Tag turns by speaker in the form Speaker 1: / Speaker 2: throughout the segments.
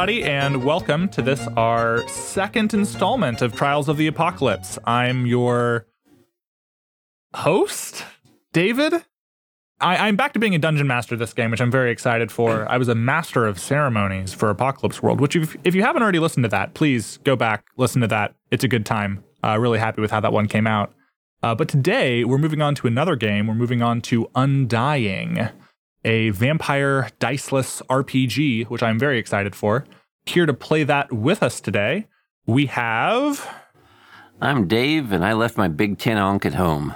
Speaker 1: everybody, and welcome to this, our second installment of Trials of the Apocalypse. I'm your host, David. I, am back to being a dungeon master this game, which I'm very excited for. I was a master of ceremonies for Apocalypse World, which, if, you haven't already listened to that, please go back, listen to that. It's a good time. Uh, really happy with how that one came out. Uh, but today, we're moving on to another game. We're moving on to Undying a vampire diceless RPG, which I'm very excited for. Here to play that with us today, we have.
Speaker 2: I'm Dave, and I left my Big Ten Onk at home.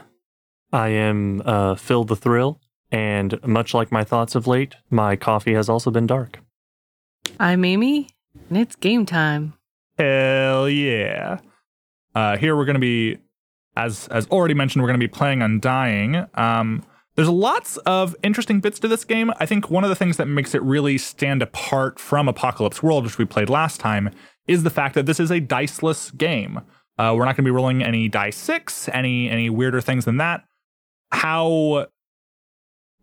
Speaker 3: I am uh, Phil the Thrill, and much like my thoughts of late, my coffee has also been dark.
Speaker 4: I'm Amy, and it's game time.
Speaker 1: Hell yeah. Uh, here we're going to be, as as already mentioned, we're going to be playing Undying. Um, there's lots of interesting bits to this game. I think one of the things that makes it really stand apart from Apocalypse World, which we played last time, is the fact that this is a diceless game. Uh, we're not going to be rolling any die six, any any weirder things than that. How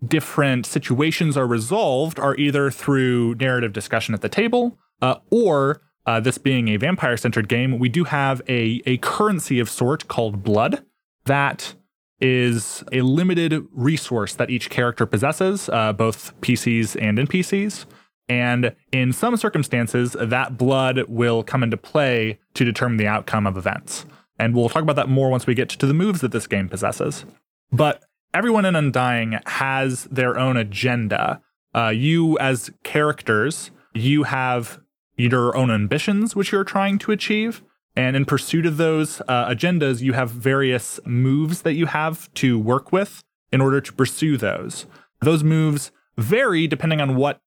Speaker 1: different situations are resolved are either through narrative discussion at the table, uh, or uh, this being a vampire centered game, we do have a a currency of sort called blood that is a limited resource that each character possesses, uh, both PCs and NPCs. And in some circumstances, that blood will come into play to determine the outcome of events. And we'll talk about that more once we get to the moves that this game possesses. But everyone in Undying has their own agenda. Uh, you, as characters, you have your own ambitions, which you're trying to achieve. And in pursuit of those uh, agendas, you have various moves that you have to work with in order to pursue those. Those moves vary depending on what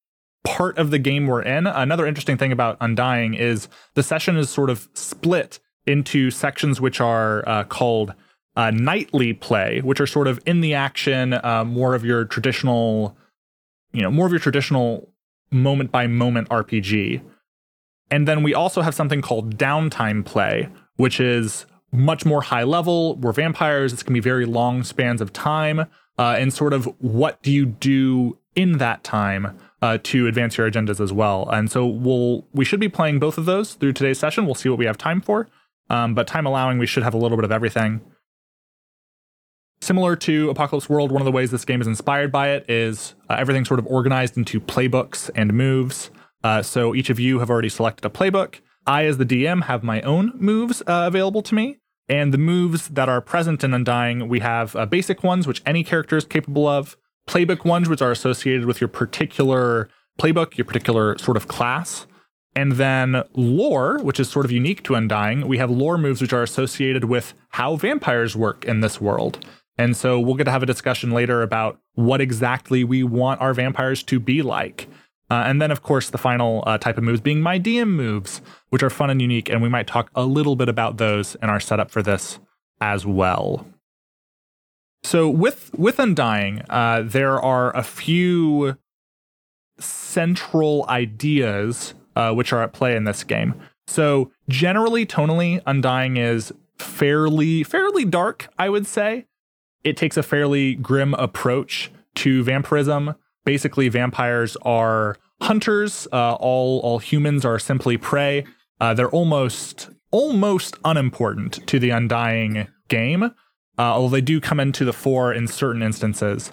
Speaker 1: part of the game we're in. Another interesting thing about Undying is the session is sort of split into sections which are uh, called uh, nightly play, which are sort of in the action, uh, more of your traditional, you know, more of your traditional moment by moment RPG. And then we also have something called downtime play, which is much more high level. We're vampires. It's to be very long spans of time. Uh, and sort of what do you do in that time uh, to advance your agendas as well. And so we'll we should be playing both of those through today's session. We'll see what we have time for. Um, but time allowing, we should have a little bit of everything. Similar to Apocalypse World, one of the ways this game is inspired by it is uh, everything sort of organized into playbooks and moves. Uh, so each of you have already selected a playbook. I, as the DM, have my own moves uh, available to me. And the moves that are present in Undying, we have uh, basic ones, which any character is capable of, playbook ones, which are associated with your particular playbook, your particular sort of class. And then lore, which is sort of unique to Undying. We have lore moves, which are associated with how vampires work in this world. And so we'll get to have a discussion later about what exactly we want our vampires to be like. Uh, and then, of course, the final uh, type of moves being my DM moves, which are fun and unique. And we might talk a little bit about those in our setup for this as well. So, with with Undying, uh, there are a few central ideas uh, which are at play in this game. So, generally, tonally, Undying is fairly fairly dark. I would say it takes a fairly grim approach to vampirism basically vampires are hunters. Uh, all all humans are simply prey. Uh, they're almost almost unimportant to the Undying game, uh, although they do come into the fore in certain instances.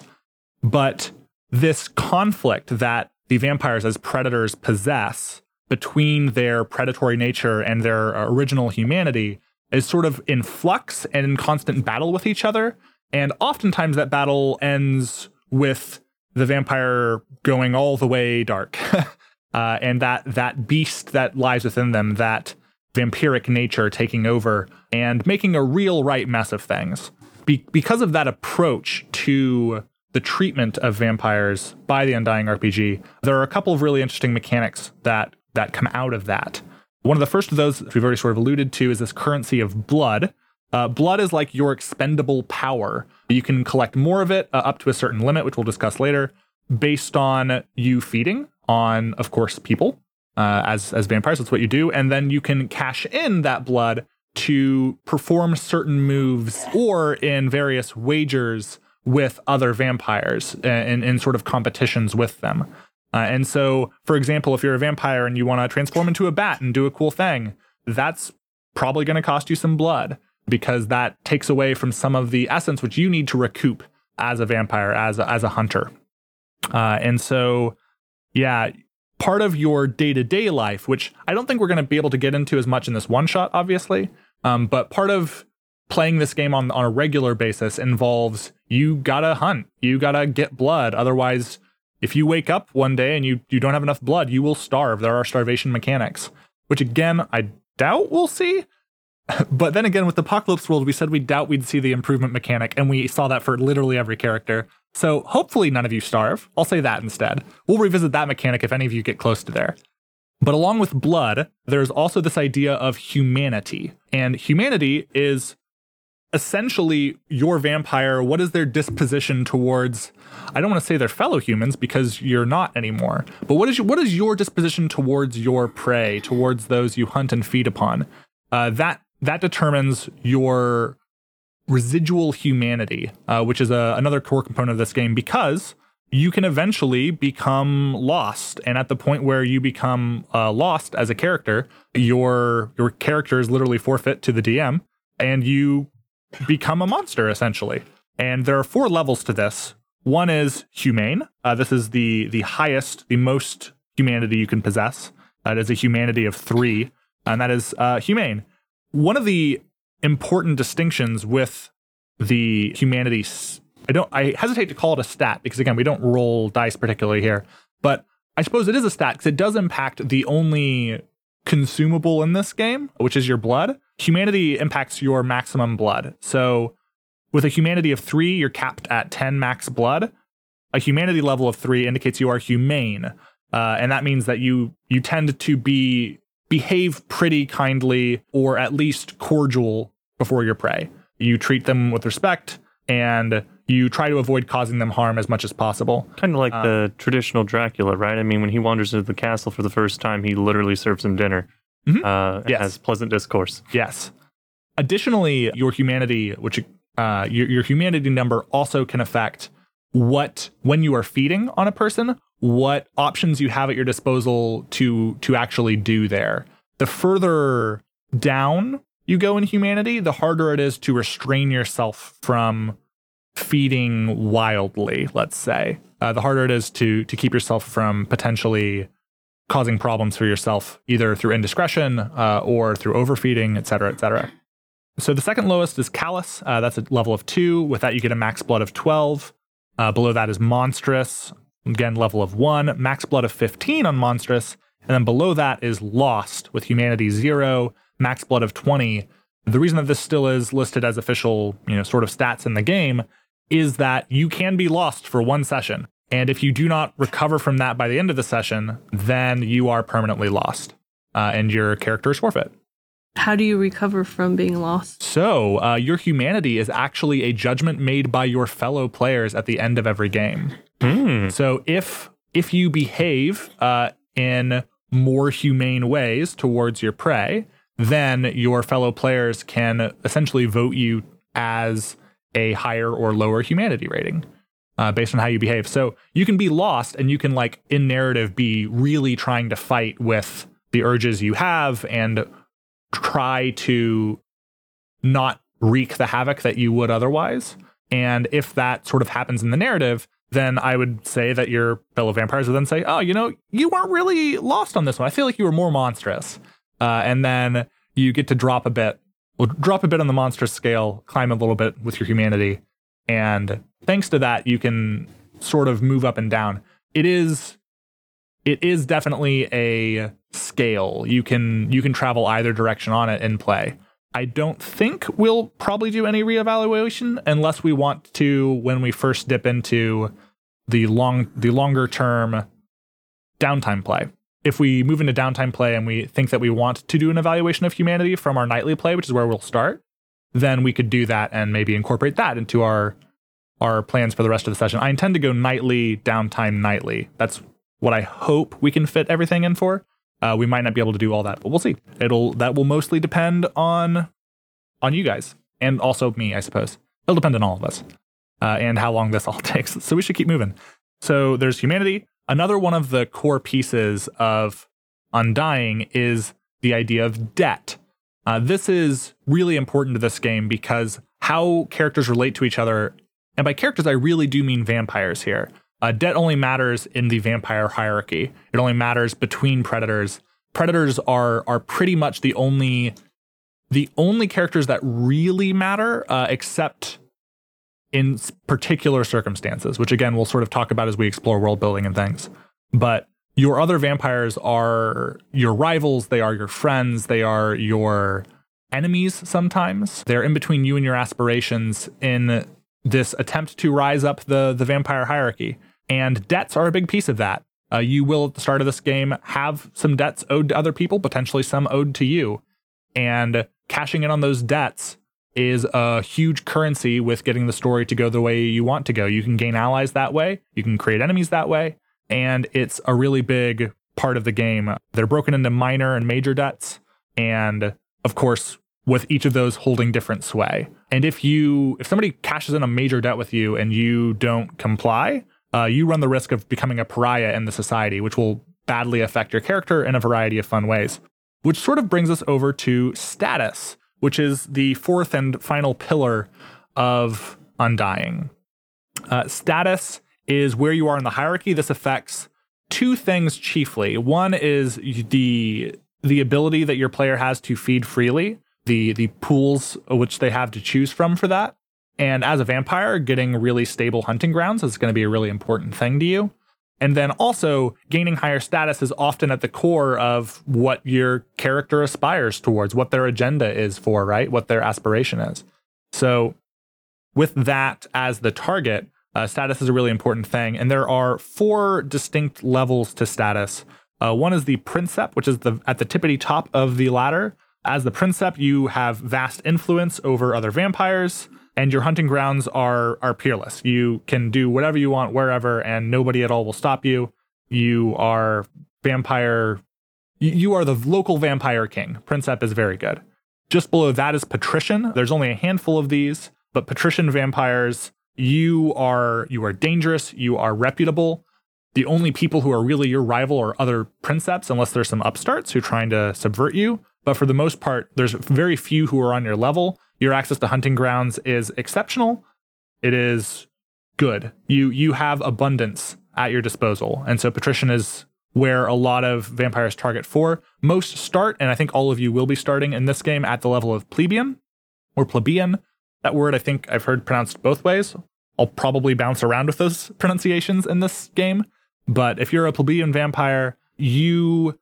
Speaker 1: But this conflict that the vampires as predators possess between their predatory nature and their original humanity is sort of in flux and in constant battle with each other. And oftentimes that battle ends with the vampire going all the way dark, uh, and that that beast that lies within them, that vampiric nature taking over and making a real right mess of things. Be- because of that approach to the treatment of vampires by the Undying RPG, there are a couple of really interesting mechanics that that come out of that. One of the first of those we've already sort of alluded to is this currency of blood. Uh, blood is like your expendable power. You can collect more of it uh, up to a certain limit, which we'll discuss later, based on you feeding on, of course, people uh, as as vampires. That's what you do, and then you can cash in that blood to perform certain moves or in various wagers with other vampires uh, in, in sort of competitions with them. Uh, and so, for example, if you're a vampire and you want to transform into a bat and do a cool thing, that's probably going to cost you some blood because that takes away from some of the essence which you need to recoup as a vampire, as a, as a hunter. Uh, and so, yeah, part of your day to day life, which I don't think we're going to be able to get into as much in this one shot, obviously, um, but part of playing this game on, on a regular basis involves you gotta hunt, you gotta get blood. Otherwise, if you wake up one day and you, you don't have enough blood, you will starve. There are starvation mechanics, which again, I doubt we'll see. but then again, with Apocalypse World, we said we doubt we'd see the improvement mechanic, and we saw that for literally every character. So hopefully none of you starve. I'll say that instead. We'll revisit that mechanic if any of you get close to there. But along with blood, there's also this idea of humanity. And humanity is essentially your vampire. What is their disposition towards, I don't want to say their fellow humans because you're not anymore, but what is, your, what is your disposition towards your prey, towards those you hunt and feed upon? Uh, that, that determines your residual humanity, uh, which is a, another core component of this game because you can eventually become lost. And at the point where you become uh, lost as a character, your your character is literally forfeit to the DM, and you become a monster essentially. And there are four levels to this. One is humane. Uh, this is the the highest, the most humanity you can possess. That is a humanity of three, and that is uh, humane. One of the important distinctions with the humanity I don't I hesitate to call it a stat because again we don't roll dice particularly here, but I suppose it is a stat because it does impact the only consumable in this game, which is your blood. Humanity impacts your maximum blood. So with a humanity of 3, you're capped at 10 max blood. A humanity level of 3 indicates you are humane. Uh, and that means that you you tend to be behave pretty kindly or at least cordial before your prey. You treat them with respect and you try to avoid causing them harm as much as possible.
Speaker 3: Kind of like uh, the traditional Dracula, right? I mean, when he wanders into the castle for the first time, he literally serves him dinner.
Speaker 1: Mm-hmm.
Speaker 3: Uh,
Speaker 1: yes.
Speaker 3: Has pleasant discourse.
Speaker 1: Yes. Additionally, your humanity, which uh, your, your humanity number also can affect what when you are feeding on a person, what options you have at your disposal to to actually do there. The further down you go in humanity, the harder it is to restrain yourself from feeding wildly, let's say. Uh, the harder it is to to keep yourself from potentially causing problems for yourself, either through indiscretion uh, or through overfeeding, et cetera, et cetera. So the second lowest is Callous. Uh, that's a level of two. With that, you get a max blood of 12. Uh, below that is Monstrous. Again, level of one. Max blood of 15 on Monstrous. And then below that is Lost with Humanity zero, max blood of 20. The reason that this still is listed as official, you know, sort of stats in the game is that you can be lost for one session. And if you do not recover from that by the end of the session, then you are permanently lost uh, and your character is forfeit.
Speaker 4: How do you recover from being lost?
Speaker 1: So, uh, your humanity is actually a judgment made by your fellow players at the end of every game.
Speaker 3: Mm.
Speaker 1: So, if if you behave uh, in more humane ways towards your prey, then your fellow players can essentially vote you as a higher or lower humanity rating uh, based on how you behave. So you can be lost and you can, like, in narrative, be really trying to fight with the urges you have and try to not wreak the havoc that you would otherwise. And if that sort of happens in the narrative, then I would say that your fellow vampires would then say, oh, you know, you weren't really lost on this one. I feel like you were more monstrous. Uh, and then you get to drop a bit well, drop a bit on the monstrous scale, climb a little bit with your humanity, and thanks to that, you can sort of move up and down. It is it is definitely a scale. You can you can travel either direction on it in play. I don't think we'll probably do any reevaluation unless we want to when we first dip into the long the longer term downtime play if we move into downtime play and we think that we want to do an evaluation of humanity from our nightly play, which is where we'll start, then we could do that and maybe incorporate that into our our plans for the rest of the session. I intend to go nightly, downtime nightly. That's what I hope we can fit everything in for. Uh, we might not be able to do all that, but we'll see. It'll that will mostly depend on on you guys and also me, I suppose. It'll depend on all of us uh, and how long this all takes. So we should keep moving. So there's humanity, another one of the core pieces of Undying is the idea of debt. Uh, this is really important to this game because how characters relate to each other, and by characters, I really do mean vampires here. Uh, debt only matters in the vampire hierarchy. It only matters between predators. Predators are are pretty much the only the only characters that really matter, uh, except in particular circumstances, which again we'll sort of talk about as we explore world building and things. But your other vampires are your rivals, they are your friends, they are your enemies sometimes. They're in between you and your aspirations in this attempt to rise up the, the vampire hierarchy. And debts are a big piece of that. Uh, you will, at the start of this game, have some debts owed to other people, potentially some owed to you. And cashing in on those debts is a huge currency with getting the story to go the way you want to go. You can gain allies that way, you can create enemies that way, and it's a really big part of the game. They're broken into minor and major debts, and of course, with each of those holding different sway. And if you if somebody cashes in a major debt with you and you don't comply, uh, you run the risk of becoming a pariah in the society, which will badly affect your character in a variety of fun ways. Which sort of brings us over to status, which is the fourth and final pillar of Undying. Uh, status is where you are in the hierarchy. This affects two things chiefly. One is the the ability that your player has to feed freely, the the pools which they have to choose from for that. And as a vampire, getting really stable hunting grounds is going to be a really important thing to you. And then also, gaining higher status is often at the core of what your character aspires towards, what their agenda is for, right? What their aspiration is. So, with that as the target, uh, status is a really important thing. And there are four distinct levels to status. Uh, one is the princep, which is the at the tippity top of the ladder. As the princep, you have vast influence over other vampires and your hunting grounds are are peerless. You can do whatever you want wherever, and nobody at all will stop you. You are vampire. You are the local vampire king. Princeps is very good. Just below that is patrician. There's only a handful of these, but patrician vampires. You are you are dangerous. You are reputable. The only people who are really your rival are other princeps, unless there's some upstarts who are trying to subvert you. But for the most part, there's very few who are on your level your access to hunting grounds is exceptional. It is good. You you have abundance at your disposal. And so patrician is where a lot of vampires target for. Most start, and I think all of you will be starting in this game at the level of plebeian or plebeian. That word I think I've heard pronounced both ways. I'll probably bounce around with those pronunciations in this game. But if you're a plebeian vampire, you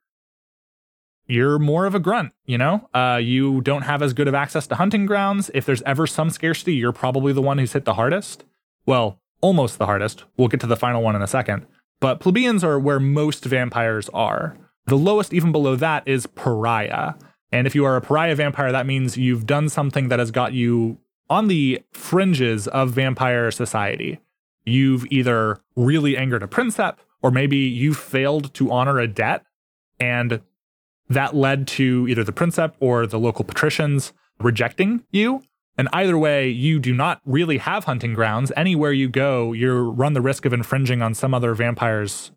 Speaker 1: you're more of a grunt, you know? Uh, you don't have as good of access to hunting grounds. If there's ever some scarcity, you're probably the one who's hit the hardest. Well, almost the hardest. We'll get to the final one in a second. But plebeians are where most vampires are. The lowest, even below that, is pariah. And if you are a pariah vampire, that means you've done something that has got you on the fringes of vampire society. You've either really angered a princep, or maybe you failed to honor a debt and that led to either the princeps or the local patricians rejecting you. And either way, you do not really have hunting grounds. Anywhere you go, you run the risk of infringing on some other vampire's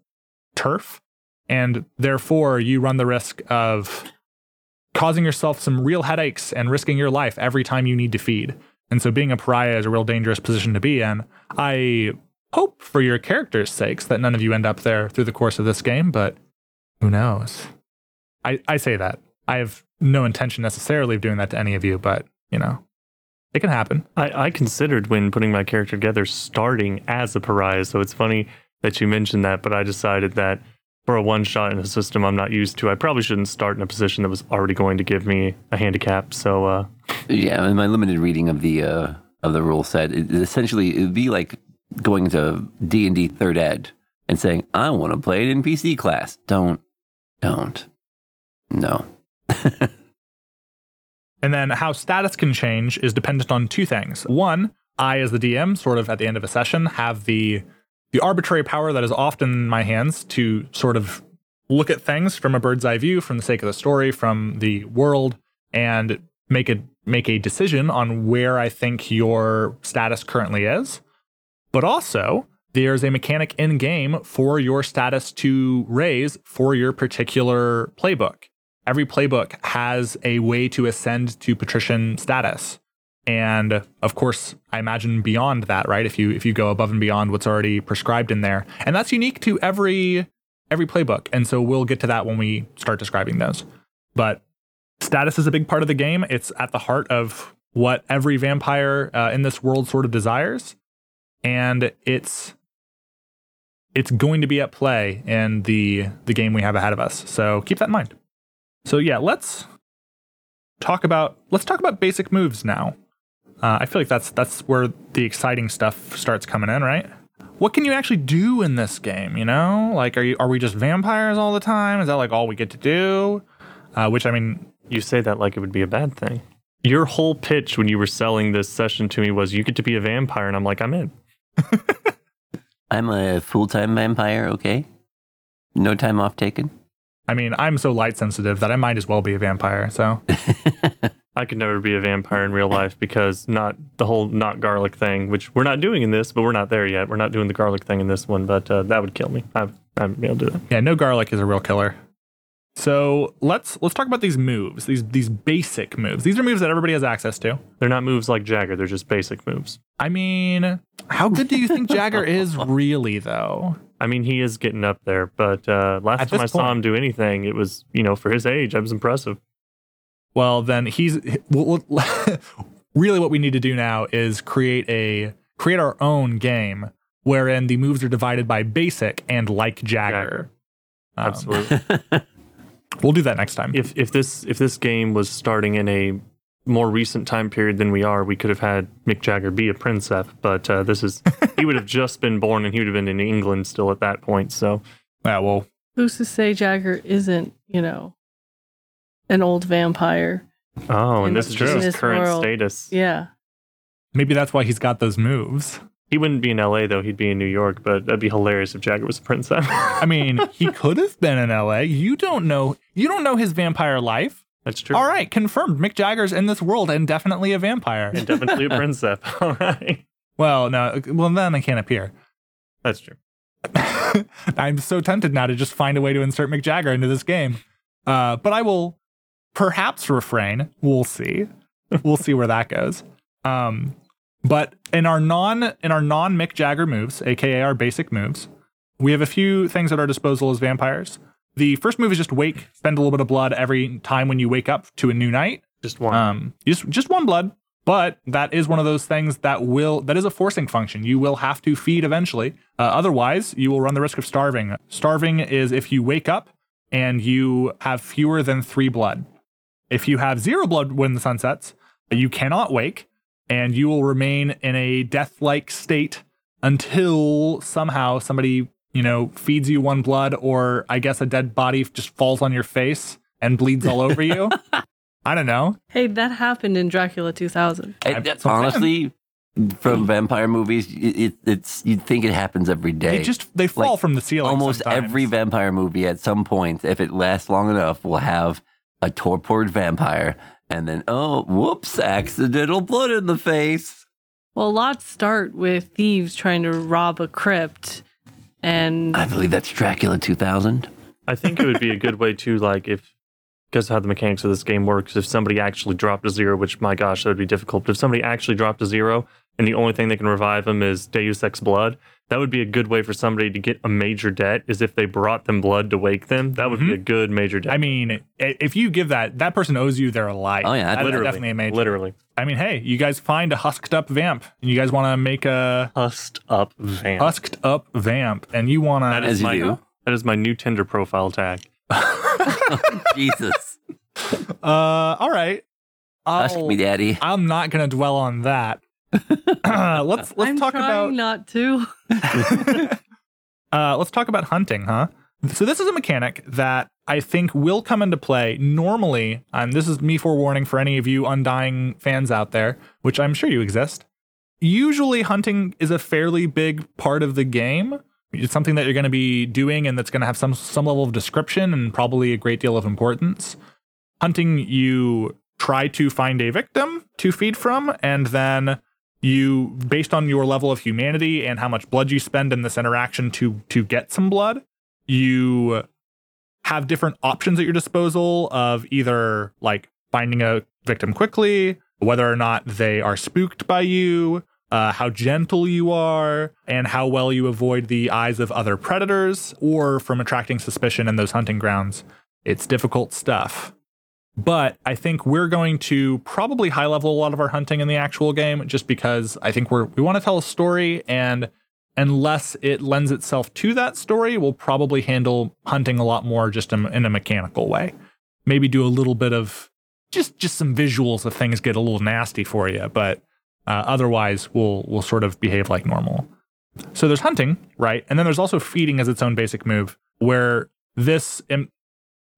Speaker 1: turf. And therefore, you run the risk of causing yourself some real headaches and risking your life every time you need to feed. And so, being a pariah is a real dangerous position to be in. I hope for your character's sakes that none of you end up there through the course of this game, but who knows? I, I say that. I have no intention necessarily of doing that to any of you, but you know, it can happen.
Speaker 3: I, I considered when putting my character together starting as a pariah, so it's funny that you mentioned that, but I decided that for a one shot in a system I'm not used to, I probably shouldn't start in a position that was already going to give me a handicap. So uh
Speaker 2: Yeah, in my limited reading of the uh of the rule set, it, it essentially it'd be like going to D and D third ed and saying, I want to play an NPC class. Don't don't. No.
Speaker 1: and then how status can change is dependent on two things. One, I as the DM, sort of at the end of a session, have the the arbitrary power that is often in my hands to sort of look at things from a bird's eye view, from the sake of the story, from the world, and make a make a decision on where I think your status currently is. But also, there's a mechanic in game for your status to raise for your particular playbook. Every playbook has a way to ascend to patrician status. And of course, I imagine beyond that, right? If you if you go above and beyond what's already prescribed in there. And that's unique to every every playbook. And so we'll get to that when we start describing those. But status is a big part of the game. It's at the heart of what every vampire uh, in this world sort of desires. And it's it's going to be at play in the the game we have ahead of us. So keep that in mind. So yeah, let's talk about let's talk about basic moves now. Uh, I feel like that's that's where the exciting stuff starts coming in, right? What can you actually do in this game? You know, like are you are we just vampires all the time? Is that like all we get to do? Uh, which I mean,
Speaker 3: You say that like it would be a bad thing. Your whole pitch when you were selling this session to me was you get to be a vampire, and I'm like, I'm in.
Speaker 2: I'm a full time vampire, okay? No time off taken.
Speaker 1: I mean, I'm so light sensitive that I might as well be a vampire. So
Speaker 3: I could never be a vampire in real life because not the whole not garlic thing, which we're not doing in this, but we're not there yet. We're not doing the garlic thing in this one, but uh, that would kill me. I, I wouldn't be able to do that.
Speaker 1: yeah, no garlic is a real killer. So let's let's talk about these moves. These these basic moves. These are moves that everybody has access to.
Speaker 3: They're not moves like Jagger. They're just basic moves.
Speaker 1: I mean, how good do you think Jagger is really though?
Speaker 3: I mean, he is getting up there, but uh, last
Speaker 1: At
Speaker 3: time I
Speaker 1: this
Speaker 3: saw him do anything, it was you know for his age, I was impressive.
Speaker 1: Well, then he's well, well, really what we need to do now is create a create our own game wherein the moves are divided by basic and like Jagger. Um,
Speaker 3: Absolutely.
Speaker 1: we'll do that next time.
Speaker 3: if if this if this game was starting in a more recent time period than we are, we could have had Mick Jagger be a princess. But uh, this is he would have just been born and he would have been in England still at that point. So
Speaker 1: yeah, well,
Speaker 4: Who's to say Jagger isn't, you know, an old vampire?
Speaker 3: oh, and this
Speaker 4: this-
Speaker 3: is just his current
Speaker 4: world.
Speaker 3: status.
Speaker 4: Yeah.
Speaker 1: maybe that's why he's got those moves.
Speaker 3: He wouldn't be in L.A. though; he'd be in New York. But that'd be hilarious if Jagger was a princess.
Speaker 1: I mean, he could have been in LA. You don't know. You don't know his vampire life.
Speaker 3: That's true.
Speaker 1: All right, confirmed. Mick Jagger's in this world and definitely a vampire.
Speaker 3: and definitely a princess. All right,
Speaker 1: well, no, well then I can't appear.
Speaker 3: that's true.
Speaker 1: I'm so tempted now to just find a way to insert Mick Jagger into this game. Uh, but I will perhaps refrain. We'll see. We'll see where that goes. Um, but in our non in our non Mick Jagger moves, aka our basic moves, we have a few things at our disposal as vampires. The first move is just wake, spend a little bit of blood every time when you wake up to a new night.
Speaker 3: Just one.
Speaker 1: Um, just just one blood, but that is one of those things that will that is a forcing function. You will have to feed eventually. Uh, otherwise, you will run the risk of starving. Starving is if you wake up and you have fewer than three blood. If you have zero blood when the sun sets, you cannot wake, and you will remain in a death-like state until somehow somebody you know feeds you one blood, or I guess a dead body just falls on your face and bleeds all over you. I don't know.
Speaker 4: Hey, that happened in Dracula 2000.
Speaker 2: I-
Speaker 1: that's
Speaker 2: honestly, from vampire movies, it, it, it's you'd think it happens every day.
Speaker 1: They just they fall
Speaker 2: Like,
Speaker 1: from the ceiling.
Speaker 2: Almost
Speaker 1: sometimes.
Speaker 2: every vampire movie, at some point, if it lasts long enough, will have a torpored vampire, and then oh, whoops, accidental blood in the face.
Speaker 4: Well, lots start with thieves trying to rob a crypt. And
Speaker 2: I believe that's Dracula 2000.
Speaker 3: I think it would be a good way to like if because how the mechanics of this game works. If somebody actually dropped a zero, which my gosh, that would be difficult. But if somebody actually dropped a zero and the only thing that can revive them is Deus Ex Blood, that would be a good way for somebody to get a major debt. Is if they brought them blood to wake them, that would be a good major debt.
Speaker 1: I mean, if you give that, that person owes you their life.
Speaker 2: Oh, yeah,
Speaker 1: that's
Speaker 3: literally,
Speaker 1: definitely a major.
Speaker 3: literally
Speaker 1: I mean, hey, you guys find a husked up vamp, and you guys want to make a
Speaker 3: husked up vamp,
Speaker 1: husked up vamp, and you want to.
Speaker 3: is
Speaker 2: As you
Speaker 3: my
Speaker 2: do.
Speaker 3: that is my new Tinder profile tag.
Speaker 2: Jesus,
Speaker 1: Uh, all right.
Speaker 2: ask
Speaker 1: I'll,
Speaker 2: me, Daddy.
Speaker 1: I'm not going to dwell on that. Let's let's
Speaker 4: I'm
Speaker 1: talk about
Speaker 4: not to.
Speaker 1: uh, let's talk about hunting, huh? So this is a mechanic that I think will come into play normally. And this is me forewarning for any of you Undying fans out there, which I'm sure you exist. Usually, hunting is a fairly big part of the game. It's something that you're going to be doing, and that's going to have some some level of description and probably a great deal of importance. Hunting, you try to find a victim to feed from, and then you based on your level of humanity and how much blood you spend in this interaction to to get some blood, you have different options at your disposal of either like finding a victim quickly, whether or not they are spooked by you, uh, how gentle you are, and how well you avoid the eyes of other predators or from attracting suspicion in those hunting grounds. It's difficult stuff. But I think we're going to probably high level a lot of our hunting in the actual game just because I think we're we want to tell a story and unless it lends itself to that story, we'll probably handle hunting a lot more just in, in a mechanical way. Maybe do a little bit of just just some visuals if things get a little nasty for you, but uh, otherwise we'll we'll sort of behave like normal. So there's hunting, right? And then there's also feeding as its own basic move, where this. Im-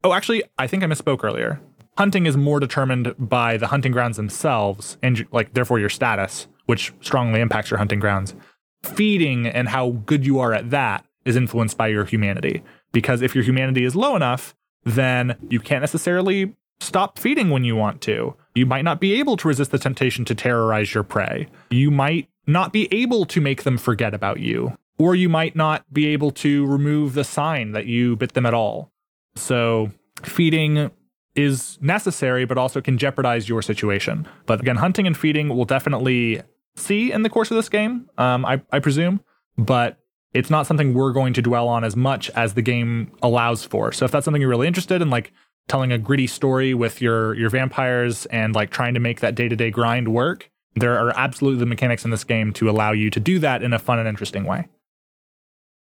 Speaker 1: oh, actually, I think I misspoke earlier. Hunting is more determined by the hunting grounds themselves, and like therefore your status, which strongly impacts your hunting grounds. Feeding and how good you are at that is influenced by your humanity. Because if your humanity is low enough, then you can't necessarily stop feeding when you want to. You might not be able to resist the temptation to terrorize your prey. You might not be able to make them forget about you. Or you might not be able to remove the sign that you bit them at all. So, feeding is necessary, but also can jeopardize your situation. But again, hunting and feeding will definitely see in the course of this game, um, I, I presume, but it's not something we're going to dwell on as much as the game allows for. So if that's something you're really interested in, like telling a gritty story with your your vampires and like trying to make that day to day grind work, there are absolutely the mechanics in this game to allow you to do that in a fun and interesting way.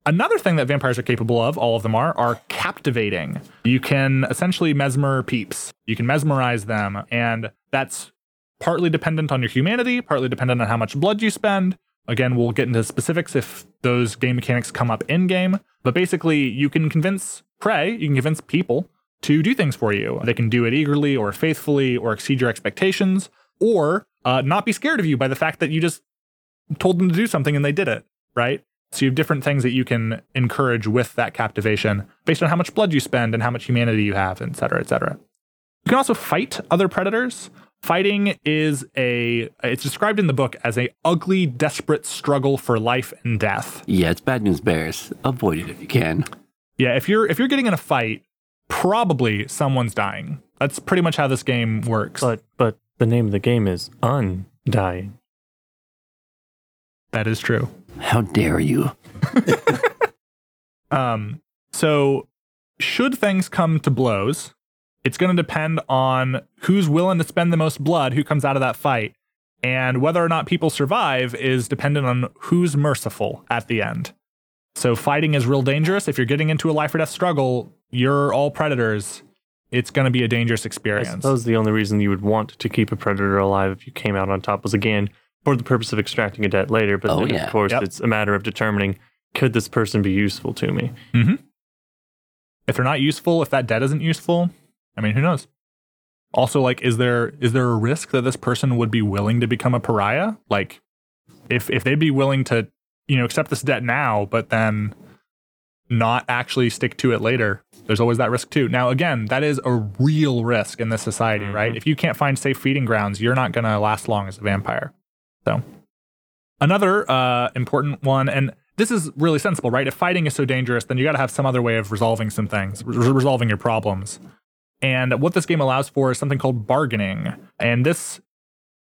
Speaker 1: Another thing that vampires are capable of, all of them are, are captivating. You can essentially mesmer peeps. You can mesmerize them, and that's partly dependent on your humanity, partly dependent on how much blood you spend. Again, we'll get into specifics if those game mechanics come up in game, but basically, you can convince prey, you can convince people to do things for you. They can do it eagerly or faithfully or exceed your expectations, or uh, not be scared of you by the fact that you just told them to do something and they did it, right? So you have different things that you can encourage with that captivation based on how much blood you spend and how much humanity you have, et cetera, et cetera. You can also fight other predators. Fighting is a it's described in the book as a ugly, desperate struggle for life and death.
Speaker 2: Yeah, it's bad news bears. Avoid it if you can.
Speaker 1: Yeah, if you're if you're getting in a fight, probably someone's dying. That's pretty much how this game works.
Speaker 3: But but the name of the game is Undying.
Speaker 1: that is true.
Speaker 2: How dare you?
Speaker 1: Um, so should things come to blows, it's going to depend on who's willing to spend the most blood, who comes out of that fight, and whether or not people survive is dependent on who's merciful at the end. So fighting is real dangerous. If you're getting into a life or death struggle, you're all predators. It's going to be a dangerous experience.
Speaker 3: I
Speaker 1: experience.
Speaker 3: suppose the only reason you would want to keep a predator alive if you came out on top was again for the purpose of extracting a debt later. But
Speaker 2: Oh,
Speaker 3: then,
Speaker 2: yeah.
Speaker 3: of course,
Speaker 1: Yep.
Speaker 3: it's a matter of determining could this person be useful to me. Mm-hmm.
Speaker 1: if they're not useful, if that debt isn't useful, I mean, who knows? Also, like, is there is there a risk that this person would be willing to become a pariah? Like, if if they'd be willing to, you know, accept this debt now, but then not actually stick to it later, there's always that risk too. Now, again, that is a real risk in this society, right? Mm-hmm. If you can't find safe feeding grounds, you're not going to last long as a vampire. So, another uh, important one, and this is really sensible, right? If fighting is so dangerous, then you got to have some other way of resolving some things, re- resolving your problems. And what this game allows for is something called bargaining. And this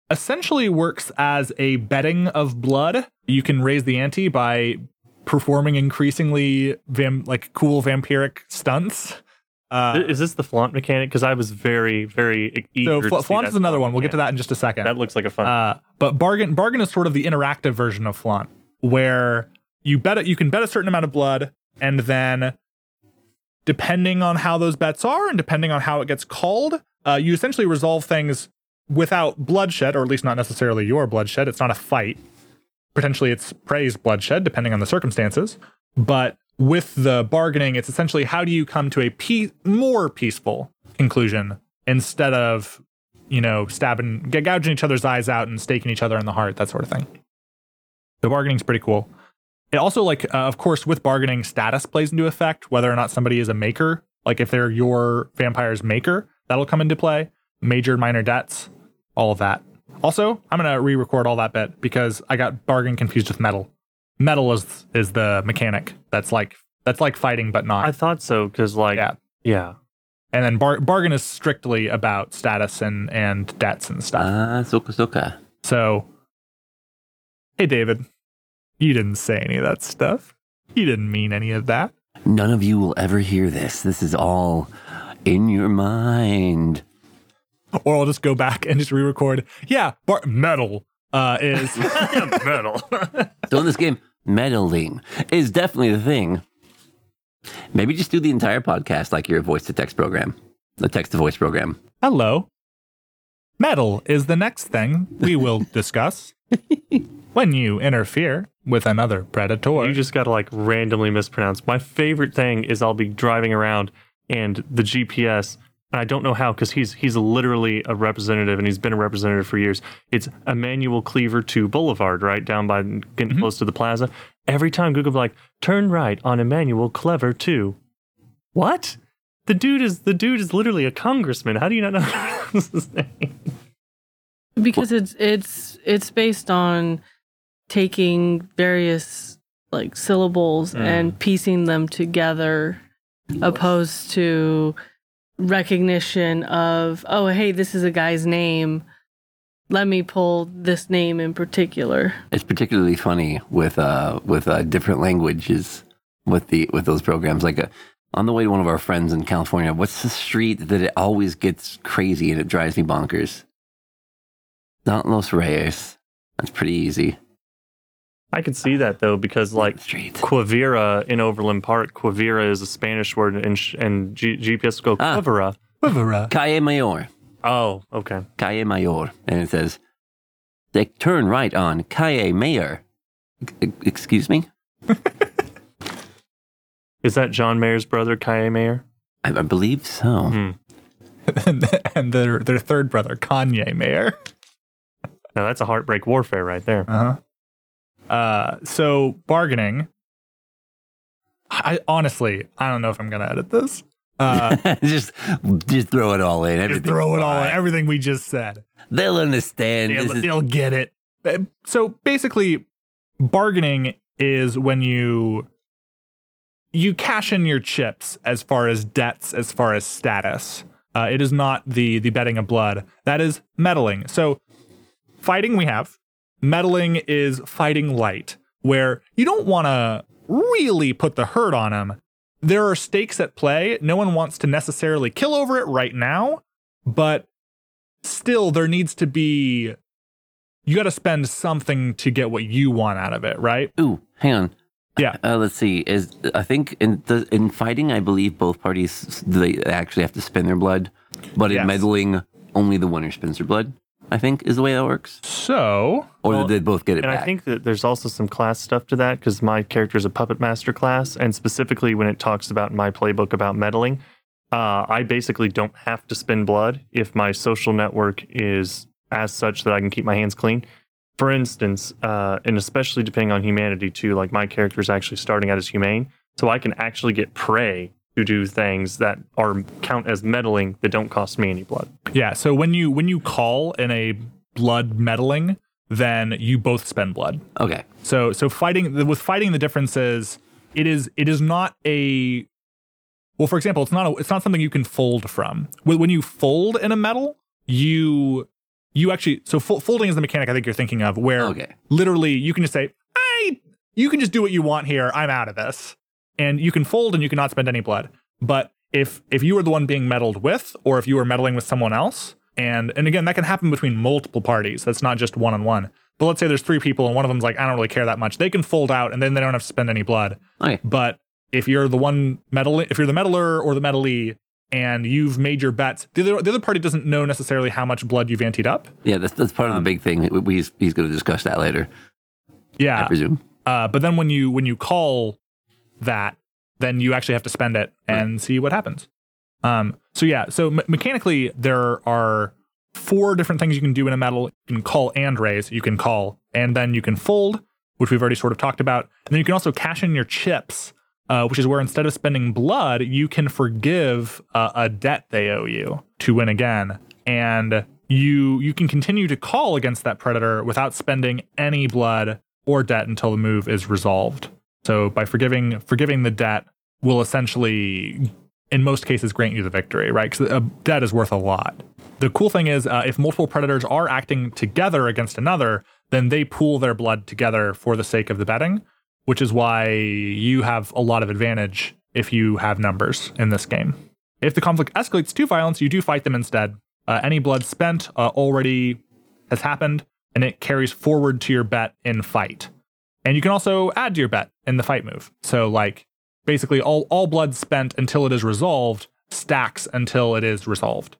Speaker 1: essentially works as a betting of blood. You can raise the ante by performing increasingly vam- like cool vampiric stunts. Uh,
Speaker 3: is this the flaunt mechanic? Because I was very, very e-
Speaker 1: so
Speaker 3: eager.
Speaker 1: fl-
Speaker 3: to see
Speaker 1: flaunt is another one. We'll get to that in just a second.
Speaker 3: That looks like a fun.
Speaker 1: Uh, but bargain bargain is sort of the interactive version of flaunt, where you bet it, you can bet a certain amount of blood, and then depending on how those bets are and depending on how it gets called, uh, you essentially resolve things without bloodshed, or at least not necessarily your bloodshed. It's not a fight. Potentially, it's prey's bloodshed, depending on the circumstances. But with the bargaining, it's essentially how do you come to a pe- more peaceful conclusion instead of you know, stabbing, gouging each other's eyes out and staking each other in the heart, that sort of thing. The bargaining's pretty cool. It also, like, uh, of course, with bargaining, status plays into effect, whether or not somebody is a maker. Like, if they're your vampire's maker, that'll come into play. Major, minor debts, all of that Also, I'm gonna re-record all that bit because I got bargain confused with meddle. Metal is is the mechanic that's like that's like fighting but not.
Speaker 3: I thought so because, like,
Speaker 1: Yeah.
Speaker 3: yeah.
Speaker 1: and then bar- bargain is strictly about status and and debts and stuff.
Speaker 2: Ah, soka soka.
Speaker 1: So, hey, David, you didn't say any of that stuff. You didn't mean any of that.
Speaker 2: None of you will ever hear this. This is all in your mind.
Speaker 1: Or I'll just go back and just re-record. Yeah, bar- metal uh, is
Speaker 3: Metal.
Speaker 2: So in this game, meddling is definitely the thing. Maybe just do the entire podcast like your voice to text program, the text to voice program.
Speaker 1: hello. Metal is the next thing we will discuss when you interfere with another predator.
Speaker 3: you just got to like randomly mispronounce. My favorite thing is I'll be driving around and the GPS, and I don't know how because he's he's literally a representative and he's been a representative for years. It's Emanuel Cleaver II Boulevard, right down by getting close to the plaza. Every time Google be like, turn right on Emanuel Clever two. What? The dude is the dude is literally a congressman. How do you not know his name?
Speaker 4: because it's it's it's based on taking various like syllables
Speaker 3: Mm.
Speaker 4: and piecing them together opposed to recognition of oh hey this is a guy's name let me pull this name in particular
Speaker 2: It's particularly funny with uh with uh, different languages with the with those programs. Like uh on the way to one of our friends in California, what's the street that it always gets crazy and it drives me bonkers? Not Los Reyes. That's pretty easy.
Speaker 3: I can see that though because like Quivira in Overland Park. Quivira is a Spanish word, and sh- and G- GPS will go
Speaker 2: Ah.
Speaker 3: Quivira.
Speaker 1: Quivera.
Speaker 2: Calle Mayor.
Speaker 3: Oh, okay.
Speaker 2: Calle Mayor. And it says, they turn right on Calle Mayor. E- excuse me?
Speaker 3: Is that John Mayer's brother, Kaye Mayer?
Speaker 2: I, I believe so.
Speaker 3: Hmm.
Speaker 1: and their their third brother, Kanye Mayer.
Speaker 3: Now that's a heartbreak warfare right there.
Speaker 1: Uh-huh. Uh So bargaining. I honestly, I don't know if I'm gonna edit this. Uh,
Speaker 2: just, just throw it all in.
Speaker 1: just throw it all in, everything we just said.
Speaker 2: They'll understand.
Speaker 1: They'll,
Speaker 2: is-
Speaker 1: they'll get it. Uh, So basically, bargaining is when you you cash in your chips as far as debts, as far as status. Uh, it is not the the betting of blood. That is meddling. So fighting we have. Meddling is fighting light, where you don't want to really put the hurt on him. There are stakes at play. No one wants to necessarily kill over it right now, but still there needs to be you got to spend something to get what you want out of it, right?
Speaker 2: Ooh, hang on.
Speaker 1: Yeah.
Speaker 2: Uh, let's see. Is I think in the in fighting, I believe both parties they actually have to spend their blood, but
Speaker 1: Yes.
Speaker 2: in meddling, only the winner spends their blood. I think is the way that works.
Speaker 1: So,
Speaker 2: Or
Speaker 3: Well,
Speaker 2: did they both get it
Speaker 3: And
Speaker 2: back?
Speaker 3: I think that there's also some class stuff to that because my character is a puppet master class, and specifically when it talks about my playbook about meddling, uh, I basically don't have to spend blood if my social network is as such that I can keep my hands clean. For instance, uh, and especially depending on humanity too, like my character is actually starting out as humane, so I can actually get prey to do things that are count as meddling that don't cost me any blood.
Speaker 1: yeah, so when you when you call in a blood meddling, then you both spend blood.
Speaker 2: okay.
Speaker 1: So so fighting with fighting the difference is it is it is not a well for example it's not a, it's not something you can fold from. When when you fold in a meddle, you you actually so fo- folding is the mechanic I think you're thinking of where
Speaker 2: Okay.
Speaker 1: literally you can just say I you can just do what you want here. I'm out of this. And you can fold and you cannot spend any blood. But if if you were the one being meddled with or if you were meddling with someone else and and again that can happen between multiple parties. That's not just one on one. But let's say there's three people and one of them's like I don't really care that much. They can fold out and then they don't have to spend any blood.
Speaker 2: Okay.
Speaker 1: But if you're the one meddling, if you're the meddler or the meddlee, and you've made your bets, the other, the other party doesn't know necessarily how much blood you've anteed up.
Speaker 2: Yeah, that's that's part of the big thing. We, he's he's going to discuss that later,
Speaker 1: Yeah, I
Speaker 2: presume.
Speaker 1: Uh, but then when you when you call that, then you actually have to spend it and see what happens. Um, so yeah, so me- mechanically there are four different things you can do in a meddle. You can call and raise. You can call and then you can fold, which we've already sort of talked about. And then you can also cash in your chips, uh, which is where instead of spending blood, you can forgive uh, a debt they owe you to win again. And you you can continue to call against that predator without spending any blood or debt until the move is resolved. So by forgiving forgiving the debt will essentially in most cases grant you the victory, right? Because a debt is worth a lot. The cool thing is, uh, if multiple predators are acting together against another, then they pool their blood together for the sake of the betting, which is why you have a lot of advantage if you have numbers in this game. If the conflict escalates to violence, you do fight them instead. Uh, any blood spent uh, already has happened, and it carries forward to your bet in fight. And you can also add to your bet in the fight move. So, like, basically, all, all blood spent until it is resolved stacks until it is resolved,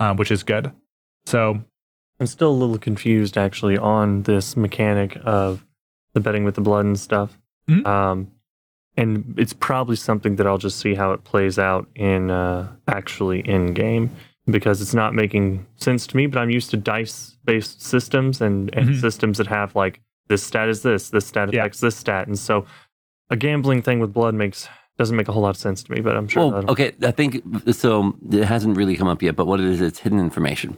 Speaker 1: uh, which is good. So,
Speaker 3: I'm still a little confused actually on this mechanic of the betting with the blood and stuff.
Speaker 1: Mhm.
Speaker 3: Um, and it's probably something that I'll just see how it plays out in uh, actually in game because it's not making sense to me. But I'm used to dice based systems and, and
Speaker 1: Mhm.
Speaker 3: systems that have like this stat is this, this stat
Speaker 1: Yeah.
Speaker 3: affects this stat, and so a gambling thing with blood makes doesn't make a whole lot of sense to me. But I'm sure.
Speaker 2: Well,
Speaker 3: that'll-
Speaker 2: okay, I think so. It hasn't really come up yet, but what it is, it's hidden information.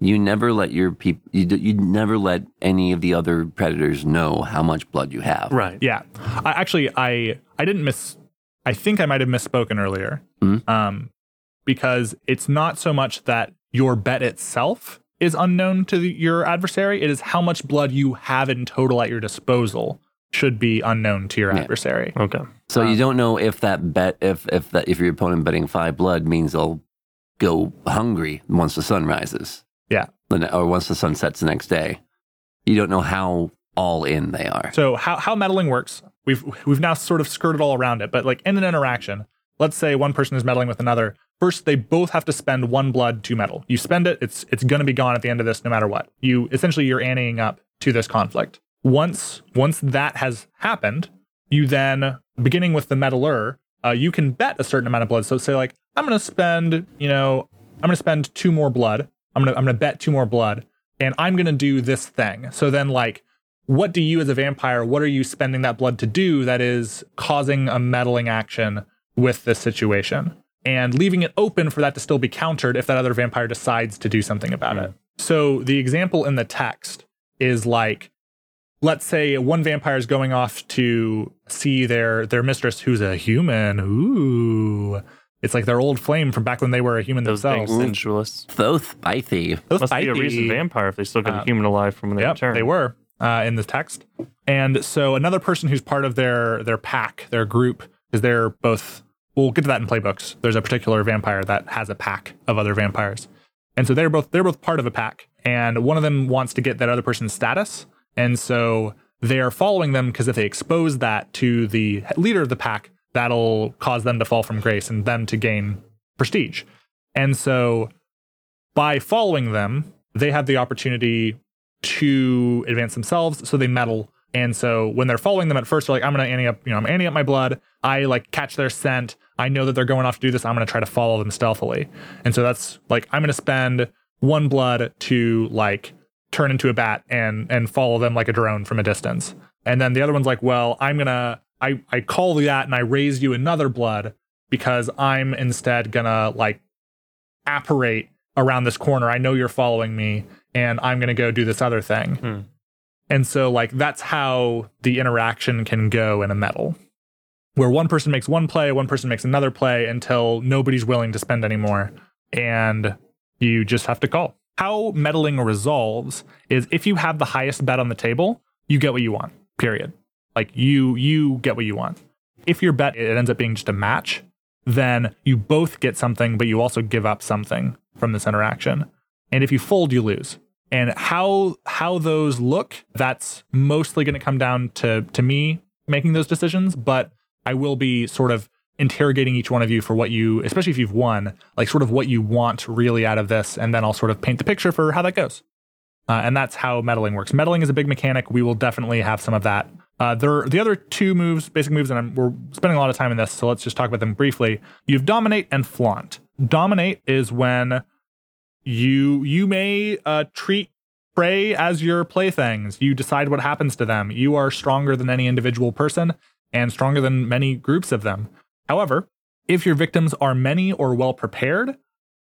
Speaker 2: You never let your people. You you never let any of the other predators know how much blood you have.
Speaker 3: Right.
Speaker 1: Yeah, I actually I I didn't miss. I think I might have misspoken earlier.
Speaker 2: Mhm.
Speaker 1: Um, because it's not so much that your bet itself is unknown to the, your adversary. It is how much blood you have in total at your disposal should be unknown to your
Speaker 2: Yeah.
Speaker 1: adversary.
Speaker 3: Okay.
Speaker 2: So
Speaker 1: Um,
Speaker 2: you don't know if that bet, if if that if your opponent betting five blood means they'll go hungry once the sun rises.
Speaker 1: Yeah.
Speaker 2: Or once the sun sets the next day. You don't know how all in they are.
Speaker 1: So how how meddling works? We've we've now sort of skirted all around it, but like in an interaction, let's say one person is meddling with another. First, they both have to spend one blood to meddle. You spend it, it's it's going to be gone at the end of this, no matter what. You essentially you're anteing up to this conflict. Once once that has happened, you then beginning with the meddler, uh, you can bet a certain amount of blood. So say like I'm going to spend, you know, I'm going to spend two more blood. I'm going to I'm going to bet two more blood, and I'm going to do this thing. So then like what do you as a vampire what are you spending that blood to do that is causing a meddling action with this situation and leaving it open for that to still be countered if that other vampire decides to do something about it so the example in the text is like let's say one vampire is going off to see their their mistress who's a human ooh it's like their old flame from back when they were a human
Speaker 3: Those big
Speaker 1: themselves
Speaker 3: sensualists.
Speaker 2: Both spicy.
Speaker 1: Those
Speaker 3: Must be a recent vampire if they still got
Speaker 1: Uh,
Speaker 3: a human alive from when they
Speaker 1: Yep,
Speaker 3: returned.
Speaker 1: they were uh, in the text. And so another person who's part of their their pack, their group, is they're both. We'll get to that in playbooks. There's a particular vampire that has a pack of other vampires, and so they're both they're both part of a pack. And one of them wants to get that other person's status, and so they are following them because if they expose that to the leader of the pack, that'll cause them to fall from grace and them to gain prestige. And so by following them, they have the opportunity to advance themselves, so they meddle. And so when they're following them at first, they're like, I'm gonna ante up, you know, I'm anting up my blood. I like catch their scent. I know that they're going off to do this. I'm gonna try to follow them stealthily. And so that's like I'm gonna spend one blood to like turn into a bat and and follow them like a drone from a distance. And then the other one's like, well, I'm gonna I I call that and I raise you another blood because I'm instead gonna like apparate around this corner. I know you're following me, and I'm gonna go do this other thing.
Speaker 3: Hmm.
Speaker 1: And so like that's how the interaction can go in a meddle. Where one person makes one play, one person makes another play until nobody's willing to spend anymore. And you just have to call. How meddling resolves is if you have the highest bet on the table, you get what you want. Period. Like you you get what you want. If your bet it ends up being just a match, then you both get something, but you also give up something from this interaction. And if you fold, you lose. And how how those look, that's mostly going to come down to to me making those decisions. But I will be sort of interrogating each one of you for what you, especially if you've won, like sort of what you want really out of this, and then I'll sort of paint the picture for how that goes. Uh, and that's how meddling works. Meddling is a big mechanic. We will definitely have some of that. Uh, there, the other two moves, basic moves, and I'm, we're spending a lot of time in this, so let's just talk about them briefly. You have dominate and flaunt. Dominate is when you you may uh, treat prey as your playthings. You decide what happens to them. You are stronger than any individual person and stronger than many groups of them. However, if your victims are many or well prepared,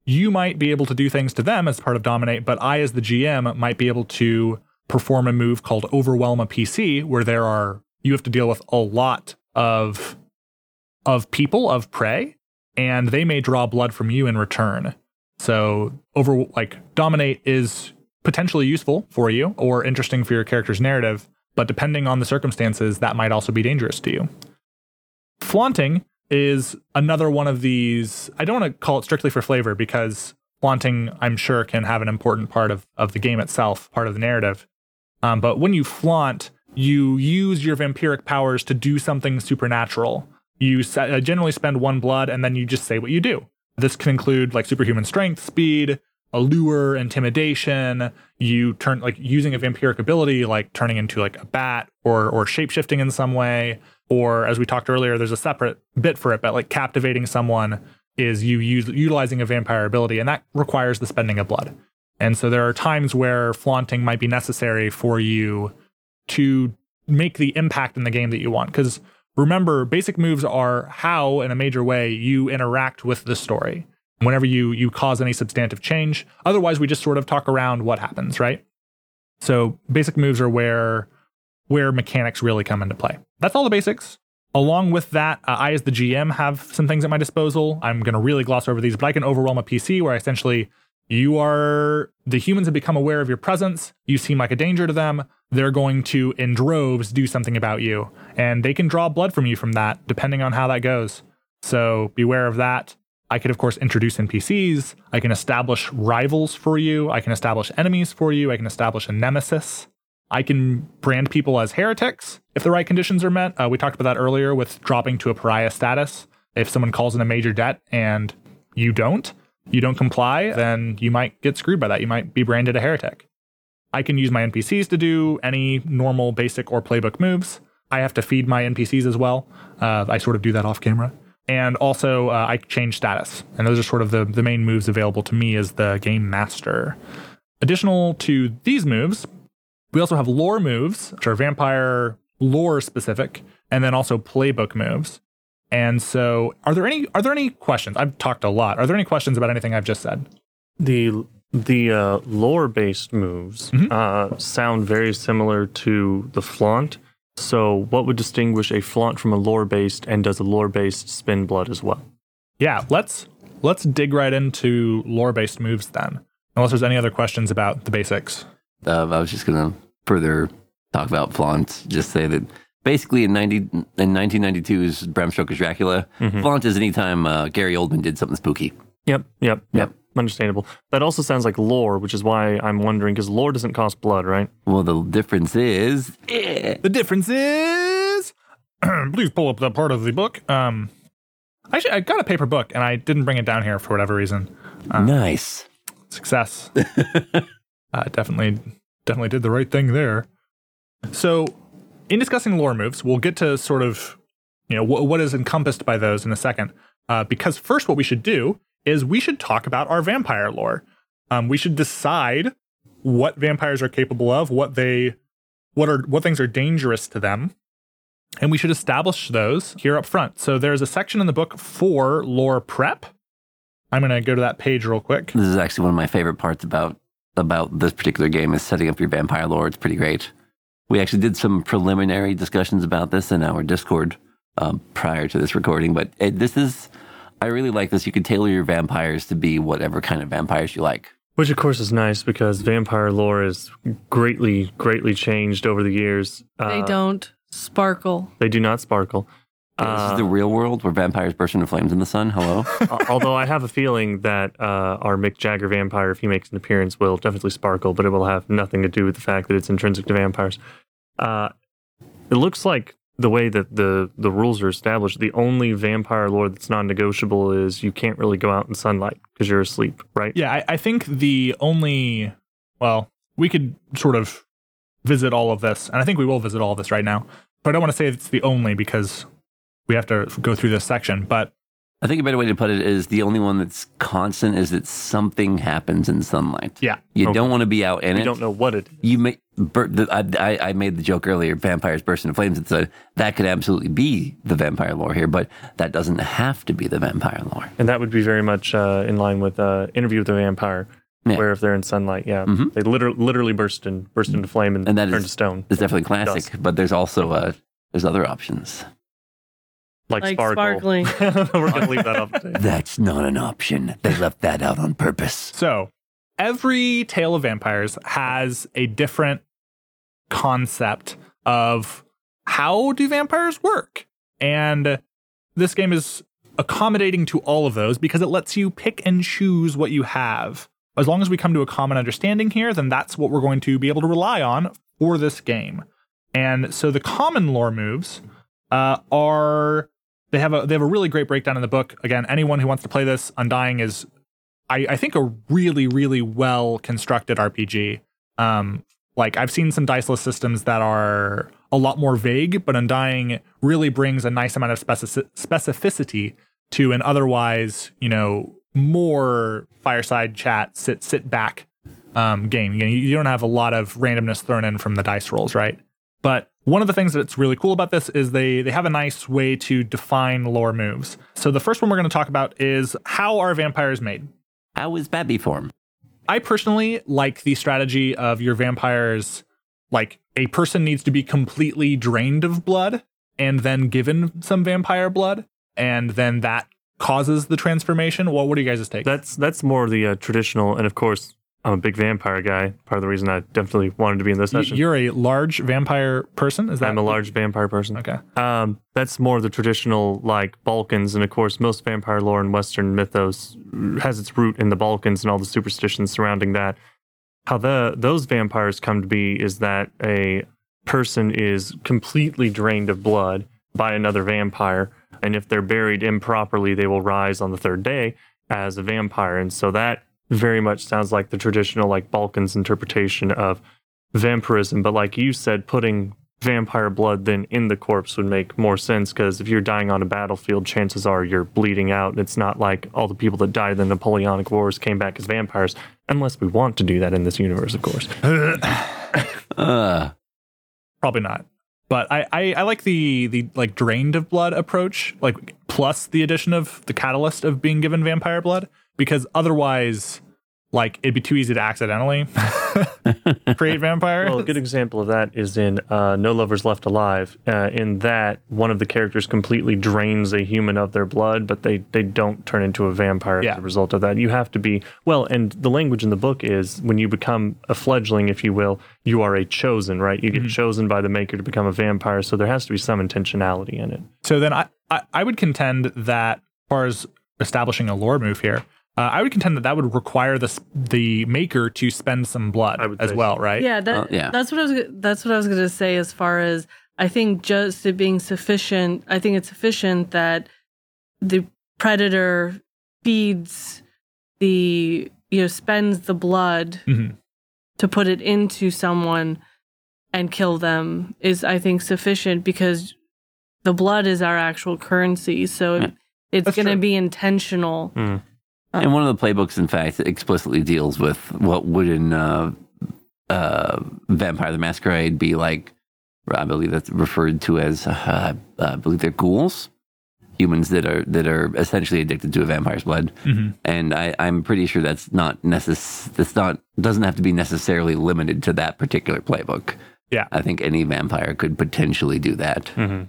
Speaker 1: you might be able to do things to them as part of Dominate, but I, as the GM, might be able to perform a move called Overwhelm a PC, where there are you have to deal with a lot of of people of prey, and they may draw blood from you in return. So over like Dominate is potentially useful for you or interesting for your character's narrative, but depending on the circumstances, that might also be dangerous to you. Flaunting is another one of these. I don't want to call it strictly for flavor because flaunting, I'm sure, can have an important part of, of the game itself, part of the narrative. Um, but when you flaunt, you use your vampiric powers to do something supernatural. You uh, generally spend one blood and then you just say what you do. This can include like superhuman strength, speed, allure, intimidation. You turn like using a vampiric ability, like turning into like a bat or or shapeshifting in some way. Or as we talked earlier, there's a separate bit for it, but like captivating someone is you use utilizing a vampire ability, and that requires the spending of blood. And so there are times where flaunting might be necessary for you to make the impact in the game that you want. Because remember, basic moves are how, in a major way, you interact with the story. Whenever you you cause any substantive change, otherwise we just sort of talk around what happens, right? So basic moves are where where mechanics really come into play. That's all the basics. Along with that, uh, I, as the GM, have some things at my disposal. I'm going to really gloss over these, but I can overwhelm a PC where essentially you are the humans have become aware of your presence. You seem like a danger to them. They're going to, in droves, do something about you, and they can draw blood from you from that, depending on how that goes. So beware of that. I could, of course, introduce NPCs. I can establish rivals for you. I can establish enemies for you. I can establish a nemesis. I can brand people as heretics if the right conditions are met. Uh, we talked about that earlier with dropping to a pariah status. If someone calls in a major debt and you don't, you don't comply, then you might get screwed by that. You might be branded a heretic. I can use my NPCs to do any normal, basic, or playbook moves. I have to feed my NPCs as well. Uh, I sort of do that off camera. And also, uh, I change status. And those are sort of the, the main moves available to me as the game master. Additional to these moves, we also have lore moves, which are vampire lore specific, and then also playbook moves. And so, are there any are there any questions? I've talked a lot. Are there any questions about anything I've just said?
Speaker 3: The the uh, lore based moves
Speaker 1: Mhm.
Speaker 3: uh, sound very similar to the flaunt. So, what would distinguish a flaunt from a lore based, and does a lore based spin blood as well?
Speaker 1: Yeah, let's let's dig right into lore based moves then. Unless there's any other questions about the basics.
Speaker 2: Uh, I was just going to further talk about Flaunt. Just say that basically in 90, in 1992's Bram Stoker's Dracula,
Speaker 3: Mhm.
Speaker 2: Flaunt is anytime uh, Gary Oldman did something spooky.
Speaker 3: Yep, yep,
Speaker 2: Yep.
Speaker 3: Understandable. That also sounds like lore, which is why I'm wondering because lore doesn't cost blood, right?
Speaker 2: Well, the difference is, eh,
Speaker 1: The difference is please pull up that part of the book. Um actually I got a paper book and I didn't bring it down here for whatever reason.
Speaker 2: nice.
Speaker 1: Success. uh, definitely definitely did the right thing there. So in discussing lore moves, we'll get to sort of you know wh- what is encompassed by those in a second. Uh, because first, what we should do is we should talk about our vampire lore. Um, we should decide what vampires are capable of, what they, what are what things are dangerous to them, and we should establish those here up front. So there's a section in the book for lore prep. I'm gonna go to that page real quick.
Speaker 2: This is actually one of my favorite parts about about this particular game is setting up your vampire lore. It's pretty great. We actually did some preliminary discussions about this in our Discord um, prior to this recording, but it, this is I really like this. You can tailor your vampires to be whatever kind of vampires you like.
Speaker 3: Which, of course, is nice because vampire lore is greatly, greatly changed over the years.
Speaker 4: They
Speaker 3: Uh,
Speaker 4: don't sparkle.
Speaker 3: They do not sparkle.
Speaker 2: This
Speaker 3: Uh,
Speaker 2: is the real world where vampires burst into flames in the sun. Hello.
Speaker 3: Although I have a feeling that uh, our Mick Jagger vampire, if he makes an appearance, will definitely sparkle, but it will have nothing to do with the fact that it's intrinsic to vampires. Uh, it looks like the way that the, the rules are established, the only vampire lore that's non negotiable is you can't really go out in sunlight because you're asleep, right?
Speaker 1: Yeah, I, I think the only, well, we could sort of visit all of this, and I think we will visit all of this right now. But I don't want to say it's the only because we have to go through this section. But
Speaker 2: I think a better way to put it is the only one that's constant is that something happens in sunlight.
Speaker 1: Yeah.
Speaker 2: You
Speaker 3: Okay.
Speaker 2: don't want to be out in
Speaker 3: We
Speaker 2: it.
Speaker 3: You don't know what it is.
Speaker 2: You may. bur- the- I, I, I made the joke earlier. Vampires burst into flames, and said that could absolutely be the vampire lore here, but that doesn't have to be the vampire lore.
Speaker 3: And that would be very much uh, in line with uh, Interview with the Vampire,
Speaker 2: Yeah.
Speaker 3: where if they're in sunlight, yeah,
Speaker 2: Mhm.
Speaker 3: they literally literally burst and burst into flame and,
Speaker 2: And that
Speaker 3: turn
Speaker 2: is-
Speaker 3: to stone,
Speaker 2: It's definitely classic,
Speaker 3: Dust.
Speaker 2: but there's also uh, there's other options.
Speaker 3: Like,
Speaker 4: Like
Speaker 3: sparkle.
Speaker 4: sparkling.
Speaker 3: We're gonna leave that up.
Speaker 2: That's not an option. They left that out on purpose.
Speaker 1: So every tale of vampires has a different concept of how do vampires work. And this game is accommodating to all of those because it lets you pick and choose what you have. As long as we come to a common understanding here, then that's what we're going to be able to rely on for this game. And so the common lore moves uh, are they have a they have a really great breakdown in the book. Again, anyone who wants to play this, Undying is I, I think a really, really well constructed RPG. Um, like I've seen some diceless systems that are a lot more vague, but Undying really brings a nice amount of specific- specificity to an otherwise, you know, more fireside chat, sit sit back um, game. You, know, you don't have a lot of randomness thrown in from the dice rolls, right? But one of the things that's really cool about this is they they have a nice way to define lore moves. So the first one we're going to talk about is how are vampires made?
Speaker 2: How is Babby form?
Speaker 1: I personally like the strategy of your vampires like a person needs to be completely drained of blood and then given some vampire blood and then that causes the transformation. Well, what do you guys' take?
Speaker 3: That's that's more the uh, traditional, and of course, I'm a big vampire guy. Part of the reason I definitely wanted to be in this session.
Speaker 1: You're a large vampire person, is that
Speaker 3: I'm a large vampire person.
Speaker 1: Okay.
Speaker 3: Um, that's more the traditional like Balkans, and of course, most vampire lore and Western mythos has its root in the Balkans and all the superstitions surrounding that. How the those vampires come to be is that a person is completely drained of blood by another vampire, and if they're buried improperly, they will rise on the third day as a vampire, and so that very much sounds like the traditional like Balkans interpretation of vampirism. But like you said, putting vampire blood then in the corpse would make more sense because if you're dying on a battlefield, chances are you're bleeding out. It's not like all the people that died in the Napoleonic Wars came back as vampires, unless we want to do that in this universe, of course.
Speaker 2: Uh,
Speaker 1: Probably not. But I, I, I like the the like drained of blood approach, like plus the addition of the catalyst of being given vampire blood, because otherwise, like it'd be too easy to accidentally create vampires.
Speaker 3: Well, a good example of that is in uh, Only Lovers Left Alive. Uh, in that, one of the characters completely drains a human of their blood, but they, they don't turn into a vampire
Speaker 1: Yeah.
Speaker 3: as a result of that. You have to be, well, and the language in the book is when you become a fledgling, if you will, you are a chosen, right? You get chosen by the maker to become a vampire, so there has to be some intentionality in it.
Speaker 1: So then I, I, I would contend that, as far as establishing a lore move here, uh, I would contend that that would require the the maker to spend some blood as
Speaker 3: say
Speaker 1: well, right?
Speaker 4: Yeah, that,
Speaker 2: Uh, yeah.
Speaker 4: that's what I was. That's what I was going to say. As far as I think, just it being sufficient. I think it's sufficient that the predator feeds the you know spends the blood
Speaker 1: Mhm.
Speaker 4: to put it into someone and kill them is I think sufficient because the blood is our actual currency. So
Speaker 2: Yeah.
Speaker 4: it's going to be intentional.
Speaker 2: And one of the playbooks, in fact, explicitly deals with what would in uh, uh, Vampire the Masquerade be like. I believe that's referred to as, uh, I believe they're ghouls, humans that are that are essentially addicted to a vampire's blood.
Speaker 1: Mhm.
Speaker 2: And I, I'm pretty sure that's not necess- That's not doesn't have to be necessarily limited to that particular playbook.
Speaker 1: Yeah.
Speaker 2: I think any vampire could potentially do that.
Speaker 3: Mm-hmm.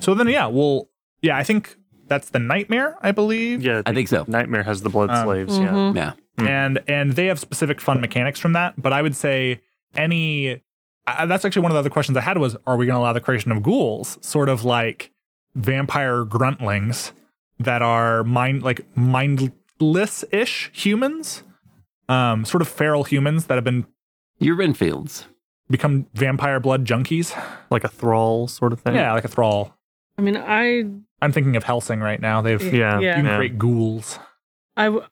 Speaker 1: So then, yeah, well, yeah, I think that's the nightmare, I believe.
Speaker 3: Yeah,
Speaker 2: I think so.
Speaker 3: Nightmare has the blood
Speaker 1: Um,
Speaker 3: slaves. Yeah.
Speaker 4: Mhm.
Speaker 2: Yeah.
Speaker 3: Hmm.
Speaker 1: and and they have specific fun mechanics from that. But I would say any I, that's actually one of the other questions I had was, are we going to allow the creation of ghouls, sort of like vampire gruntlings that are mind like mindless ish humans, um, sort of feral humans that have been
Speaker 2: You're Renfields.
Speaker 1: become vampire blood junkies.
Speaker 3: Like a thrall sort of thing.
Speaker 1: Yeah, like a thrall.
Speaker 4: I mean, I
Speaker 1: I'm thinking of Helsing right now. They've
Speaker 3: Yeah.
Speaker 4: Yeah.
Speaker 1: you can
Speaker 3: Yeah.
Speaker 1: create ghouls.
Speaker 4: I w-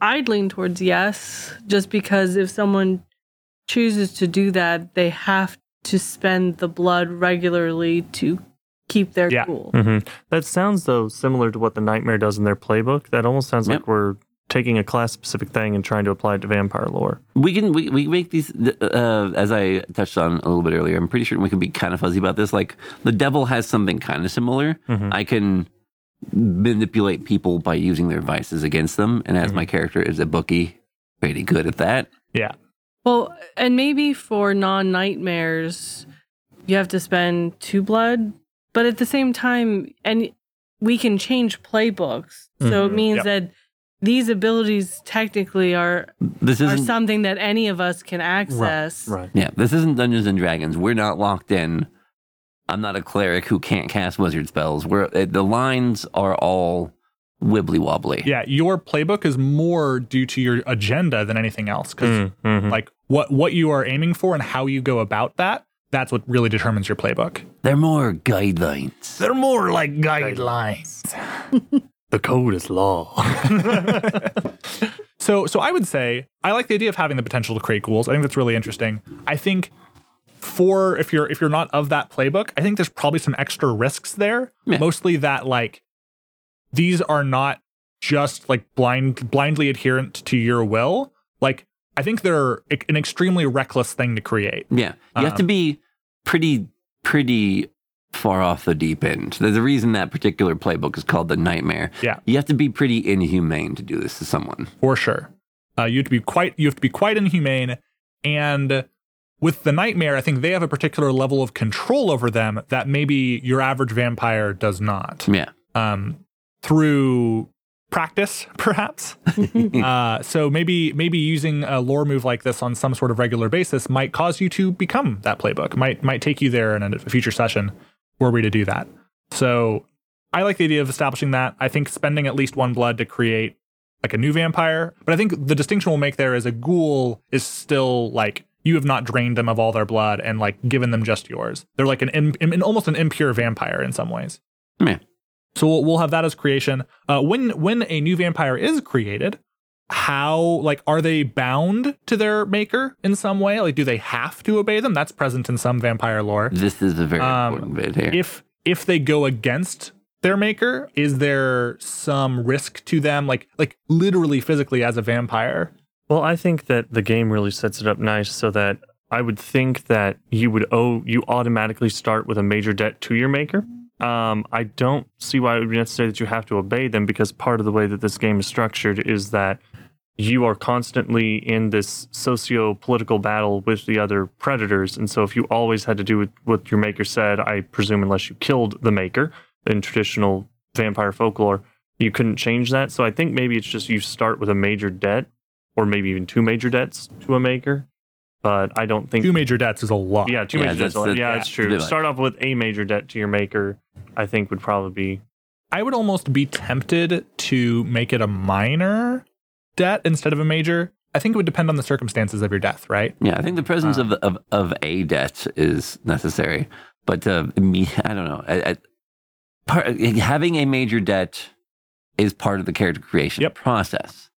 Speaker 4: I'd lean towards yes, just because if someone chooses to do that, they have to spend the blood regularly to keep their
Speaker 1: Yeah.
Speaker 4: cool.
Speaker 3: hmm That sounds though similar to what the Nightmare does in their playbook. That almost sounds
Speaker 2: Yep.
Speaker 3: like we're taking a class specific thing and trying to apply it to vampire lore.
Speaker 2: We can we, we make these uh, as I touched on a little bit earlier. I'm pretty sure we can be kind of fuzzy about this. Like the devil has something kind of similar. I can manipulate people by using their vices against them, and as my character is a bookie, pretty good at that.
Speaker 1: Yeah.
Speaker 4: Well, and maybe for non nightmares, you have to spend two blood, but at the same time, and we can change playbooks. So it
Speaker 3: Mhm.
Speaker 4: means
Speaker 1: Yep.
Speaker 4: that these abilities technically are
Speaker 2: This
Speaker 4: are
Speaker 2: isn't
Speaker 4: something that any of us can access.
Speaker 3: Right. right.
Speaker 2: yeah. This isn't Dungeons and Dragons. We're not locked in. I'm not a cleric who can't cast wizard spells. We're uh, the lines are all wibbly wobbly.
Speaker 1: Yeah, your playbook is more due to your agenda than anything else because
Speaker 3: Mm-hmm.
Speaker 1: like what what you are aiming for and how you go about that, that's what really determines your playbook.
Speaker 2: They're more guidelines.
Speaker 1: They're more like guidelines.
Speaker 3: The code is law.
Speaker 1: So so I would say I like the idea of having the potential to create ghouls. I think that's really interesting. I think for if you're if you're not of that playbook, I think there's probably some extra risks there.
Speaker 2: Yeah.
Speaker 1: Mostly that like these are not just like blind blindly adherent to your will. Like I think they're an extremely reckless thing to create.
Speaker 2: Yeah, you have to
Speaker 1: Um,
Speaker 2: be pretty, pretty far off the deep end. There's a reason that particular playbook is called the Nightmare.
Speaker 1: Yeah.
Speaker 2: you have to be pretty inhumane to do this to someone.
Speaker 1: for sure. Uh, you have to be quite you have to be quite inhumane, and with the nightmare, I think they have a particular level of control over them that maybe your average vampire does not.
Speaker 2: Yeah,
Speaker 1: Um, through practice, perhaps. uh, so maybe maybe using a lore move like this on some sort of regular basis might cause you to become that playbook. Might might take you there in a future session were we to do that. So I like the idea of establishing that. I think spending at least one blood to create like a new vampire, but I think the distinction we'll make there is a ghoul is still like you have not drained them of all their blood and like given them just yours. They're like an, im- im- almost an impure vampire in some ways.
Speaker 2: yeah.
Speaker 1: So we'll, we'll have that as creation. Uh, when when a new vampire is created, how like are they bound to their maker in some way? Like, do they have to obey them? That's present in some vampire lore.
Speaker 2: This is a very
Speaker 1: Um,
Speaker 2: important bit here.
Speaker 1: If if they go against their maker, is there some risk to them? Like like literally physically as a vampire?
Speaker 3: Well, I think that the game really sets it up nice so that I would think that you would owe you automatically start with a major debt to your maker. Um, I don't see why it would be necessary that you have to obey them because part of the way that this game is structured is that you are constantly in this socio-political battle with the other predators, and so if you always had to do with what your maker said, I presume unless you killed the maker in traditional vampire folklore, you couldn't change that. So I think maybe it's just you start with a major debt or maybe even two major debts to a maker. But I don't think
Speaker 1: Two major debts is a lot.
Speaker 3: yeah, two
Speaker 2: Yeah,
Speaker 3: major debts.
Speaker 2: that's- that's-
Speaker 3: yeah,
Speaker 1: yeah,
Speaker 3: it's true.
Speaker 2: like-
Speaker 3: Start off with a major debt to your maker. I think would probably be
Speaker 1: I would almost be tempted to make it a minor debt instead of a major. I think it would depend on the circumstances of your death, right?
Speaker 2: yeah, I think the presence
Speaker 1: Uh.
Speaker 2: of, of of a debt is necessary, but uh, me, I don't know. I, I, part, having a major debt is part of the character creation
Speaker 1: Yep.
Speaker 2: process,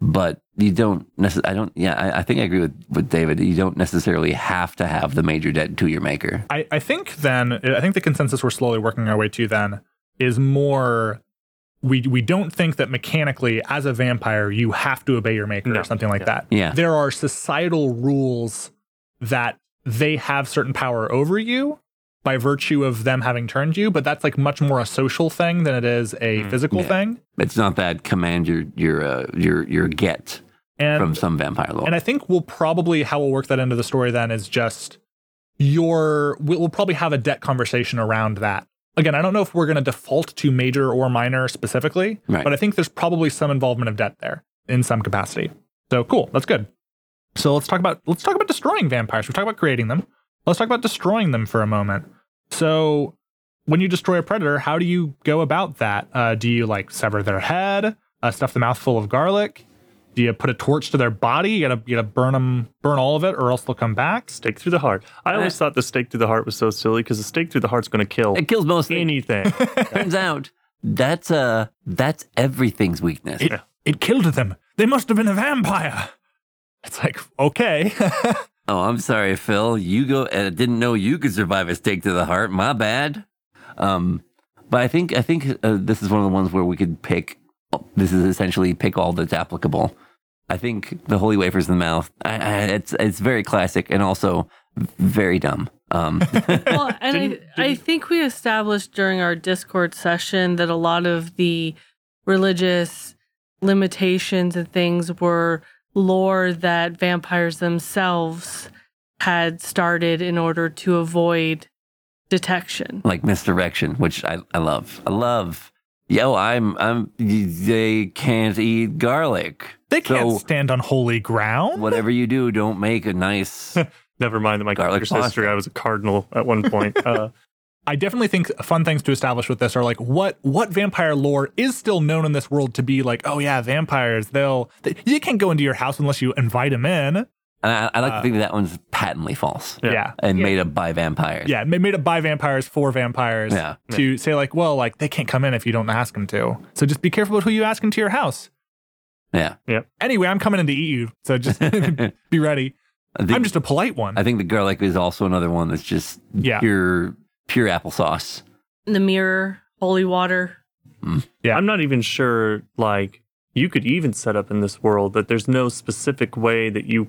Speaker 2: but you don't necessarily. I don't. Yeah, I, I think I agree with with David. You don't necessarily have to have the major debt to your maker.
Speaker 1: I, I think then I think the consensus we're slowly working our way to then is more we we don't think that mechanically as a vampire you have to obey your maker
Speaker 3: No.
Speaker 1: or something like
Speaker 3: Yeah.
Speaker 1: that.
Speaker 2: Yeah.
Speaker 1: There are societal rules that they have certain power over you by virtue of them having turned you, but that's like much more a social thing than it is a
Speaker 3: Mm,
Speaker 1: physical
Speaker 2: yeah.
Speaker 1: thing.
Speaker 2: It's not that command your your uh, your your get
Speaker 1: And
Speaker 2: from some vampire lore.
Speaker 1: And I think we'll probably how we'll work that into the story then is just your we'll we'll probably have a debt conversation around that. Again, I don't know if we're going to default to major or minor specifically,
Speaker 2: Right.
Speaker 1: but I think there's probably some involvement of debt there in some capacity. So cool, that's good. So let's talk about let's talk about destroying vampires. We talked about creating them. Let's talk about destroying them for a moment. So when you destroy a predator, how do you go about that? Uh, do you like sever their head, uh, stuff the mouth full of garlic? Do you put a torch to their body? You gotta you gotta burn them, burn all of it, or else they'll come back.
Speaker 3: stake through the heart. I always thought the stake through the heart was so silly because the stake through the heart's going to kill
Speaker 2: it kills most things.
Speaker 3: anything.
Speaker 2: Turns out that's uh that's everything's weakness.
Speaker 1: It it killed them. They must have been a vampire. It's like okay,
Speaker 2: Oh, I'm sorry, Phil. You go. I didn't know you could survive a stake to the heart. My bad. Um, but I think I think uh, this is one of the ones where we could pick. This is essentially pick all that's applicable. I think the holy wafers in the mouth. I, I, it's it's very classic and also very dumb. Um,
Speaker 4: well, and I,
Speaker 3: Didn't-
Speaker 4: I
Speaker 3: didn't-
Speaker 4: think we established during our Discord session that a lot of the religious limitations and things were lore that vampires themselves had started in order to avoid detection.
Speaker 2: like misdirection, which I, I love. I love. Yo, I'm I'm. They can't eat garlic.
Speaker 1: They can't
Speaker 2: So
Speaker 1: stand on holy ground.
Speaker 2: whatever you do, don't make a nice.
Speaker 3: Never mind that my
Speaker 2: Garlic
Speaker 3: character's history. I was a cardinal at one point. Uh,
Speaker 1: I definitely think fun things to establish with this are like what what vampire lore is still known in this world to be like. Oh yeah, vampires. They'll they, you can't go into your house unless you invite them in.
Speaker 2: And I, I like
Speaker 1: Uh,
Speaker 2: to think that, that one's patently false
Speaker 1: Yeah.
Speaker 3: Yeah.
Speaker 1: yeah.
Speaker 2: and
Speaker 4: Yeah.
Speaker 2: made up by vampires.
Speaker 1: Yeah, ma- made up by vampires for vampires
Speaker 2: Yeah.
Speaker 1: to say like, well, like they can't come in if you don't ask them to. So just be careful with who you ask into your house.
Speaker 2: Yeah.
Speaker 1: Anyway, I'm coming in to eat you, so just be ready.
Speaker 2: I think,
Speaker 1: I'm just a polite one.
Speaker 2: I think the garlic is also another one that's just
Speaker 1: Yeah.
Speaker 2: pure pure applesauce.
Speaker 4: The mirror, holy water.
Speaker 1: Yeah.
Speaker 3: I'm not even sure, like, you could even set up in this world that there's no specific way that you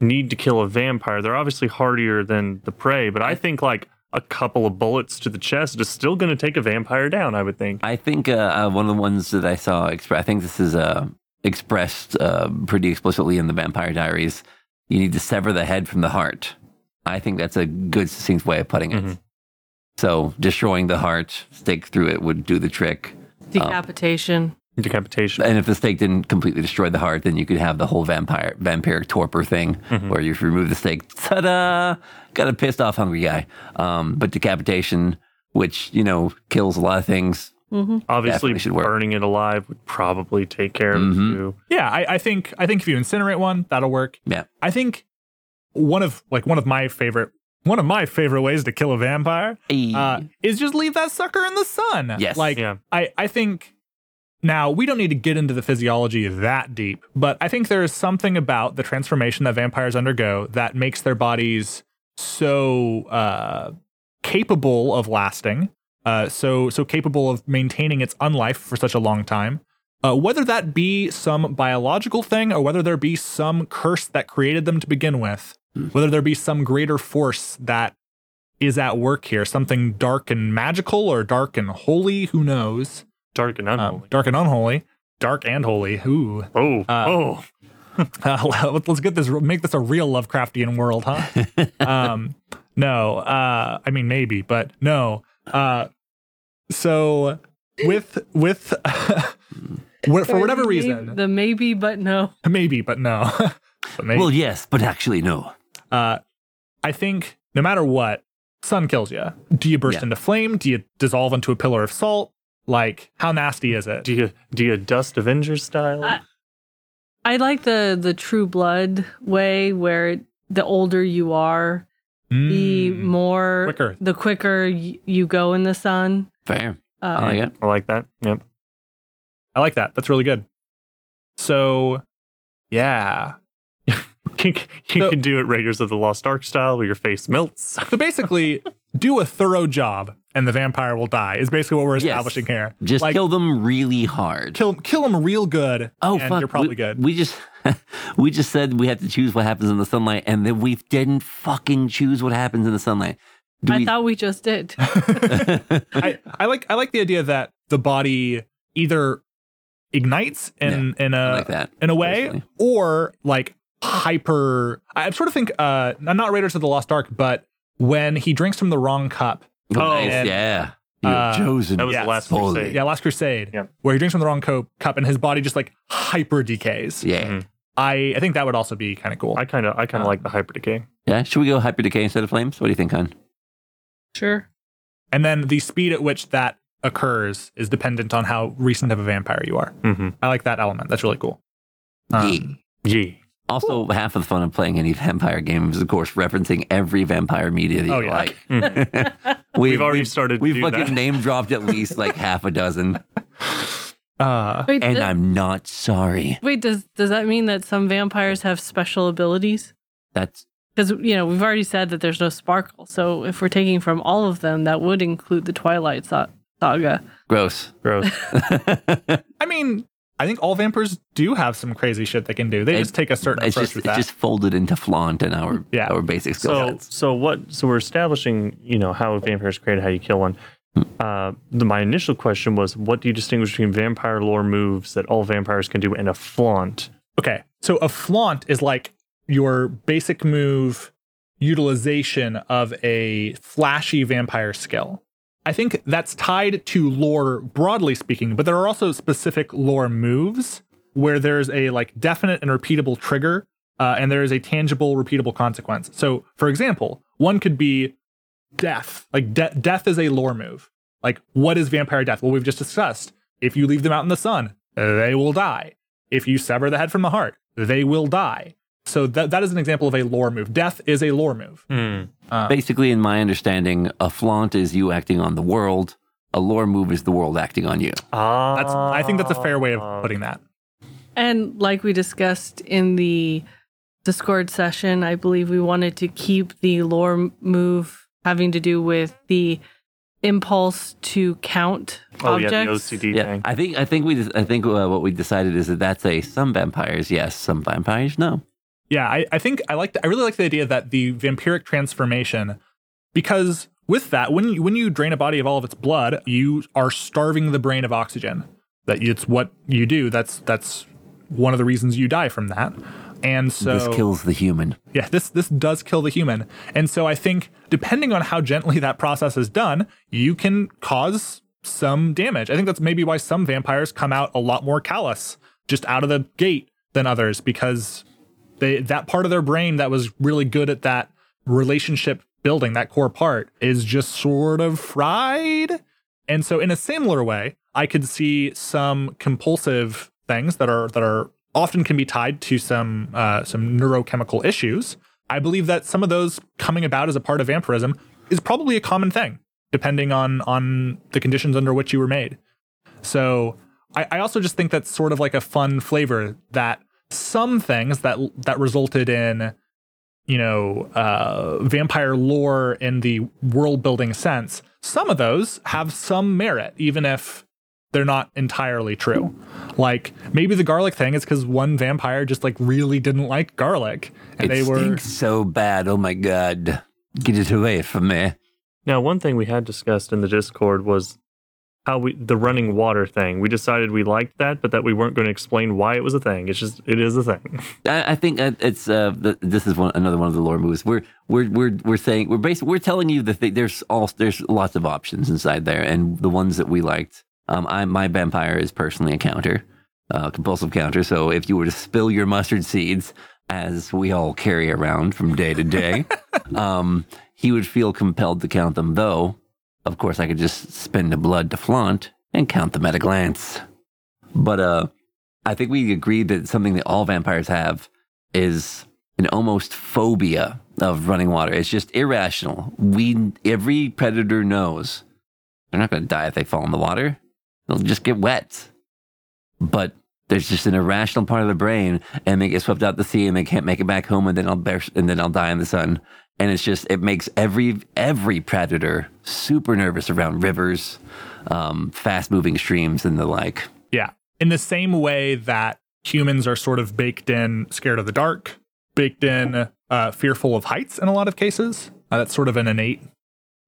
Speaker 3: need to kill a vampire. They're obviously hardier than the prey, but I think, like, a couple of bullets to the chest is still going to take a vampire down, I would think.
Speaker 2: I think uh, uh, one of the ones that I saw, I think this is uh, expressed uh, pretty explicitly in the Vampire Diaries. You need to sever the head from the heart. I think that's a good, succinct way of putting it.
Speaker 3: Mhm.
Speaker 2: So destroying the heart, stake through it would do the trick.
Speaker 4: Decapitation.
Speaker 3: Decapitation.
Speaker 2: And if the stake didn't completely destroy the heart, then you could have the whole vampire vampiric torpor thing, where you remove the stake, ta-da! Got a pissed off hungry guy. Um, but decapitation, which you know kills a lot of things.
Speaker 3: Obviously,
Speaker 2: definitely should work.
Speaker 3: burning it alive would probably take care of
Speaker 2: Mhm.
Speaker 3: it too.
Speaker 1: yeah, I, I think I think if you incinerate one, that'll work.
Speaker 2: Yeah,
Speaker 1: I think one of like one of my favorite one of my favorite ways to kill a vampire uh, is just leave that sucker in the sun.
Speaker 2: Yes.
Speaker 1: Like
Speaker 3: Yeah.
Speaker 1: I, I think now we don't need to get into the physiology that deep, but I think there is something about the transformation that vampires undergo that makes their bodies so uh, capable of lasting, uh, so so capable of maintaining its unlife for such a long time. Uh, whether that be some biological thing or whether there be some curse that created them to begin with, whether there be some greater force that is at work here, something dark and magical or dark and holy, who knows?
Speaker 3: Dark and
Speaker 1: Um,
Speaker 3: unholy.
Speaker 1: dark and unholy, dark and holy. Ooh,
Speaker 3: oh,
Speaker 1: uh,
Speaker 3: oh.
Speaker 1: uh, let's get this, make this a real Lovecraftian world, huh? um, no, uh, I mean maybe, but no. Uh, so with with. wh- For whatever
Speaker 4: The may-
Speaker 1: reason,
Speaker 4: The maybe, but no.
Speaker 1: maybe, but no. but maybe.
Speaker 2: well, yes, but actually, no.
Speaker 1: Uh, I think no matter what, sun kills you. Do you burst
Speaker 2: Yeah.
Speaker 1: into flame? Do you dissolve into a pillar of salt? Like, how nasty is it?
Speaker 3: Do you do you dust Avengers style?
Speaker 4: I- I like the the true blood way where the older you are, the
Speaker 1: Mm.
Speaker 4: more
Speaker 1: Quicker.
Speaker 4: the quicker y- you go in the sun.
Speaker 2: Fair.
Speaker 4: Uh,
Speaker 2: I like it.
Speaker 3: I like that. Yep.
Speaker 1: I like that. That's really good. So, yeah.
Speaker 3: You, can- you
Speaker 1: So-
Speaker 3: can do it Raiders of the Lost Ark style where your face melts.
Speaker 1: So basically, do a thorough job, and the vampire will die. Is basically what we're
Speaker 2: Yes.
Speaker 1: establishing here.
Speaker 2: Just
Speaker 1: like,
Speaker 2: kill them really hard.
Speaker 1: kill kill them real good.
Speaker 2: Oh
Speaker 1: and
Speaker 2: fuck!
Speaker 1: you're probably
Speaker 2: we,
Speaker 1: good.
Speaker 2: We just we just said we had to choose what happens in the sunlight, and then we didn't fucking choose what happens in the sunlight. Do
Speaker 4: I
Speaker 2: we?
Speaker 4: thought we just did.
Speaker 1: I, I like I like the idea that the body either ignites in in
Speaker 2: I
Speaker 1: a
Speaker 2: like that.
Speaker 1: in a way
Speaker 2: personally.
Speaker 1: or like hyper I sort of think uh I'm not Raiders of the Lost Ark but when he drinks from the wrong cup
Speaker 2: Oh,
Speaker 3: Oh,
Speaker 2: nice,
Speaker 1: and-
Speaker 2: yeah. You've
Speaker 1: uh,
Speaker 2: chosen.
Speaker 3: That was
Speaker 1: Yes.
Speaker 3: the last
Speaker 2: Holy.
Speaker 3: crusade.
Speaker 1: yeah Last Crusade
Speaker 3: Yeah.
Speaker 1: where he drinks from the wrong co- cup and his body just like hyper decays
Speaker 2: yeah,
Speaker 3: Mhm.
Speaker 1: I I think that would also be kind of cool
Speaker 3: I kind of I kind of
Speaker 1: Um,
Speaker 3: like the hyper decay.
Speaker 2: yeah. Should we go hyper decay instead of flames? What do you think, hon?
Speaker 4: Sure.
Speaker 1: and then the speed at which that occurs is dependent on how recent of a vampire you are
Speaker 3: Mm-hmm.
Speaker 1: I like that element that's really cool Um,
Speaker 3: Yeah.
Speaker 2: Also, half of the fun of playing any vampire game is, of course, referencing every vampire media that
Speaker 1: Oh,
Speaker 2: you
Speaker 1: yeah.
Speaker 2: like.
Speaker 3: Mhm.
Speaker 2: we,
Speaker 3: We've already
Speaker 2: we've,
Speaker 3: started
Speaker 2: We've fucking
Speaker 3: that.
Speaker 2: name dropped at least like half a dozen,
Speaker 1: uh
Speaker 4: Wait,
Speaker 2: and
Speaker 4: th-
Speaker 2: I'm not sorry.
Speaker 4: wait. Does does that mean that some vampires have special abilities?
Speaker 2: That's
Speaker 4: Because you know we've already said that there's no sparkle. So if we're taking from all of them, that would include the Twilight Saga.
Speaker 2: Gross.
Speaker 3: Gross.
Speaker 1: I mean, I think all vampires do have some crazy shit they can do. They
Speaker 2: It-
Speaker 1: just take a certain
Speaker 2: It's
Speaker 1: approach
Speaker 2: just
Speaker 1: with
Speaker 2: it's just folded into flaunt and our
Speaker 1: Yeah.
Speaker 2: our basic skill
Speaker 3: So,
Speaker 2: sets.
Speaker 3: so what? So we're establishing, you know, how a vampire is created, how you kill one. Uh, the, my initial question was, what do you distinguish between vampire lore moves that all vampires can do and a flaunt?
Speaker 1: Okay, so a flaunt is like your basic move utilization of a flashy vampire skill. I think that's tied to lore broadly speaking, but there are also specific lore moves where there's a like definite and repeatable trigger, uh, and there is a tangible, repeatable consequence. So, for example, one could be death. Like de- death is a lore move. Like what is vampire death? Well, we've just discussed. If you leave them out in the sun, they will die. If you sever the head from the heart, they will die. So that that is an example of a lore move. Death is a lore move.
Speaker 2: Basically, in my understanding, a flaunt is you acting on the world. A lore move is the world acting on you.
Speaker 3: Ah,
Speaker 1: That's I think that's a fair way of putting that.
Speaker 4: And like we discussed in the Discord session, I believe we wanted to keep the lore move having to do with the impulse to count
Speaker 3: Oh
Speaker 4: objects.
Speaker 3: yeah, the OCD
Speaker 2: Yeah,
Speaker 3: thing.
Speaker 2: I think I think we I think uh, what we decided is that that's a some vampires yes, some vampires no.
Speaker 1: Yeah, I, I think I like I really like the idea that the vampiric transformation, because with that, when you when you drain a body of all of its blood, you are starving the brain of oxygen. That it's what you do. That's that's one of the reasons you die from that. And so
Speaker 2: this kills the human.
Speaker 1: yeah, this this does kill the human. And so I think depending on how gently that process is done, you can cause some damage. I think that's maybe why some vampires come out a lot more callous just out of the gate than others because they that part of their brain that was really good at that relationship building, that core part is just sort of fried. And so in a similar way, I could see some compulsive things that are that are often can be tied to some uh, some neurochemical issues. I believe that some of those coming about as a part of vampirism is probably a common thing, depending on on the conditions under which you were made. So I, I also just think that's sort of like a fun flavor that some things that that resulted in you know uh, vampire lore in the world building sense some of those have some merit even if they're not entirely true like maybe the garlic thing is because one vampire just like really didn't like garlic and
Speaker 2: it
Speaker 1: they were
Speaker 2: so bad. Oh my god, get it away from me.
Speaker 3: Now, one thing we had discussed in the Discord was how we the running water thing. We decided we liked that, but that we weren't going to explain why it was a thing. It's just it is a thing.
Speaker 2: I, I think uh, it's uh, the, this is one another one of the lore moves. We're we're we're we're saying we're basically we're telling you that there's all there's lots of options inside there, and the ones that we liked. Um, I my vampire is personally a counter, uh, compulsive counter. So if you were to spill your mustard seeds, as we all carry around from day to day, um, he would feel compelled to count them. Though, of course, I could just spend the blood to flaunt and count them at a glance. But uh, I think we agreed that something that all vampires have is an almost phobia of running water. It's just irrational. We every predator knows they're not going to die if they fall in the water. They'll just get wet. But there's just an irrational part of the brain, and they get swept out to sea, and they can't make it back home, and then I'll bear, and then I'll die in the sun. And it's just it makes every every predator super nervous around rivers, um, fast moving streams, and the like.
Speaker 1: Yeah. In the same way that humans are sort of baked in scared of the dark, baked in uh, fearful of heights in a lot of cases. Uh, that's sort of an innate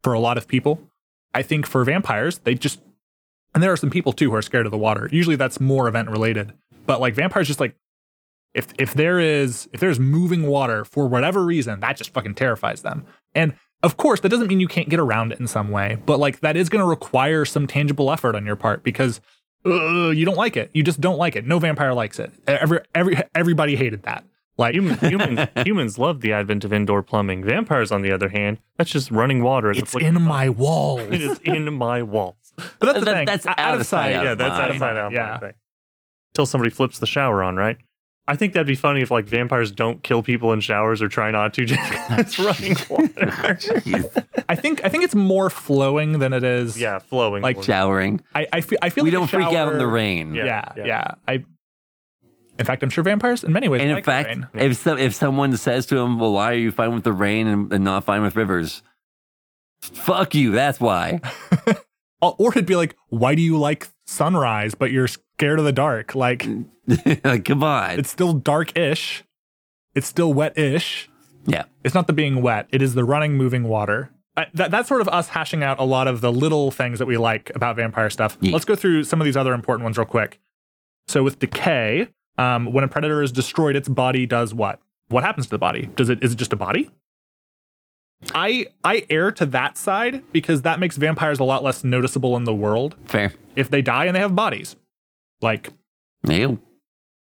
Speaker 1: for a lot of people. I think for vampires, they just, and there are some people too who are scared of the water. Usually that's more event related. But like vampires, just like, if if there is if there's moving water for whatever reason, that just fucking terrifies them. And of course, that doesn't mean you can't get around it in some way, but like that is going to require some tangible effort on your part because uh, you don't like it. You just don't like it. No vampire likes it. Every every everybody hated that. Like
Speaker 3: Human, humans humans love the advent of indoor plumbing. Vampires, on the other hand, that's just running water.
Speaker 1: it's
Speaker 3: like-
Speaker 1: in my walls.
Speaker 3: It is in my walls.
Speaker 1: But that's the
Speaker 2: That-
Speaker 1: thing.
Speaker 2: that's
Speaker 1: out,
Speaker 2: out
Speaker 1: of
Speaker 2: of
Speaker 1: sight.
Speaker 2: sight,
Speaker 3: Yeah, that's
Speaker 2: Fine.
Speaker 3: outside out.
Speaker 1: Yeah.
Speaker 3: Until somebody flips the shower on, right? I think that'd be funny if like vampires don't kill people in showers or try not to. Just 'cause it's running water.
Speaker 1: I think I think it's more flowing than it is.
Speaker 3: yeah, flowing.
Speaker 1: Like.
Speaker 2: Showering.
Speaker 1: I I feel I feel
Speaker 2: We
Speaker 1: like
Speaker 2: don't freak out in the rain.
Speaker 3: Yeah.
Speaker 1: Yeah, yeah. I In fact, I'm sure vampires in many ways.
Speaker 2: And in
Speaker 1: like the
Speaker 2: fact,
Speaker 1: rain.
Speaker 2: if so, if someone says to him, "Well, why are you fine with the rain and, and not fine with rivers?" Fuck you. That's why.
Speaker 1: Or- or it'd be like, why do you like sunrise, but you're scared of the dark? Like,
Speaker 2: like, come on.
Speaker 1: it's still dark-ish. It's still wet-ish.
Speaker 2: yeah.
Speaker 1: It's not the being wet. It is the running, moving water. I, that, that's sort of us hashing out a lot of the little things that we like about vampire stuff.
Speaker 2: Yeah.
Speaker 1: Let's go through some of these other important ones real quick. So with decay, um, when a predator is destroyed, its body does what? What happens to the body? Does it is it just a body? I I err to that side because that makes vampires a lot less noticeable in the world
Speaker 2: Fair.
Speaker 1: if they die and they have bodies. Like
Speaker 2: Ew.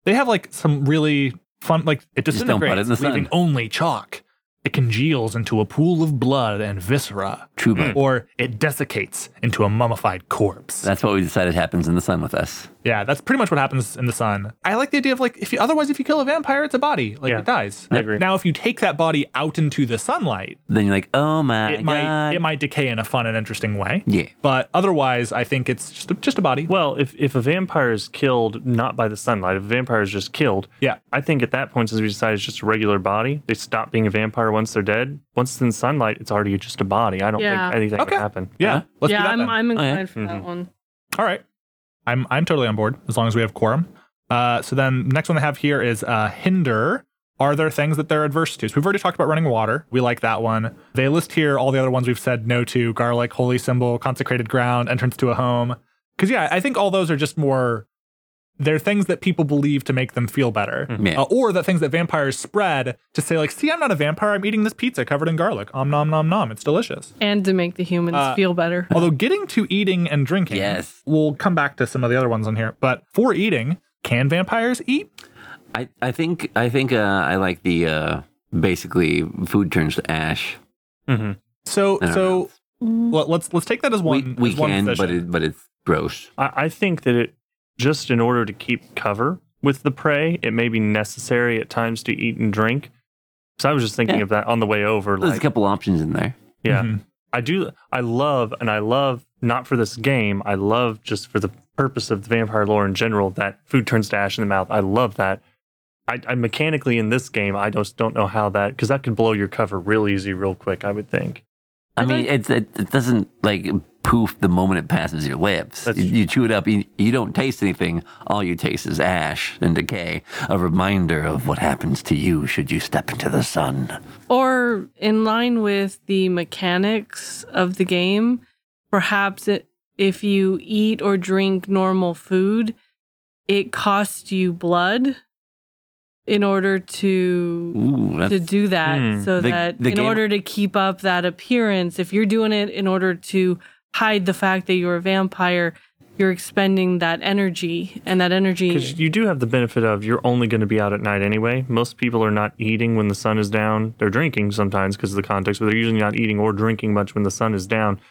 Speaker 1: they have like some really fun like it
Speaker 2: Just don't put it
Speaker 1: disintegrates,
Speaker 2: the sun.
Speaker 1: leaving only chalk. It congeals into a pool of blood and viscera,
Speaker 2: True
Speaker 1: or it desiccates into a mummified corpse.
Speaker 2: That's what we decided happens in the sun with us.
Speaker 1: Yeah, that's pretty much what happens in the sun. I like the idea of like if you otherwise if you kill a vampire, it's a body, like
Speaker 3: Yeah,
Speaker 1: it dies.
Speaker 3: I agree.
Speaker 1: Now if you take that body out into the sunlight,
Speaker 2: Then you're like, oh my
Speaker 1: it
Speaker 2: god.
Speaker 1: might it might decay in a fun and interesting way.
Speaker 2: yeah.
Speaker 1: But otherwise, I think it's just a, just a body.
Speaker 3: Well, if, if a vampire is killed not by the sunlight, if a vampire is just killed,
Speaker 1: Yeah.
Speaker 3: I think at that point, since we decided it's just a regular body, they stop being a vampire once they're dead. Once it's in sunlight, it's already just a body. I don't
Speaker 4: Yeah.
Speaker 3: think anything
Speaker 1: Okay.
Speaker 3: would happen.
Speaker 1: Yeah,
Speaker 2: Huh?
Speaker 1: let's
Speaker 4: yeah,
Speaker 1: do that
Speaker 4: I'm,
Speaker 1: then.
Speaker 4: I'm
Speaker 2: Oh, yeah?
Speaker 4: inclined for that
Speaker 3: Mhm.
Speaker 4: one.
Speaker 1: All right. I'm I'm totally on board as long as we have quorum. Uh, so then the next one they have here is uh, hinder. Are there things that they're adverse to? So we've already talked about running water. We like that one. They list here all the other ones we've said no to: garlic, holy symbol, consecrated ground, entrance to a home. Because yeah, I think all those are just more. They're things that people believe to make them feel better,
Speaker 2: Yeah.
Speaker 1: Uh, or the things that vampires spread to say like, "See, I'm not a vampire. I'm eating this pizza covered in garlic. Om nom nom nom. It's delicious."
Speaker 4: And to make the humans
Speaker 1: Uh,
Speaker 4: feel better.
Speaker 1: Although getting to eating and drinking,
Speaker 2: Yes.
Speaker 1: we'll come back to some of the other ones on here. But for eating, can vampires eat?
Speaker 2: I, I think I think uh, I like the uh, basically food turns to ash.
Speaker 3: Mm-hmm.
Speaker 1: So, so well, let's let's take that as one.
Speaker 2: we we
Speaker 1: as one
Speaker 2: can, but it, but it's gross.
Speaker 3: I, I think that it just in order to keep cover with the prey, it may be necessary at times to eat and drink. So I was just thinking
Speaker 2: Yeah.
Speaker 3: of that on the way over.
Speaker 2: There's a couple options in there.
Speaker 3: yeah,
Speaker 1: Mhm.
Speaker 3: I do. I love, and I love not for this game. I love just for the purpose of the vampire lore in general. That food turns to ash in the mouth. I love that. I, I mechanically in this game, I just don't know how that because that could blow your cover real easy, real quick. I would think.
Speaker 2: I mean, it's it, it doesn't like poof the moment it passes your lips. You, you chew it up. You, you don't taste anything. All you taste is ash and decay. A reminder of what happens to you should you step into the sun.
Speaker 4: Or in line with the mechanics of the game, perhaps it, if you eat or drink normal food, it costs you blood in order to
Speaker 2: Ooh,
Speaker 4: to do that
Speaker 3: Hmm.
Speaker 4: so
Speaker 2: The-
Speaker 4: that
Speaker 2: the
Speaker 4: in
Speaker 2: game-
Speaker 4: order to keep up that appearance if you're doing it in order to hide the fact that you're a vampire you're expending that energy and that energy
Speaker 3: Because you do have the benefit of you're only going to be out at night anyway. Most people are not eating when the sun is down. They're drinking sometimes because of the context, but they're usually not eating or drinking much when the sun is down.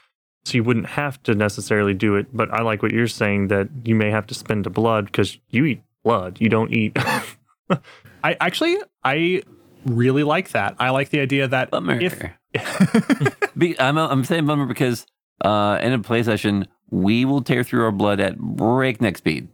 Speaker 3: So you wouldn't have to necessarily do it. But I like what you're saying that you may have to spend the blood because you eat blood. You don't eat.
Speaker 1: I actually I really like that. I like the idea that
Speaker 2: bummer.
Speaker 1: if
Speaker 2: Be, I'm, I'm saying bummer because uh, in a play session, we will tear through our blood at breakneck speed.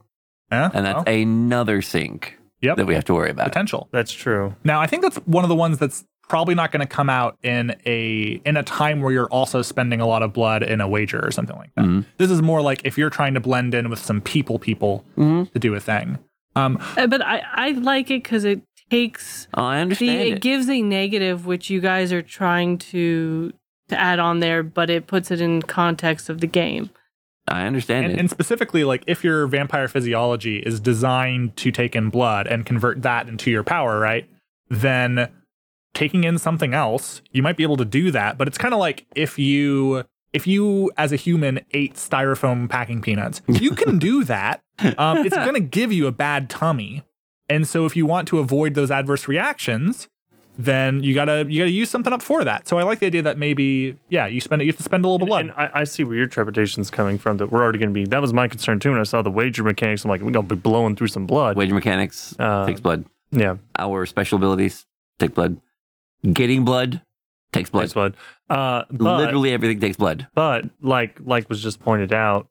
Speaker 1: Yeah,
Speaker 2: And that's
Speaker 1: well,
Speaker 2: another sink
Speaker 1: Yep.
Speaker 2: that we have to worry about.
Speaker 1: potential.
Speaker 3: That's true.
Speaker 1: Now, I think that's one of the ones that's probably not going to come out in a in a time where you're also spending a lot of blood in a wager or something like that.
Speaker 2: Mhm.
Speaker 1: This is more like if you're trying to blend in with some people people
Speaker 2: Mhm.
Speaker 1: to do a thing. Um,
Speaker 4: Uh, but i i like it because it takes
Speaker 2: Oh, I
Speaker 4: the
Speaker 2: understand
Speaker 4: it
Speaker 2: it.
Speaker 4: gives a negative which you guys are trying to to add on there but it puts it in context of the game
Speaker 2: I understand
Speaker 1: and,
Speaker 2: it.
Speaker 1: and specifically, like if your vampire physiology is designed to take in blood and convert that into your power, right? Then taking in something else, you might be able to do that. But it's kind of like if you if you as a human ate styrofoam packing peanuts, you can do that. Um, it's going to give you a bad tummy, and so if you want to avoid those adverse reactions, then you gotta you gotta use something up for that. So I like the idea that maybe yeah, you spend it, you have to spend a little blood.
Speaker 3: And I, I see where your trepidation is coming from. That we're already going to be. That was my concern too. When I saw the wager mechanics, I'm like, we're going to be blowing through some blood.
Speaker 2: Wager mechanics
Speaker 3: Uh,
Speaker 2: takes blood.
Speaker 3: Yeah,
Speaker 2: Our special abilities take blood. Getting blood takes blood.
Speaker 3: takes blood. Uh, but,
Speaker 2: Literally everything takes blood.
Speaker 3: But like like was just pointed out,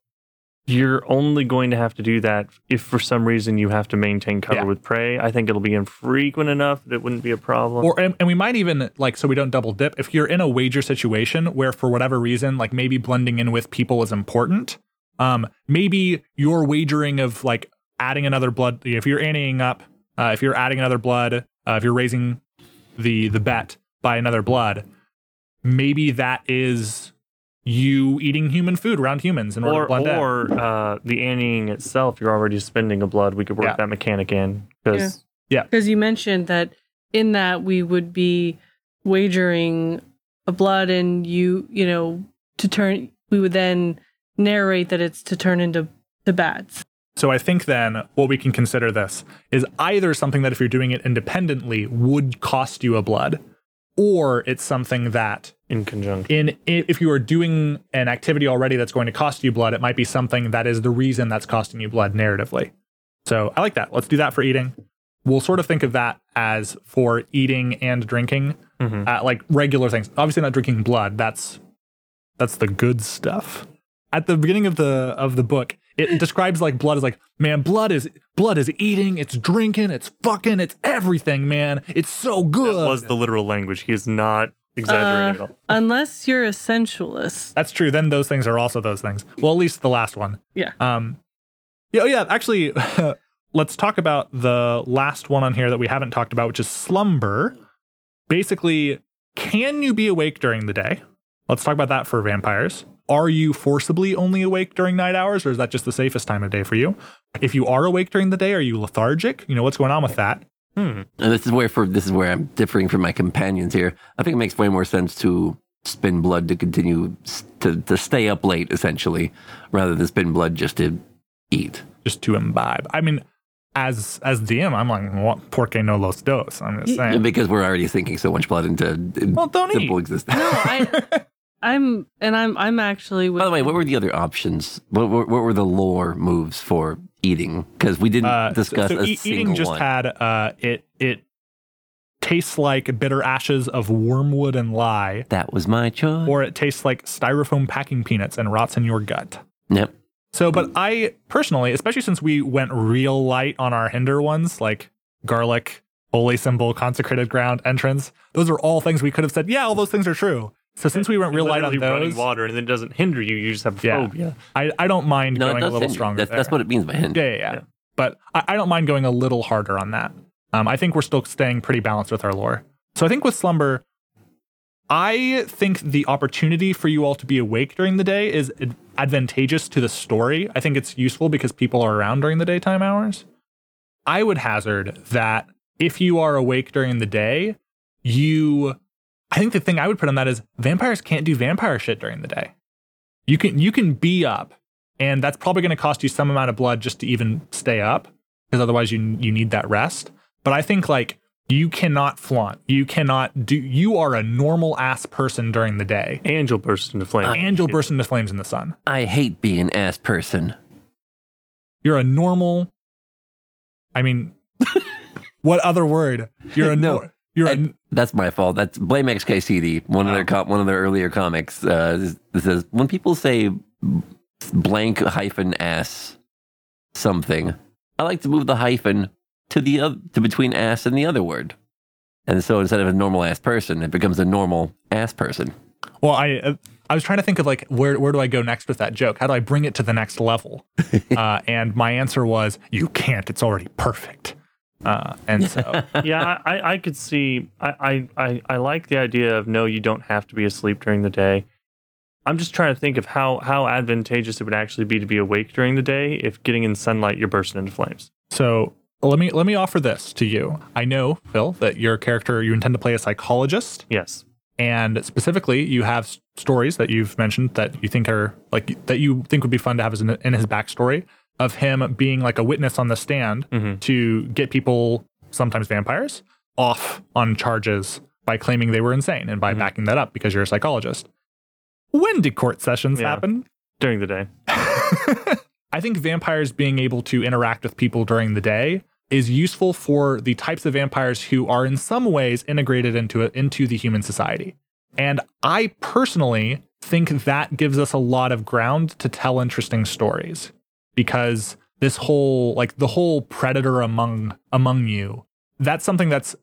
Speaker 3: you're only going to have to do that if for some reason you have to maintain cover
Speaker 1: Yeah.
Speaker 3: with prey. I think it'll be infrequent enough that it wouldn't be a problem.
Speaker 1: Or and, and we might even like so we don't double dip. If you're in a wager situation where for whatever reason, like maybe blending in with people is important, um, maybe your wagering of like adding another blood. If you're anteing up, uh, if you're adding another blood, uh, if you're raising the the bet by another blood, maybe that is you eating human food around humans in order to
Speaker 3: or
Speaker 1: blend in.
Speaker 3: or uh, the anteing itself, you're already spending a blood. We could work
Speaker 1: Yeah.
Speaker 3: that mechanic in because yeah,
Speaker 4: Because you mentioned that in that we would be wagering a blood and you, you know, to turn, we would then narrate that it's to turn into the bats.
Speaker 1: So I think then what we can consider this is either something that if you're doing it independently would cost you a blood, or it's something that
Speaker 3: in conjunction.
Speaker 1: in if you are doing an activity already that's going to cost you blood, it might be something that is the reason that's costing you blood narratively. So I like that. Let's do that for eating. We'll sort of think of that as for eating and drinking,
Speaker 3: Mhm.
Speaker 1: uh, like regular things. Obviously, not drinking blood. That's that's the good stuff. At the beginning of the of the book, it describes like blood as like, man, blood is blood is eating, it's drinking, it's fucking, it's everything, man. It's so good.
Speaker 3: That was the literal language. He is not exaggerating
Speaker 4: Uh,
Speaker 3: at all.
Speaker 4: unless you're a sensualist.
Speaker 1: That's true. Then those things are also those things. Well, at least the last one.
Speaker 4: Yeah.
Speaker 1: Um. Yeah. Oh, yeah. Actually, let's talk about the last one on here that we haven't talked about, which is slumber. Basically, can you be awake during the day? Let's talk about that for vampires. Are you forcibly only awake during night hours, or is that just the safest time of day for you? If you are awake during the day, are you lethargic? You know what's going on with that?
Speaker 3: Hmm.
Speaker 2: And this is where for this is where I'm differing from my companions here. I think it makes way more sense to spin blood to continue to to stay up late essentially, rather than spin blood just to eat.
Speaker 1: Just to imbibe. I mean, as as DM, I'm like, what? Porque no los dos? I'm just saying.
Speaker 2: Because we're already sinking so much blood into
Speaker 1: Well, don't
Speaker 2: simple
Speaker 1: eat.
Speaker 2: existence.
Speaker 4: No, I, I'm, and I'm, I'm actually. With,
Speaker 2: By the way, what were the other options? What, what, what were the lore moves for eating? Because we didn't
Speaker 1: Uh, so-
Speaker 2: discuss
Speaker 1: so
Speaker 2: a
Speaker 1: e-
Speaker 2: single
Speaker 1: eating just
Speaker 2: one.
Speaker 1: had uh, it it tastes like bitter ashes of wormwood and lye,
Speaker 2: that was my choice.
Speaker 1: or it tastes like styrofoam packing peanuts and rots in your gut.
Speaker 2: yep.
Speaker 1: So, but I personally, especially since we went real light on our hinder ones, like garlic, holy symbol, consecrated ground, entrance, those are all things we could have said. Yeah, all those things are true. So since we went real light on
Speaker 3: Literally running
Speaker 1: those,
Speaker 3: water and then it doesn't hinder you. You just have a
Speaker 1: Yeah.
Speaker 3: phobia.
Speaker 1: I, I don't mind
Speaker 2: No, it
Speaker 1: going a
Speaker 2: does
Speaker 1: little
Speaker 2: hinder.
Speaker 1: stronger.
Speaker 2: That's, that's
Speaker 1: there.
Speaker 2: what it means by hinder.
Speaker 1: Yeah, yeah, yeah.
Speaker 3: Yeah.
Speaker 1: But I, I don't mind going a little harder on that. Um, I think we're still staying pretty balanced with our lore. So I think with slumber, I think the opportunity for you all to be awake during the day is ad- advantageous to the story. I think it's useful because people are around during the daytime hours. I would hazard that if you are awake during the day, you I think the thing I would put on that is vampires can't do vampire shit during the day. You can you can be up and that's probably going to cost you some amount of blood just to even stay up because otherwise you you need that rest. But I think like you cannot flaunt. You cannot do you are a normal ass person during the day.
Speaker 3: Angel you'll burst into flames.
Speaker 1: And you'll burst into flames in the sun.
Speaker 2: I hate being an ass person.
Speaker 1: You're a normal I mean what other word? You're a
Speaker 2: No.
Speaker 1: no. You're a
Speaker 2: And that's my fault. That's blame XKCD. One of their com- one of their earlier comics. Uh, this- says when people say blank hyphen ass something, I like to move the hyphen to the oth- to between ass and the other word, and so instead of a normal ass person, it becomes a normal ass person.
Speaker 1: Well, I uh, I was trying to think of like where where do I go next with that joke? How do I bring it to the next level? uh, and my answer was you can't. It's already perfect. Uh, and so
Speaker 3: yeah, I, I- I could see. I, I, I, I like the idea of no, you don't have to be asleep during the day. I'm just trying to think of how how advantageous it would actually be to be awake during the day if getting in sunlight you're bursting into flames.
Speaker 1: so let me let me offer this to you. I know Phil that your character you intend to play a psychologist,
Speaker 3: Yes.
Speaker 1: and specifically you have s- stories that you've mentioned that you think are like that you think would be fun to have as in, in his backstory of him being like a witness on the stand
Speaker 3: Mhm.
Speaker 1: to get people, sometimes vampires, off on charges by claiming they were insane and by
Speaker 3: Mhm.
Speaker 1: backing that up because you're a psychologist. When did court sessions
Speaker 3: Yeah.
Speaker 1: happen?
Speaker 3: During the day.
Speaker 1: I think vampires being able to interact with people during the day is useful for the types of vampires who are in some ways integrated into it into the human society. And I personally think that gives us a lot of ground to tell interesting stories because this whole like the whole predator among among you that's something that's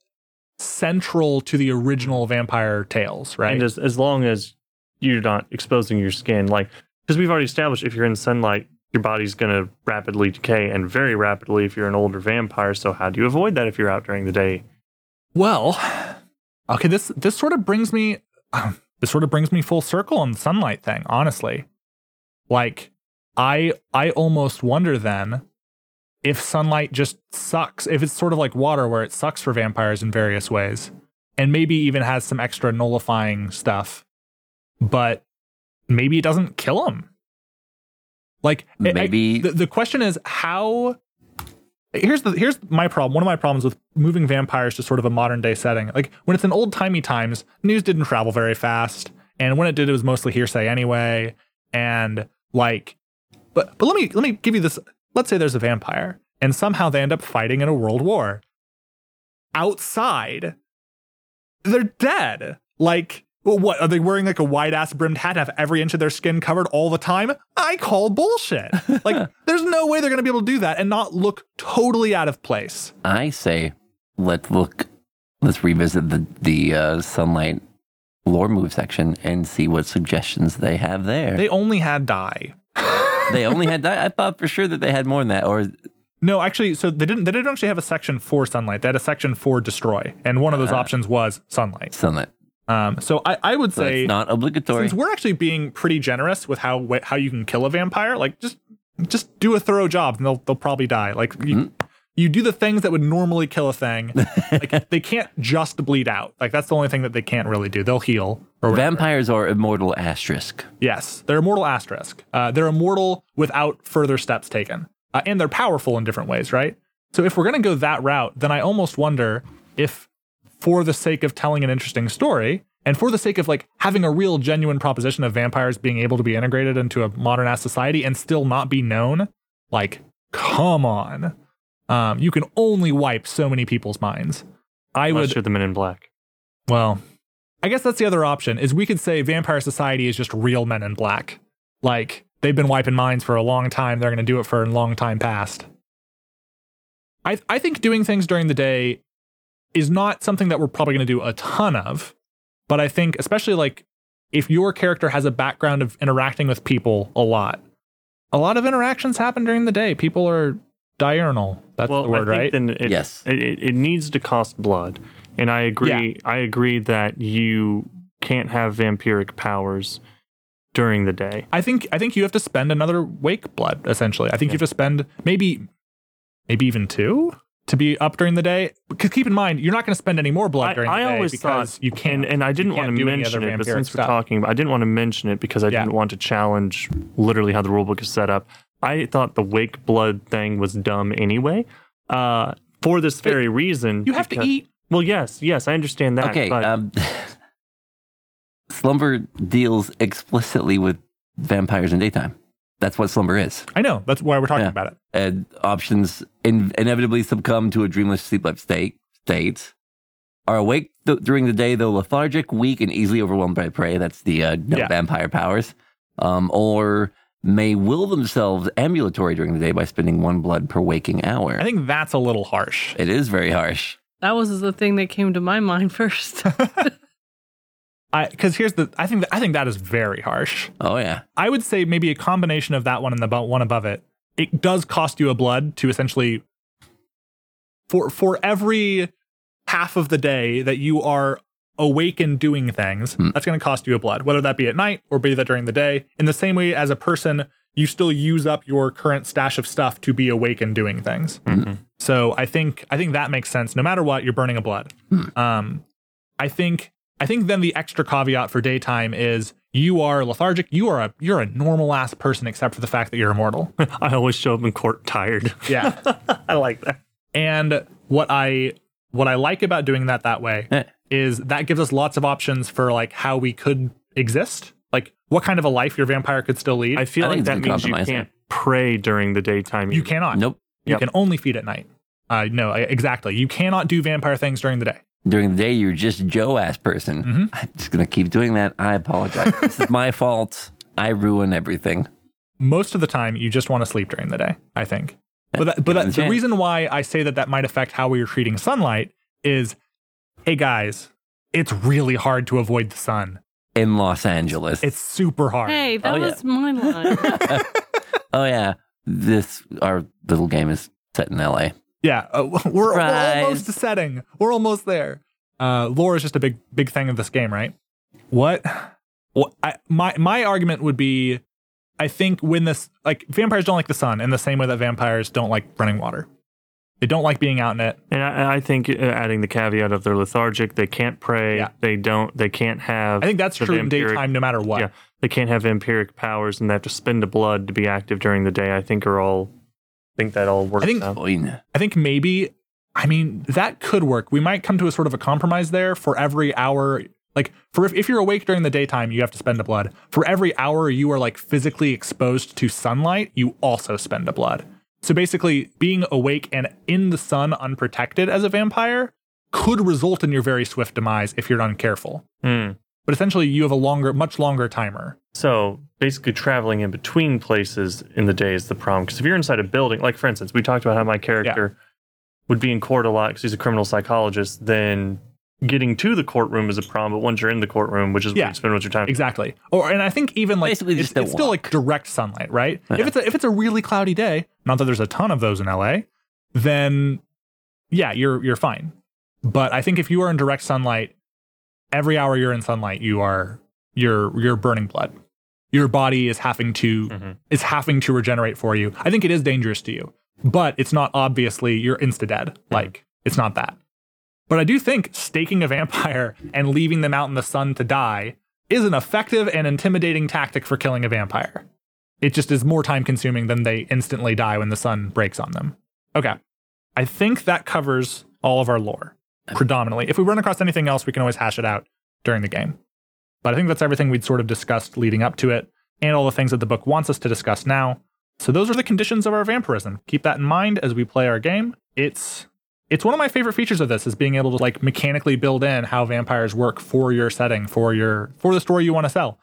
Speaker 1: central to the original vampire tales, right?
Speaker 3: And as, as long as you're not exposing your skin, like, because we've already established if you're in sunlight, your body's going to rapidly decay and very rapidly if you're an older vampire. So, how do you avoid that if you're out during the day?
Speaker 1: Well, okay, this this sort of brings me this sort of brings me full circle on the sunlight thing, honestly. Like I I almost wonder then if sunlight just sucks, if it's sort of like water where it sucks for vampires in various ways and maybe even has some extra nullifying stuff, but maybe it doesn't kill them. Like I- I-
Speaker 2: Maybe-
Speaker 1: the, the question is how here's the here's my problem. One of my problems with moving vampires to sort of a modern day setting. Like when it's in old timey times, news didn't travel very fast, and when it did, it was mostly hearsay anyway. And like, but but let me let me give you this. Let's say there's a vampire, and somehow they end up fighting in a world war. Outside, they're dead. Like. Well, what are they wearing? Like a wide ass brimmed hat, and have every inch of their skin covered all the time? I call bullshit. Like, there's no way they're going to be able to do that and not look totally out of place.
Speaker 2: I say, let's look, let's revisit the the uh, sunlight lore move section and see what suggestions they have there.
Speaker 1: They only had die.
Speaker 2: They only had that. I thought for sure that they had more than that. Or
Speaker 1: No, actually, so they didn't. They didn't actually have a section for sunlight. They had a section for destroy, and one of those
Speaker 2: Ah.
Speaker 1: options was sunlight.
Speaker 2: sunlight.
Speaker 1: Um, so I, I would
Speaker 2: So
Speaker 1: say
Speaker 2: it's not obligatory.
Speaker 1: since we're actually being pretty generous with how how you can kill a vampire, like just just do a thorough job, and they'll they'll probably die. Like you,
Speaker 2: Mm.
Speaker 1: You do the things that would normally kill a thing. like they can't just bleed out. Like that's the only thing that they can't really do. They'll heal. Or.
Speaker 2: Vampires are immortal asterisk.
Speaker 1: Yes, they're immortal asterisk. Uh, they're immortal without further steps taken, uh, and they're powerful in different ways, right? So if we're going to go that route, then I almost wonder if, for the sake of telling an interesting story, and for the sake of like having a real genuine proposition of vampires being able to be integrated into a modern ass society and still not be known, like, come on, um, you can only wipe so many people's minds. I
Speaker 3: Unless
Speaker 1: would
Speaker 3: you're the men in black.
Speaker 1: well, I guess that's the other option is we could say vampire society is just real men in black. Like they've been wiping minds for a long time. They're going to do it for a long time past. I I think doing things during the day is not something that we're probably going to do a ton of, but I think especially like if your character has a background of interacting with people a lot, a lot of interactions happen during the day. People are diurnal. That's
Speaker 3: well,
Speaker 1: the word,
Speaker 3: I think
Speaker 1: right?
Speaker 3: Then it,
Speaker 2: Yes.
Speaker 3: it, it, it needs to cost blood, and I agree. I agree that you can't have vampiric powers during the day.
Speaker 1: I think I think you have to spend another wake blood essentially. I think you have to spend maybe maybe even two to be up during the day. Because keep in mind, you're not going to spend any more blood
Speaker 3: I,
Speaker 1: during
Speaker 3: I
Speaker 1: the day I
Speaker 3: always
Speaker 1: because
Speaker 3: thought
Speaker 1: you can't.
Speaker 3: and, and I didn't want to mention it, but since
Speaker 1: stuff.
Speaker 3: we're talking, I didn't want to mention it because I
Speaker 1: Yeah.
Speaker 3: didn't want to challenge literally how the rulebook is set up. I thought the wake blood thing was dumb anyway. Uh, for this very reason,
Speaker 1: you have to eat.
Speaker 3: Well, yes, yes, I understand that.
Speaker 2: Okay.
Speaker 3: but
Speaker 2: Um, slumber deals explicitly with vampires in daytime. That's what slumber is.
Speaker 1: I know that's why we're talking
Speaker 2: Yeah.
Speaker 1: about it.
Speaker 2: And options in, inevitably succumb to a dreamless sleep-like state. States are awake th- during the day, though lethargic, weak, and easily overwhelmed by prey. That's the uh, no
Speaker 1: Yeah.
Speaker 2: vampire powers. Um, or may will themselves ambulatory during the day by spending one blood per waking hour.
Speaker 1: I think that's a little harsh.
Speaker 2: it is very harsh.
Speaker 4: That was the thing that came to my mind first.
Speaker 1: I because here's the I think that, I think that is very harsh.
Speaker 2: Oh yeah.
Speaker 1: I would say maybe a combination of that one and the bo- one above it. It does cost you a blood to essentially for for every half of the day that you are awake and doing things,
Speaker 2: Hmm.
Speaker 1: that's going to cost you a blood, whether that be at night or be that during the day. In the same way as a person, you still use up your current stash of stuff to be awake and doing things.
Speaker 3: Mhm.
Speaker 1: So I think I think that makes sense. No matter what, you're burning a blood. Um, I think I think then the extra caveat for daytime is you are lethargic. You are a you're a normal ass person except for the fact that you're immortal.
Speaker 3: I always show up in court tired.
Speaker 1: Yeah.
Speaker 3: I like that.
Speaker 1: and what I what I like about doing that that way
Speaker 2: Eh.
Speaker 1: is that gives us lots of options for like how we could exist. Like what kind of a life your vampire could still lead.
Speaker 3: I feel
Speaker 2: I
Speaker 3: like that means you can't prey during the daytime.
Speaker 1: you
Speaker 3: either.
Speaker 1: cannot.
Speaker 2: Nope.
Speaker 1: You
Speaker 3: Yep.
Speaker 1: can only feed at night. Uh, no, exactly. You cannot do vampire things during the day.
Speaker 2: During the day, you're just Joe ass person.
Speaker 1: Mhm.
Speaker 2: I'm just gonna keep doing that. I apologize. this is my fault. I ruin everything.
Speaker 1: most of the time you just want to sleep during the day i think but that, but
Speaker 2: Give it a
Speaker 1: that, the reason why i say that that might affect how we are treating sunlight is hey guys it's really hard to avoid the sun
Speaker 2: In Los Angeles.
Speaker 1: it's super hard
Speaker 4: Hey, that
Speaker 2: Oh, yeah.
Speaker 4: was my line.
Speaker 2: oh yeah, this our little game is set in L.A.
Speaker 1: yeah uh, we're, we're
Speaker 2: Surprise.
Speaker 1: almost setting we're almost there uh lore is just a big big thing of this game right what what I, my my argument would be i think when this like vampires don't like the sun in the same way that vampires don't like running water they don't like being out in it
Speaker 3: And I, I think uh, adding the caveat of they're lethargic, they can't prey,
Speaker 1: Yeah.
Speaker 3: they don't, they can't have.
Speaker 1: i think that's true in
Speaker 3: vampiric-
Speaker 1: daytime no matter what
Speaker 3: Yeah, they can't have vampiric powers, and they have to spend the blood to be active during the day. I think are all. I think that all works
Speaker 1: I think-
Speaker 3: out.
Speaker 1: I think maybe, I mean, that could work. We might come to a sort of a compromise there for every hour. Like, for if, if you're awake during the daytime, you have to spend a blood. For every hour you are like physically exposed to sunlight, you also spend a blood. So basically, being awake and in the sun unprotected as a vampire could result in your very swift demise if you're uncareful.
Speaker 3: Hmm.
Speaker 1: But essentially, you have a longer, much longer timer.
Speaker 3: So basically, traveling in between places in the day is the problem. Because if you're inside a building, like for instance, we talked about how my character would be in court a lot because he's a criminal psychologist. Then getting to the courtroom is a problem. But once you're in the courtroom, which is
Speaker 1: Yeah.
Speaker 3: where you spend most of your time,
Speaker 1: Exactly. Or and I think even like
Speaker 2: Basically
Speaker 1: it's,
Speaker 2: just
Speaker 1: it's still like direct sunlight, right?
Speaker 2: Yeah.
Speaker 1: If it's a, if it's a really cloudy day, not that there's a ton of those in LA, then yeah, you're you're fine. But I think if you are in direct sunlight, every hour you're in sunlight, you are you're you're burning blood. Your body is having to
Speaker 3: Mhm.
Speaker 1: is having to regenerate for you. I think it is dangerous to you, but it's not obviously you're insta dead. Like it's not that. But I do think staking a vampire and leaving them out in the sun to die is an effective and intimidating tactic for killing a vampire. It just is more time consuming than they instantly die when the sun breaks on them. Okay. I think that covers all of our lore predominantly. If we run across anything else, we can always hash it out during the game. But I think that's everything we'd sort of discussed leading up to it and all the things that the book wants us to discuss now. So those are the conditions of our vampirism. Keep that in mind as we play our game. It's it's one of my favorite features of this is being able to like mechanically build in how vampires work for your setting, for your for the story you want to sell.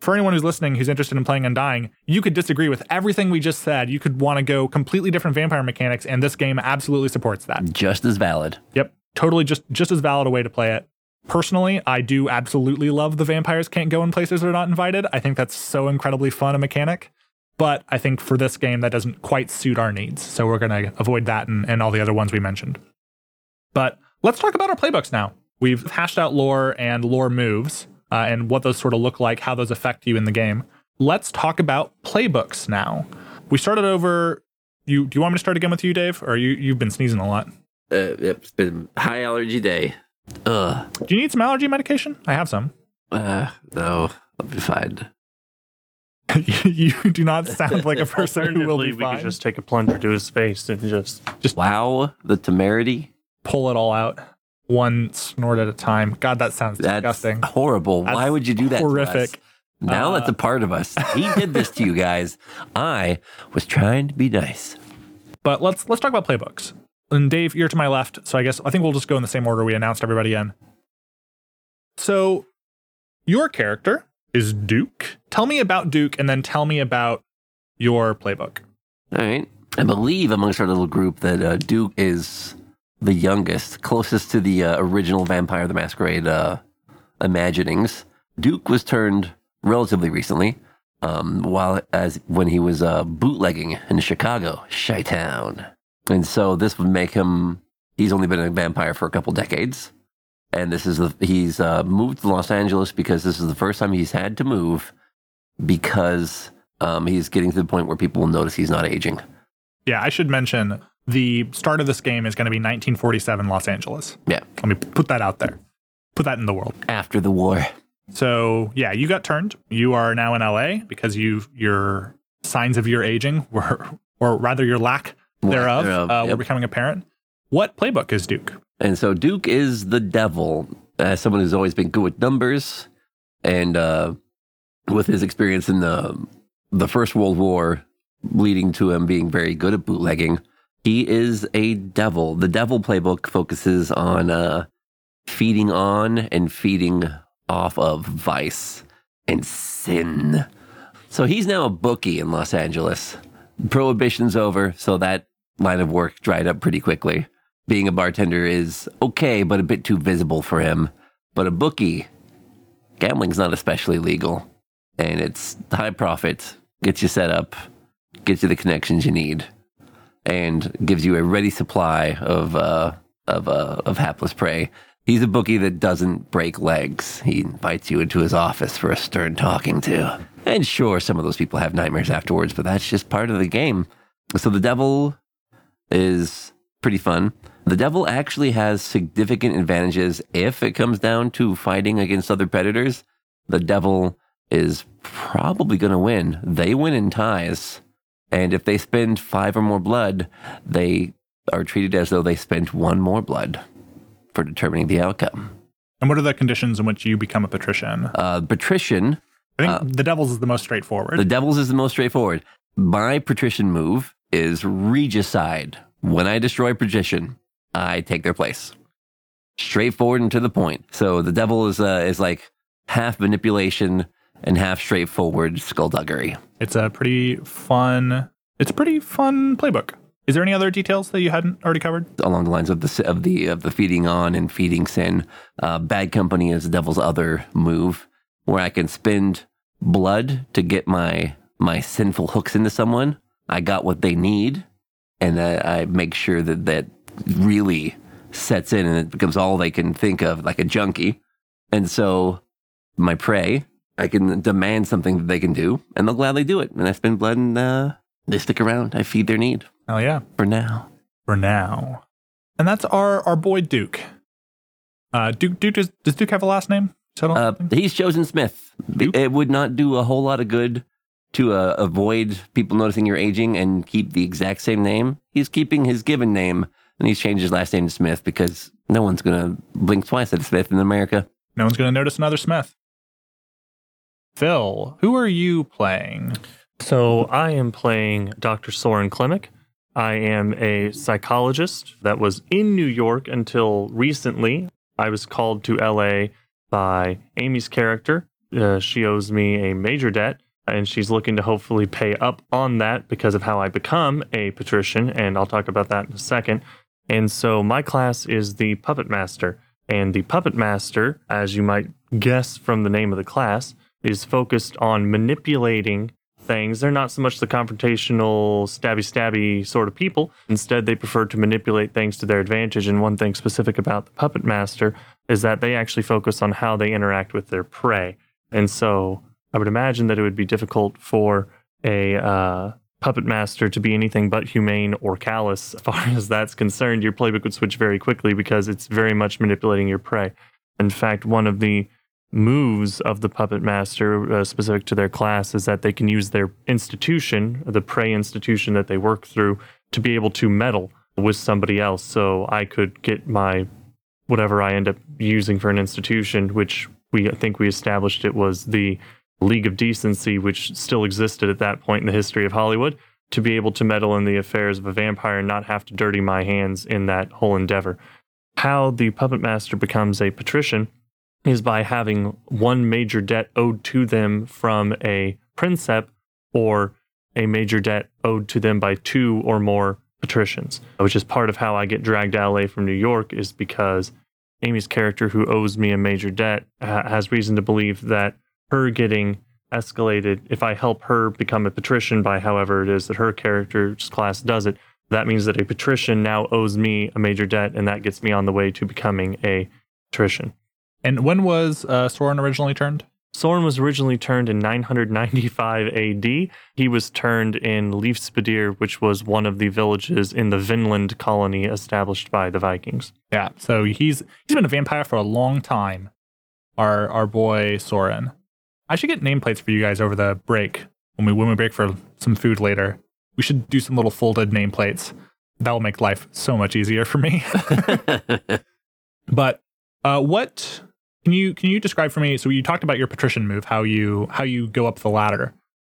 Speaker 1: For anyone who's listening who's interested in playing Undying, you could disagree with everything we just said. You could want to go completely different vampire mechanics, and this game absolutely supports that.
Speaker 2: Just as valid.
Speaker 1: Yep, totally just just as valid a way to play it. Personally, I do absolutely love the vampires can't go in places they're not invited. I think that's so incredibly fun a mechanic. But I think for this game, that doesn't quite suit our needs. So we're going to avoid that and, and all the other ones we mentioned. But let's talk about our playbooks now. We've hashed out lore and lore moves uh, and what those sort of look like, how those affect you in the game. Let's talk about playbooks now. We started over. You do you want me to start again with you, Dave? Or you you've been sneezing a lot?
Speaker 2: Uh, it's been high allergy day. Ugh.
Speaker 1: Do you need some allergy medication? I have some.
Speaker 2: Uh, no, I'll be fine.
Speaker 1: you do not sound like a person who will be
Speaker 3: we
Speaker 1: fine.
Speaker 3: could just take a plunger to his face and just just
Speaker 2: Wow, the temerity.
Speaker 1: pull it all out, one snort at a time. God, that sounds
Speaker 2: That's
Speaker 1: disgusting.
Speaker 2: horrible. Why would you do that?
Speaker 1: horrific.
Speaker 2: Now
Speaker 1: Uh,
Speaker 2: that's a part of us. He did this to you guys. I was trying to be nice.
Speaker 1: But let's let's talk about playbooks. And Dave, you're to my left, so I guess I think we'll just go in the same order we announced everybody in. So, your character is Duke. Tell me about Duke, and then tell me about your playbook.
Speaker 2: All right. I believe amongst our little group that uh, Duke is the youngest, closest to the uh, original Vampire the Masquerade uh, imaginings. Duke was turned relatively recently, um, while as when he was uh, bootlegging in Chicago, Chi-Town. And so this would make him. He's only been a vampire for a couple decades, and this is the he's uh, moved to Los Angeles because this is the first time he's had to move because um, he's getting to the point where people will notice he's not aging.
Speaker 1: Yeah, I should mention the start of this game is going to be 1947 Los Angeles.
Speaker 2: Yeah.
Speaker 1: Let me put that out there. Put that in the world.
Speaker 2: After the war,
Speaker 1: So yeah, you got turned. You are now in LA because you your signs of your aging were, or rather your lack thereof,
Speaker 2: thereof,
Speaker 1: uh, were becoming apparent. What playbook is Duke?
Speaker 2: And so Duke is the devil, as someone who's always been good with numbers, and uh, with his experience in the the First World War, leading to him being very good at bootlegging. He is a devil. The devil playbook focuses on uh, feeding on and feeding off of vice and sin. So he's now a bookie in Los Angeles. Prohibition's over, so that line of work dried up pretty quickly. Being a bartender is okay, but a bit too visible for him. But a bookie, gambling's not especially legal. And it's high profit, gets you set up, gets you the connections you need, and gives you a ready supply of uh, of uh, of hapless prey. He's a bookie that doesn't break legs. He invites you into his office for a stern talking to. And sure, some of those people have nightmares afterwards, but that's just part of the game. So the devil is pretty fun. The devil actually has significant advantages if it comes down to fighting against other predators. The devil is probably going to win. They win in ties. And if they spend five or more blood, they are treated as though they spent one more blood for determining the outcome.
Speaker 1: And what are the conditions in which you become a patrician?
Speaker 2: Uh, patrician,
Speaker 1: I think the Devils is the most straightforward.
Speaker 2: the devil's is the most straightforward. My patrician move is regicide. When I destroy patrician, I take their place. Straightforward and to the point. So the devil is uh, is like half manipulation and half straightforward skullduggery.
Speaker 1: it's a pretty fun. It's a pretty fun playbook. Is there any other details that you hadn't already covered?
Speaker 2: along the lines of the of the of the feeding on and feeding sin. Uh, bad company is the devil's other move, where I can spend blood to get my my sinful hooks into someone. I got what they need, and I, I make sure that that really sets in, and it becomes all they can think of, like a junkie. And so, my prey, I can demand something that they can do, and they'll gladly do it. And I spend blood, and uh, they stick around. I feed their need
Speaker 1: Oh yeah,
Speaker 2: for now.
Speaker 1: for now. And that's our our boy Duke. Uh, Duke Duke does, does Duke have a last name?
Speaker 2: Uh, he's chosen Smith.
Speaker 1: Duke?
Speaker 2: It would not do a whole lot of good to uh, avoid people noticing you're aging and keep the exact same name. He's keeping his given name and he's changed his last name to Smith because no one's going to blink twice at Smith in America.
Speaker 1: no one's going to notice another Smith. Phil, who are you playing?
Speaker 3: So I am playing Dr. Soren Klimek. I am a psychologist that was in New York until recently. I was called to LA by Amy's character. Uh, she owes me a major debt, and she's looking to hopefully pay up on that because of how I become a patrician, and I'll talk about that in a second. And so my class is the Puppet Master. And the Puppet Master, as you might guess from the name of the class, is focused on manipulating things. They're not so much the confrontational, stabby stabby sort of people. Instead, they prefer to manipulate things to their advantage. And one thing specific about the Puppet Master is that they actually focus on how they interact with their prey. And so I would imagine that it would be difficult for a uh, puppet master to be anything but humane or callous as far as that's concerned. Your playbook would switch very quickly because it's very much manipulating your prey. In fact, one of the moves of the puppet master uh, specific to their class is that they can use their institution, the prey institution that they work through, to be able to meddle with somebody else. So I could get my whatever I end up using for an institution, which we I think we established it was the League of Decency, which still existed at that point in the history of Hollywood, to be able to meddle in the affairs of a vampire and not have to dirty my hands in that whole endeavor. How the puppet master becomes a patrician is by having one major debt owed to them from a princep or a major debt owed to them by two or more patricians, which is part of how I get dragged to LA from New York, is because Amy's character, who owes me a major debt, ha- has reason to believe that her getting escalated, if I help her become a patrician by however it is that her character's class does it, that means that a patrician now owes me a major debt, and that gets me on the way to becoming a patrician.
Speaker 1: And when was uh, Soren originally turned?
Speaker 3: Soren was originally turned in 995 AD. He was turned in Leifsbudir, which was one of the villages in the Vinland colony established by the Vikings.
Speaker 1: Yeah, so he's he's been a vampire for a long time. Our our boy Soren. I should get nameplates for you guys over the break when we when we break for some food later. We should do some little folded nameplates. That will make life so much easier for me. but uh, what can you can you describe for me? So you talked about your patrician move, how you how you go up the ladder.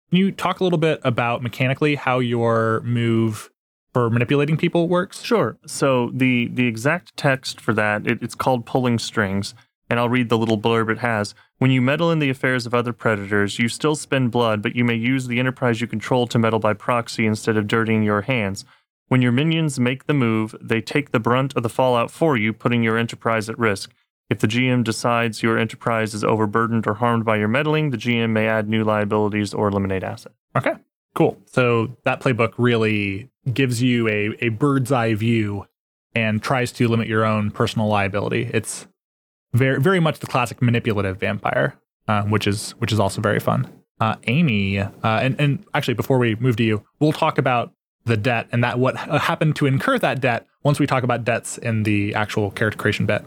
Speaker 1: Can you talk a little bit about mechanically how your move for manipulating people works?
Speaker 3: Sure. So the the exact text for that it, it's called pulling strings, and I'll read the little blurb it has. When you meddle in the affairs of other predators, you still spend blood, but you may use the enterprise you control to meddle by proxy instead of dirtying your hands. When your minions make the move, they take the brunt of the fallout for you, putting your enterprise at risk. If the GM decides your enterprise is overburdened or harmed by your meddling, the GM may add new liabilities or eliminate assets.
Speaker 1: Okay, cool. So that playbook really gives you a, a bird's eye view and tries to limit your own personal liability. It's very very much the classic manipulative vampire, uh, which is which is also very fun. Uh, Amy, uh, and and actually before we move to you, we'll talk about the debt and that what happened to incur that debt once we talk about debts in the actual character creation bit.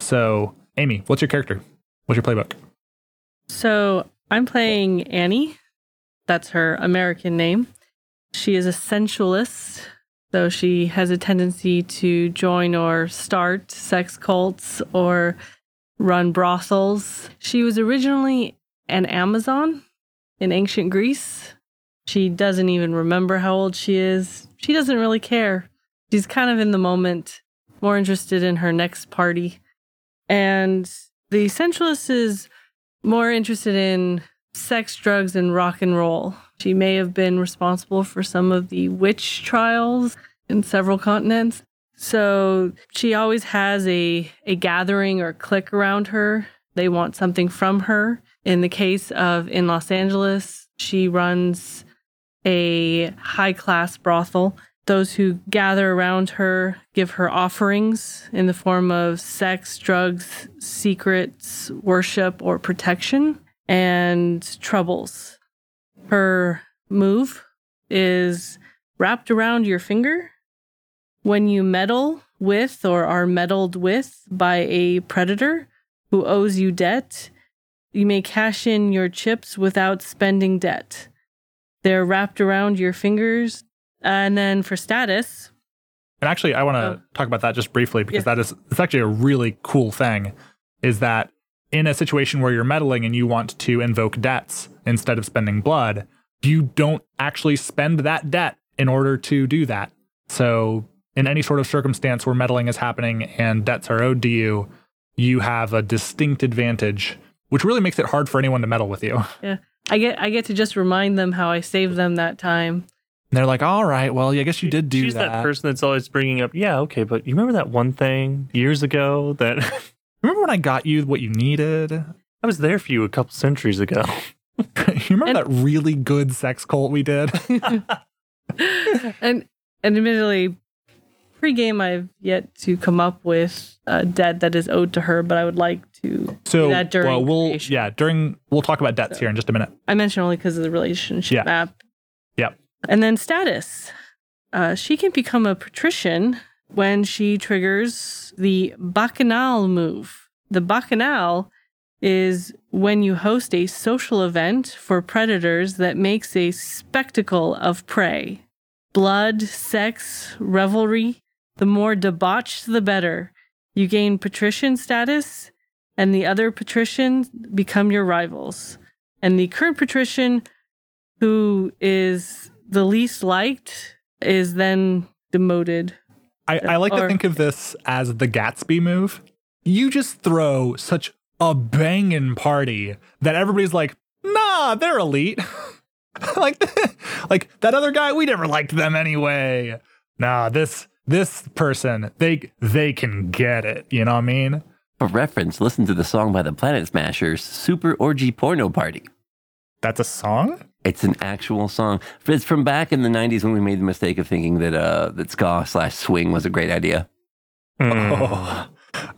Speaker 1: So, Amy, what's your character? What's your playbook?
Speaker 4: So I'm playing Annie. That's her American name. She is a sensualist, so she has a tendency to join or start sex cults or run brothels. She was originally an Amazon in ancient Greece. She doesn't even remember how old she is. She doesn't really care. She's kind of in the moment, more interested in her next party. And the sensualist is more interested in sex, drugs, and rock and roll. She may have been responsible for some of the witch trials in several continents. So she always has a, a gathering or clique around her. They want something from her. In the case of in Los Angeles, she runs a high class brothel. Those who gather around her give her offerings in the form of sex, drugs, secrets, worship, or protection, and troubles. Her move is wrapped around your finger. When you meddle with or are meddled with by a predator who owes you debt, you may cash in your chips without spending debt. They're wrapped around your fingers. And then for status,
Speaker 1: And actually, I want to
Speaker 4: Oh.
Speaker 1: talk about that just briefly because
Speaker 4: Yeah.
Speaker 1: that is it's actually a really cool thing. Is that in a situation where you're meddling and you want to invoke debts instead of spending blood, you don't actually spend that debt in order to do that. So, in any sort of circumstance where meddling is happening and debts are owed to you, you have a distinct advantage, which really makes it hard for anyone to meddle with you. Yeah.
Speaker 4: I get I get to just remind them how I saved them that time.
Speaker 1: And they're like, "All right, well, I guess you did do
Speaker 3: She's that.
Speaker 1: that."
Speaker 3: person that's always bringing up, yeah, okay, but you remember that one thing years ago that
Speaker 1: Remember when I got you what you needed?
Speaker 3: I was there for you a couple centuries ago.
Speaker 1: you remember
Speaker 4: And-
Speaker 1: that really good sex cult we did?
Speaker 4: and and admittedly, pre-game I've yet to come up with a debt that is owed to her, but I would like to.
Speaker 1: So
Speaker 4: do that during
Speaker 1: well, we'll
Speaker 4: creation.
Speaker 1: yeah during we'll talk about debts here in just a minute.
Speaker 4: I mentioned only because of the relationship
Speaker 1: Yeah.
Speaker 4: map.
Speaker 1: Yep.
Speaker 4: And then status. Uh, she can become a patrician when she triggers the bacchanal move. The bacchanal is when you host a social event for predators that makes a spectacle of prey. Blood, sex, revelry. The more debauched, the better. You gain patrician status, and the other patricians become your rivals. And the current patrician, who is the least liked, is then demoted.
Speaker 1: I, I like to think of this as the Gatsby move. You just throw such a banging party that everybody's like, nah, they're elite. like, like that other guy, we never liked them anyway. Nah, this this person, they they can get it. You know what I mean?
Speaker 2: For reference, listen to the song by the Planet Smashers, Super Orgy Porno Party.
Speaker 1: That's a song.
Speaker 2: It's an actual song. It's from back in the 90s when we made the mistake of thinking that uh, that ska slash swing was a great idea.
Speaker 3: Mm.
Speaker 1: Oh.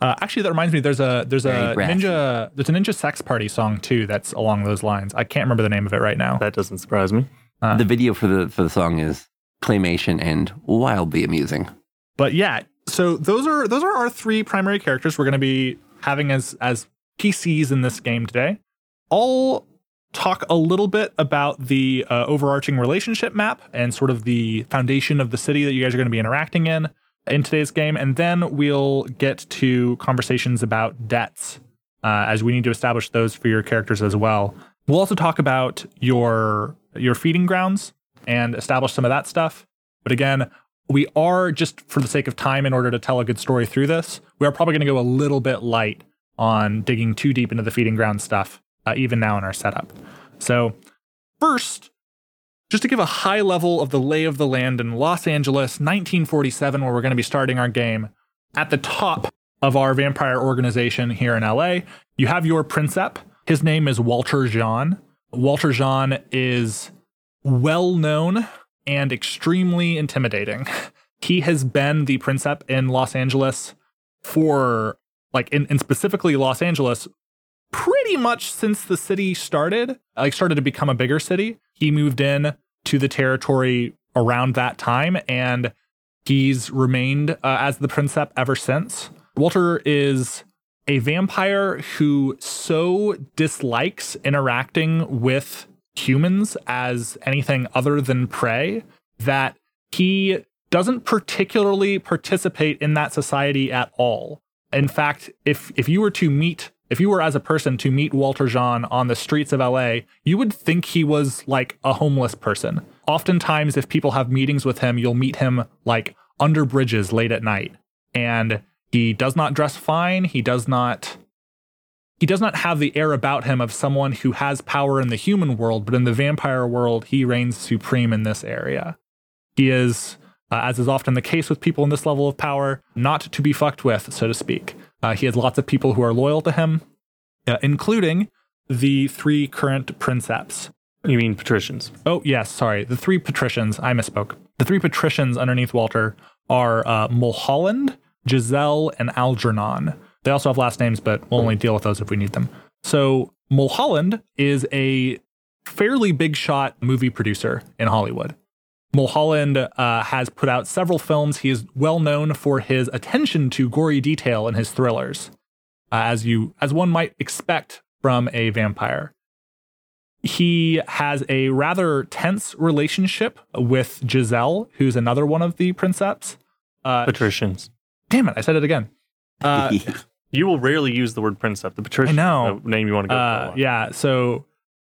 Speaker 1: Uh, actually, that reminds me. There's a there's a ninja there's a ninja sex party song too that's along those lines. I can't remember the name of it right now.
Speaker 3: That doesn't surprise me.
Speaker 1: Uh.
Speaker 2: The video for the for the song is claymation and wildly amusing.
Speaker 1: But yeah, so those are those are our three primary characters we're going to be having as as PCs in this game today. I'll talk a little bit about the uh, overarching relationship map and sort of the foundation of the city that you guys are going to be interacting in in today's game, and then we'll get to conversations about debts uh, as we need to establish those for your characters as well. We'll also talk about your your feeding grounds and establish some of that stuff. But again, we are just for the sake of time, in order to tell a good story through this, we are probably going to go a little bit light on digging too deep into the feeding ground stuff, uh, even now in our setup. So, first, just to give a high level of the lay of the land in Los Angeles, 1947, where we're going to be starting our game, at the top of our vampire organization here in LA, you have your Princep. His name is Walter Jean. Walter Jean is well known and extremely intimidating. He has been the Princep in Los Angeles for, like, in, in specifically Los Angeles, pretty much since the city started, like, started to become a bigger city. He moved in to the territory around that time and he's remained uh, as the Princep ever since. Walter is a vampire who so dislikes interacting with humans as anything other than prey that he doesn't particularly participate in that society at all. In fact, if if you were to meet if you were as a person to meet Walter Jean on the streets of LA, you would think he was like a homeless person. Oftentimes if people have meetings with him, you'll meet him like under bridges late at night. And he does not dress fine, he does not he does not have the air about him of someone who has power in the human world, but in the vampire world, he reigns supreme in this area. He is, uh, as is often the case with people in this level of power, not to be fucked with, so to speak. Uh, he has lots of people who are loyal to him, uh, including the three current princeps.
Speaker 3: You mean patricians?
Speaker 1: Oh, yes, sorry. The three patricians, I misspoke. The three patricians underneath Walter are uh, Mulholland, Giselle, and Algernon. They also have last names, but we'll only deal with those if we need them. So Mulholland is a fairly big shot movie producer in Hollywood. Mulholland uh, has put out several films. He is well known for his attention to gory detail in his thrillers, uh, as you as one might expect from a vampire. He has a rather tense relationship with Giselle, who's another one of the princeps. Uh,
Speaker 3: Patricians.
Speaker 1: damn it, I said it again. Uh,
Speaker 3: You will rarely use the word princep. The patrician
Speaker 1: I know.
Speaker 3: is the name you want to go
Speaker 1: uh,
Speaker 3: for.
Speaker 1: yeah, so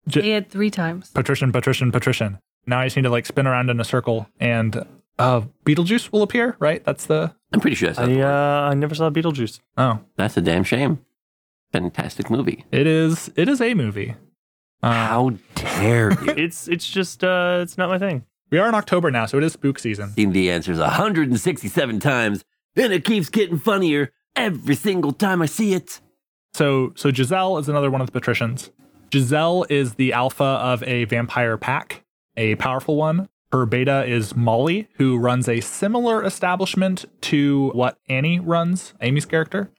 Speaker 4: Say it three times.
Speaker 1: patrician, patrician, patrician. Now I just need to like spin around in a circle, and uh, Beetlejuice will appear. Right? That's the
Speaker 2: I'm pretty sure that's not the
Speaker 3: I, uh, I never saw Beetlejuice.
Speaker 1: oh,
Speaker 2: That's a damn shame. Fantastic movie.
Speaker 1: it is. It is a movie. Uh,
Speaker 2: How dare you?
Speaker 3: It's it's just uh, it's not my thing.
Speaker 1: we are in October now, so it is spook season.
Speaker 2: Seen the answers 167 times, and it keeps getting funnier every single time I see it.
Speaker 1: So, so Giselle is another one of the patricians. Giselle is the alpha of a vampire pack, a powerful one. Her beta is Molly, who runs a similar establishment to what Annie runs, Amy's character.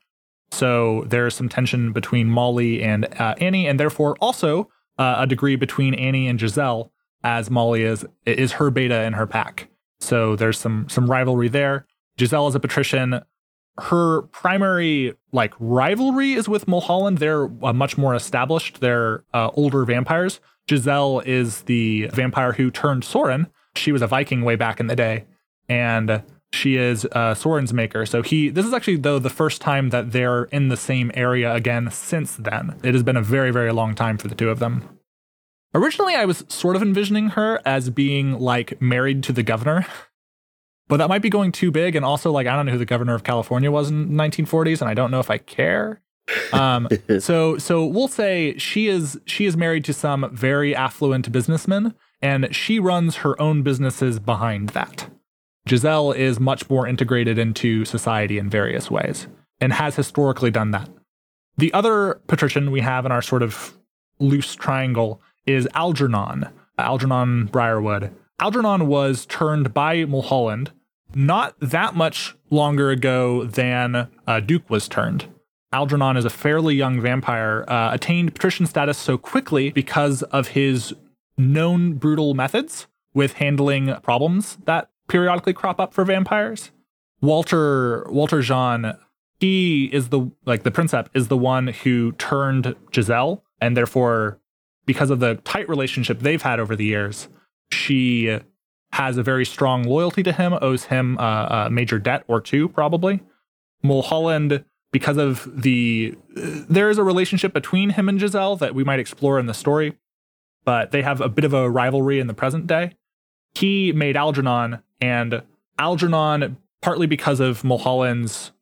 Speaker 1: So there's some tension between Molly and uh, Annie, and therefore also uh, a degree between Annie and Giselle, as Molly is is her beta in her pack. So there's some some rivalry there. Giselle is a patrician her primary like rivalry is with Mulholland. They're uh, much more established. They're uh, older vampires. Giselle is the vampire who turned Soren. She was a Viking way back in the day, and she is uh, Soren's maker. So he. This is actually though the first time that they're in the same area again since then. It has been a very very long time for the two of them. Originally, I was sort of envisioning her as being like married to the governor. But that might be going too big, and also like I don't know who the governor of California was in 1940s, and I don't know if I care. Um, so so we'll say she is she is married to some very affluent businessman, and she runs her own businesses behind that. Giselle is much more integrated into society in various ways, and has historically done that. The other patrician we have in our sort of loose triangle is Algernon, Algernon Briarwood. Algernon was turned by Mulholland not that much longer ago than uh, Duke was turned. Algernon is a fairly young vampire, uh, attained patrician status so quickly because of his known brutal methods with handling problems that periodically crop up for vampires. Walter Walter Jean, he is the like the Princep is the one who turned Giselle, and therefore, because of the tight relationship they've had over the years, she has a very strong loyalty to him, owes him uh, a major debt or two, probably. Mulholland, because of the. there is a relationship between him and Giselle that we might explore in the story, but they have a bit of a rivalry in the present day. he made Algernon, and Algernon, partly because of Mulholland's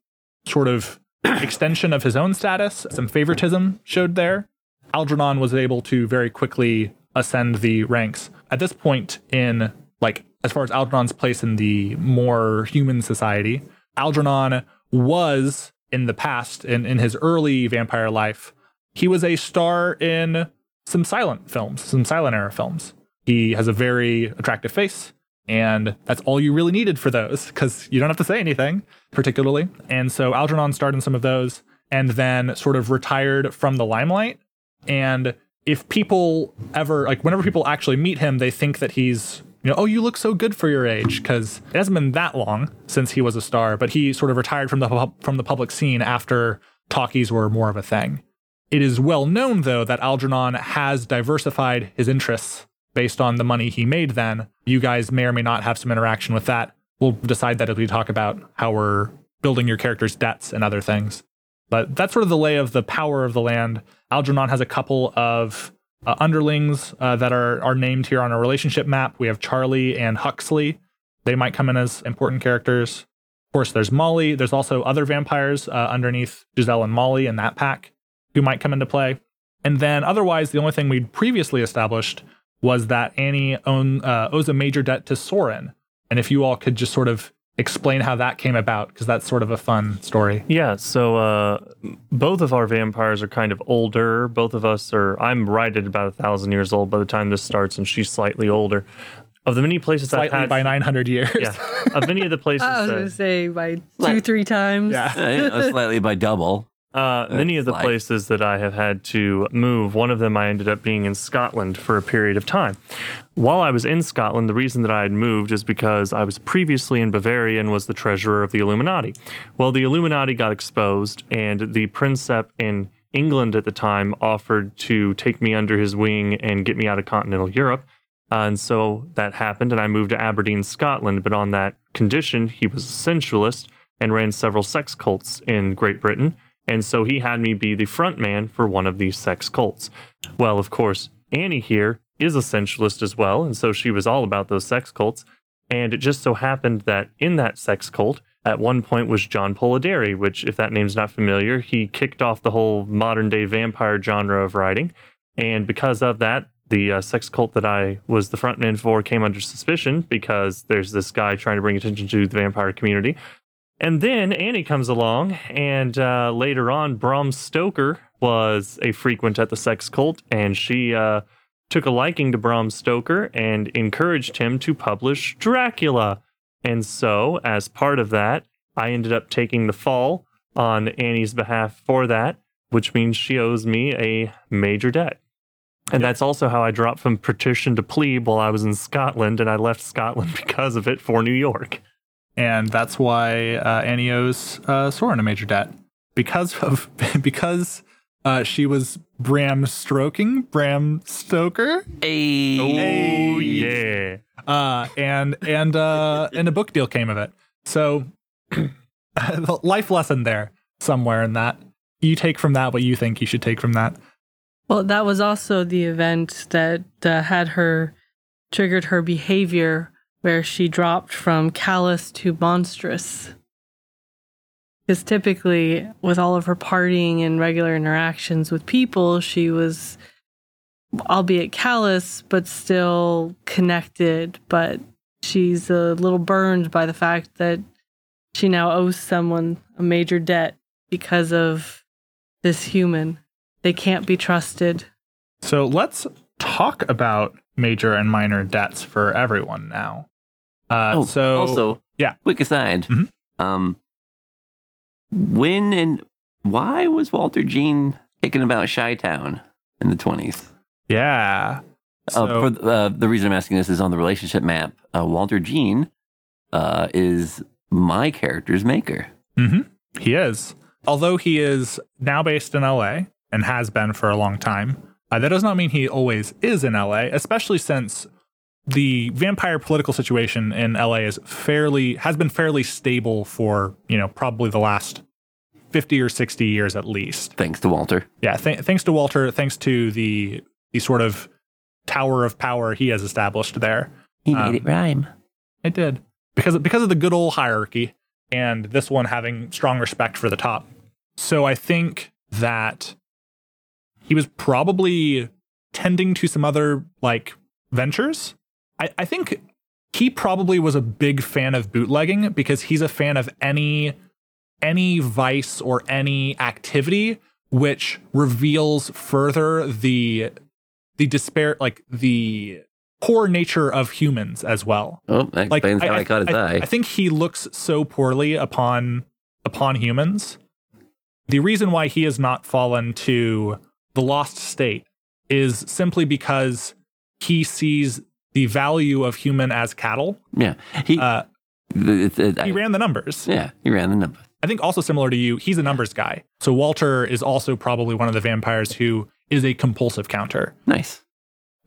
Speaker 1: sort of extension of his own status, some favoritism showed there. Algernon was able to very quickly ascend the ranks. At this point in like as far as Algernon's place in the more human society, Algernon was in the past, in, in his early vampire life, he was a star in some silent films, some silent era films. He has a very attractive face, and that's all you really needed for those because you don't have to say anything particularly. And so Algernon starred in some of those and then sort of retired from the limelight. And if people ever, like, whenever people actually meet him, they think that he's you know, oh, you look so good for your age because it hasn't been that long since he was a star, but he sort of retired from the from the public scene after talkies were more of a thing. It is well known though that Algernon has diversified his interests based on the money he made then. You guys may or may not have some interaction with that. We'll decide that as we talk about how we're building your character's debts and other things. But that's sort of the lay of the power of the land. Algernon has a couple of uh, underlings uh, that are are named here on a relationship map. We have Charlie and Huxley. They might come in as important characters. Of course, there's Molly. There's also other vampires uh, underneath Giselle and Molly in that pack who might come into play. And then otherwise, the only thing we'd previously established was that Annie own, uh, owes a major debt to Soren. And if you all could just sort of explain how that came about because that's sort of a fun story.
Speaker 3: Yeah, so uh, both of our vampires are kind of older. Both of us are. I'm right at about a thousand years old by the time this starts, and she's slightly older. Of the many places
Speaker 1: Slightly
Speaker 3: I've had,
Speaker 1: by 900 years.
Speaker 3: yeah, of many of the places,
Speaker 4: I was
Speaker 3: that-
Speaker 4: going to say by two,
Speaker 2: Like-
Speaker 4: three times.
Speaker 1: Yeah.
Speaker 2: Uh, slightly by double.
Speaker 3: Uh, many of the
Speaker 2: Like-
Speaker 3: places that I have had to move, one of them I ended up being in Scotland for a period of time. While I was in Scotland, the reason that I had moved is because I was previously in Bavaria and was the treasurer of the Illuminati. Well, the Illuminati got exposed, and the Princep in England at the time offered to take me under his wing and get me out of continental Europe. Uh, and so that happened, and I moved to Aberdeen, Scotland. But on that condition, he was a sensualist and ran several sex cults in Great Britain. And so he had me be the front man for one of these sex cults. Well, of course, Annie here is a sensualist as well. And so she was all about those sex cults. And it just so happened that in that sex cult, at one point was John Polidori, which, if that name's not familiar, he kicked off the whole modern day vampire genre of writing. And because of that, the uh, sex cult that I was the frontman for came under suspicion because there's this guy trying to bring attention to the vampire community. And then Annie comes along, and uh, later on, Bram Stoker was a frequent at the sex cult, and she uh, took a liking to Bram Stoker and encouraged him to publish Dracula. And so, as part of that, I ended up taking the fall on Annie's behalf for that, which means she owes me a major debt. And that's also how I dropped from patrician to plebe while I was in Scotland, and I left Scotland because of it for New York.
Speaker 1: And that's why uh, Annie owes uh, Soren a major debt because of because uh, she was Bram stroking Bram Stoker,
Speaker 2: Hey.
Speaker 3: Oh, yeah.
Speaker 1: uh, and and uh, and a book deal came of it. So, the life lesson there somewhere in that you take from that what you think you should take from that.
Speaker 4: Well, that was also the event that uh, had her triggered her behavior where she dropped from callous to monstrous. Because typically, with all of her partying and regular interactions with people, she was, albeit callous, but still connected. But she's a little burned by the fact that she now owes someone a major debt because of this human. They can't be trusted.
Speaker 1: So let's talk about major and minor debts for everyone now. Uh,
Speaker 2: Oh,
Speaker 1: so
Speaker 2: also,
Speaker 1: yeah.
Speaker 2: Quick aside.
Speaker 1: Mhm.
Speaker 2: Um, when and why was Walter Jean thinking about Chi Town in the twenties?
Speaker 1: yeah.
Speaker 2: Uh,
Speaker 1: So-
Speaker 2: for the- uh, the reason I'm asking this is on the relationship map. Uh, Walter Jean uh, is my character's maker.
Speaker 1: hmm He is. Although he is now based in LA and has been for a long time, uh, that does not mean he always is in LA, especially since the vampire political situation in LA is fairly has been fairly stable for, you know, probably the last 50 or 60 years at least.
Speaker 2: Thanks to Walter.
Speaker 1: Yeah, th- thanks to Walter, thanks to the the sort of tower of power he has established there.
Speaker 2: He made
Speaker 1: Um,
Speaker 2: it rhyme.
Speaker 1: It did because because of the good old hierarchy, and this one having strong respect for the top. So I think that he was probably tending to some other like ventures. I, I think he probably was a big fan of bootlegging because he's a fan of any any vice or any activity which reveals further the the despair like the poor nature of humans as well
Speaker 2: Oh, that
Speaker 1: like
Speaker 2: explains how I, caught his
Speaker 1: I,
Speaker 2: eye.
Speaker 1: I think he looks so poorly upon upon humans. The reason why he has not fallen to the lost state is simply because he sees the value of human as cattle.
Speaker 2: yeah, he.
Speaker 1: Uh,
Speaker 2: it's- it- I-
Speaker 1: he ran the numbers.
Speaker 2: yeah, he ran the numbers.
Speaker 1: I think also similar to you, he's a numbers guy. So Walter is also probably one of the vampires who is a compulsive counter,
Speaker 2: Nice.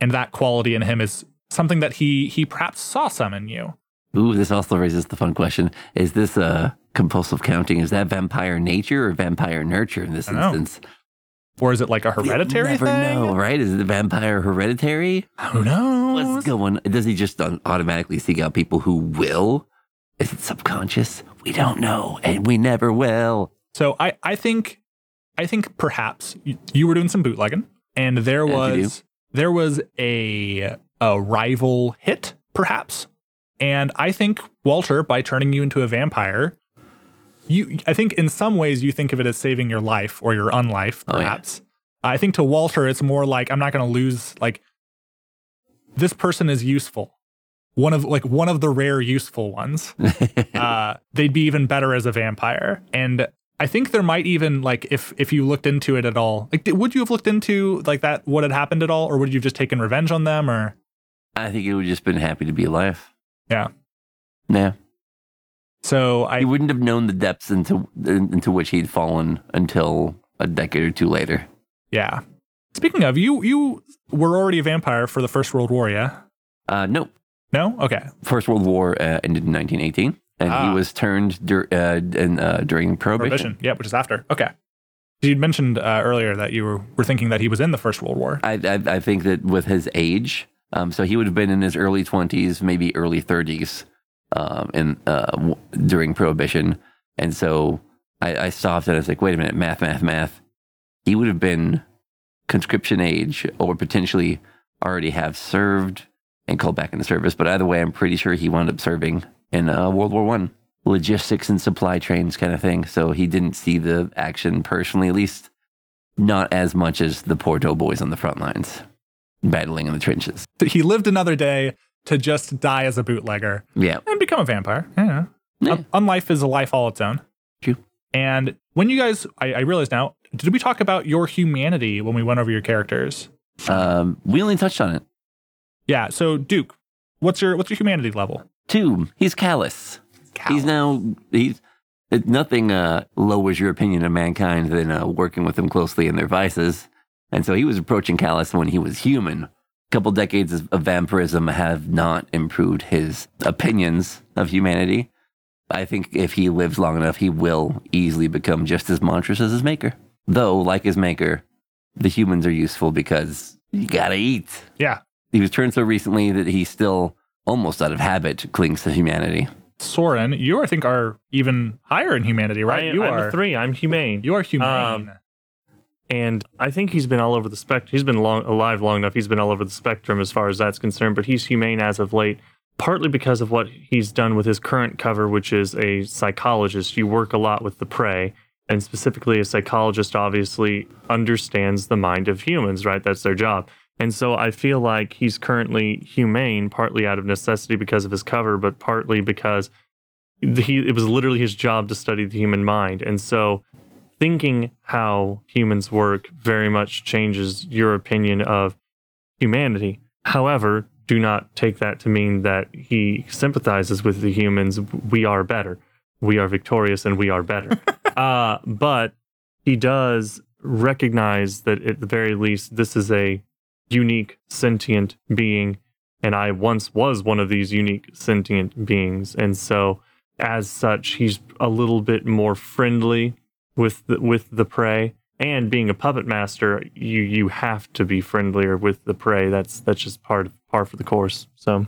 Speaker 1: and that quality in him is something that he he perhaps saw some in you.
Speaker 2: Ooh, this also raises the fun question: Is this uh, compulsive counting? Is that vampire nature or vampire nurture in this
Speaker 1: instance? know. Or is it like a hereditary
Speaker 2: Never
Speaker 1: thing?
Speaker 2: know, right? Is it the vampire hereditary?
Speaker 1: Who knows?
Speaker 2: What's going? Does he just automatically seek out people who will? Is it subconscious? We don't know, and we never will.
Speaker 1: So I, I think I think perhaps you, you were doing some bootlegging and there
Speaker 2: As
Speaker 1: was there was a a rival hit perhaps. And I think Walter by turning you into a vampire you I think in some ways you think of it as saving your life or your unlife
Speaker 2: Oh, yeah.
Speaker 1: perhaps. I think to Walter it's more like I'm not going to lose like this person is useful. One of like one of the rare useful ones uh, they'd be even better as a vampire. And I think there might even like if if you looked into it at all, like would you have looked into like that what had happened at all, or would you have just taken revenge on them? Or
Speaker 2: I think he would just been happy to be alive.
Speaker 1: Yeah.
Speaker 2: Yeah.
Speaker 1: So I He
Speaker 2: wouldn't have known the depths into into which he'd fallen until a decade or two later.
Speaker 1: yeah. Speaking of you, you were already a vampire for the First World War, yeah?
Speaker 2: Uh, no,
Speaker 1: No, okay,
Speaker 2: First World War uh, ended in 1918, and
Speaker 1: Ah.
Speaker 2: he was turned dur- uh, in, uh, during Prohibition.
Speaker 1: Prohibition, yeah, which is after. Okay, you'd mentioned uh, earlier that you were, were thinking that he was in the First World War.
Speaker 2: I, I, I think that with his age, um, so he would have been in his early 20s, maybe early 30s, um, in uh, w- during Prohibition, and so I, I stopped and I was like, wait a minute, math, math, math. He would have been conscription age, or potentially already have served and called back into service. But either way, I'm pretty sure he wound up serving in uh, World War One, logistics and supply trains kind of thing. So he didn't see the action personally, at least not as much as the poor doughboys on the front lines battling in the trenches.
Speaker 1: He lived another day to just die as a bootlegger
Speaker 2: Yeah.
Speaker 1: Become a vampire. Yeah.
Speaker 2: Yeah.
Speaker 1: Un- Unlife is a life all its own.
Speaker 2: True.
Speaker 1: And when you guys, I, I realize now, did we talk about your humanity when we went over your characters?
Speaker 2: Um, we only touched on it.
Speaker 1: Yeah. So Duke, what's your what's your humanity level?
Speaker 2: Two, he's callous. He's now he's it, nothing uh, lowers your opinion of mankind than uh, working with them closely in their vices. And so he was approaching callous when he was human. A couple decades of, of vampirism have not improved his opinions of humanity. I think if he lives long enough, he will easily become just as monstrous as his maker. Though, like his maker, the humans are useful because you gotta eat.
Speaker 1: Yeah.
Speaker 2: He was turned so recently that he still, almost out of habit, clings to humanity.
Speaker 1: Soren, you I think are even higher in humanity, right?
Speaker 3: I,
Speaker 1: you
Speaker 3: I'm
Speaker 1: are
Speaker 3: a three. I'm humane.
Speaker 1: you are humane.
Speaker 3: Um, and I think he's been all over the spectrum. He's been long, alive long enough. He's been all over the spectrum as far as that's concerned. But he's humane as of late, partly because of what he's done with his current cover, which is a psychologist. You work a lot with the prey, and specifically, a psychologist obviously understands the mind of humans. Right, that's their job. And so I feel like he's currently humane, partly out of necessity because of his cover, but partly because he, it was literally his job to study the human mind. And so thinking how humans work very much changes your opinion of humanity. However, do not take that to mean that he sympathizes with the humans. We are better. We are victorious and we are better. uh, but he does recognize that at the very least, this is a unique sentient being. And I once was one of these unique sentient beings. And so, as such, he's a little bit more friendly with the, with the prey. And being a puppet master, you you have to be friendlier with the prey. That's that's just part of par for the course. So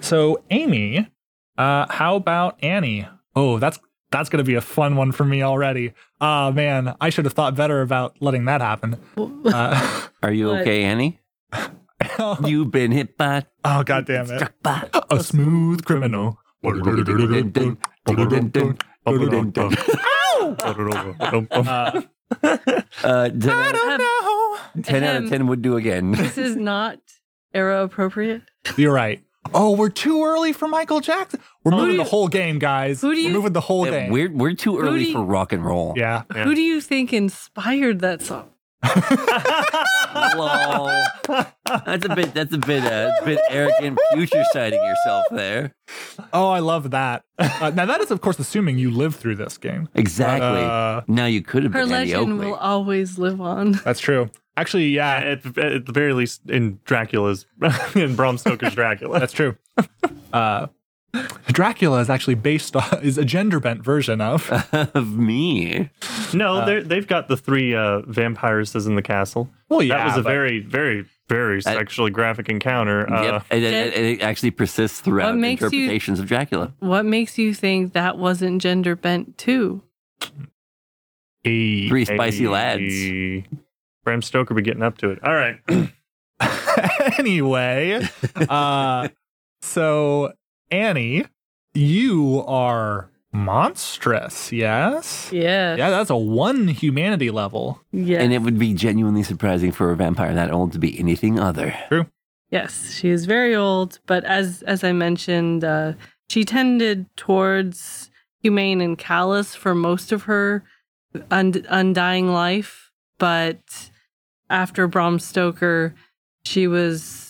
Speaker 1: So Amy, uh, how about Annie? Oh, that's that's gonna be a fun one for me already. Oh man, I should have thought better about letting that happen. Uh,
Speaker 2: Are you okay, Annie? You've been hit by,
Speaker 1: oh god damn it.
Speaker 2: by.
Speaker 1: A smooth criminal. Uh,
Speaker 2: Uh, 10, out-
Speaker 1: no.
Speaker 2: 10 out of 10 would do again.
Speaker 4: this is not era appropriate.
Speaker 1: You're right. Oh, we're too early for Michael Jackson. We're
Speaker 4: Who
Speaker 1: moving
Speaker 4: do
Speaker 1: the whole game, guys.
Speaker 4: who do
Speaker 1: we're moving the whole
Speaker 2: Yeah,
Speaker 1: game.
Speaker 2: we're, we're too early
Speaker 4: you-
Speaker 2: for rock and roll.
Speaker 1: yeah.
Speaker 3: Yeah.
Speaker 4: Who do you think inspired that song?
Speaker 2: Lol. That's a bit. That's a bit. Uh, bit arrogant, future sighting yourself there.
Speaker 1: Oh, I love that. Uh, now that is, of course, assuming you live through this game.
Speaker 2: Exactly.
Speaker 1: Uh,
Speaker 2: now you could have
Speaker 4: Her
Speaker 2: been Annie
Speaker 4: legend
Speaker 2: Oakley.
Speaker 4: will always live on.
Speaker 1: that's true. Actually, yeah,
Speaker 3: At, at the very least, in Dracula's, in Bram Stoker's Dracula.
Speaker 1: that's true. Uh, Dracula is actually based on is a gender bent version of.
Speaker 2: of me.
Speaker 3: No,
Speaker 1: Uh,
Speaker 3: they're, they've got the three uh, vampiresses in the castle.
Speaker 1: Well, yeah,
Speaker 3: that was a very, very, very sexually graphic encounter. Uh,
Speaker 2: yep. And, and- and it actually persists throughout
Speaker 4: What makes you-
Speaker 2: interpretations of Dracula.
Speaker 4: What makes you think that wasn't gender bent too?
Speaker 1: a
Speaker 2: Three spicy lads.
Speaker 3: hey, Bram Stoker be getting up to it. All right.
Speaker 1: anyway, uh, so Annie, you are monstrous. Yes.
Speaker 4: Yeah.
Speaker 1: Yeah, that's a one humanity level.
Speaker 4: Yeah.
Speaker 2: And it would be genuinely surprising for a vampire that old to be anything other. True.
Speaker 4: Yes, she is very old, but as as I mentioned, uh, she tended towards humane and callous for most of her und- undying life. But after Bram Stoker, she was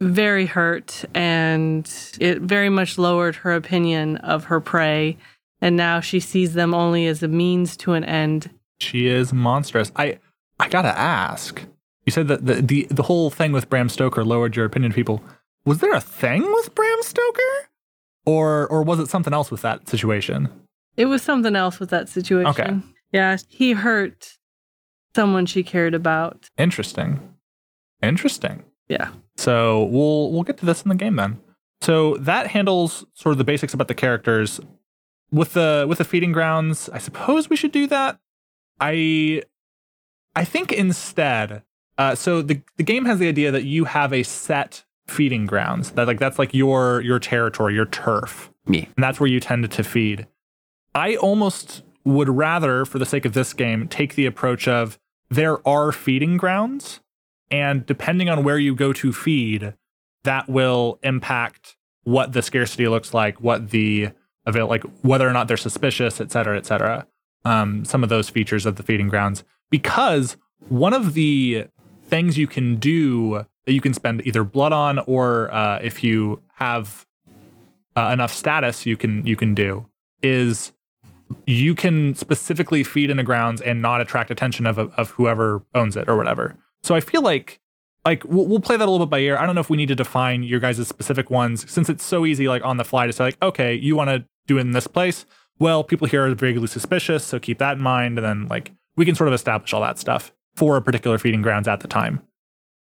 Speaker 4: very hurt, and it very much lowered her opinion of her prey. And now she sees them only as a means to an end.
Speaker 1: She is monstrous. I I gotta ask. You said that the, the the whole thing with Bram Stoker lowered your opinion of people. Was there a thing with Bram Stoker? Or or was it something else with that situation?
Speaker 4: It was something else with that situation.
Speaker 1: Okay.
Speaker 4: Yeah, he hurt someone she cared about.
Speaker 1: Interesting. Interesting.
Speaker 4: Yeah.
Speaker 1: So we'll we'll get to this in the game then. So that handles sort of the basics about the characters. With the with the feeding grounds, I suppose we should do that. I I think instead, uh, so the the game has the idea that you have a set feeding grounds. That like that's like your your territory, your turf.
Speaker 2: Yeah.
Speaker 1: And that's where you tend to feed. I almost would rather, for the sake of this game, take the approach of there are feeding grounds, and depending on where you go to feed, that will impact what the scarcity looks like, what the avail like whether or not they're suspicious, et cetera, et cetera. Um, some of those features of the feeding grounds. Because one of the things you can do that you can spend either blood on or uh, if you have uh, enough status you can you can do is you can specifically feed in the grounds and not attract attention of of whoever owns it or whatever. So I feel like like we'll, we'll play that a little bit by ear. I don't know if we need to define your guys' specific ones since it's so easy like on the fly to say like okay you want to do it in this place. Well, people here are vaguely suspicious, so keep that in mind, and then like we can sort of establish all that stuff for a particular feeding grounds at the time.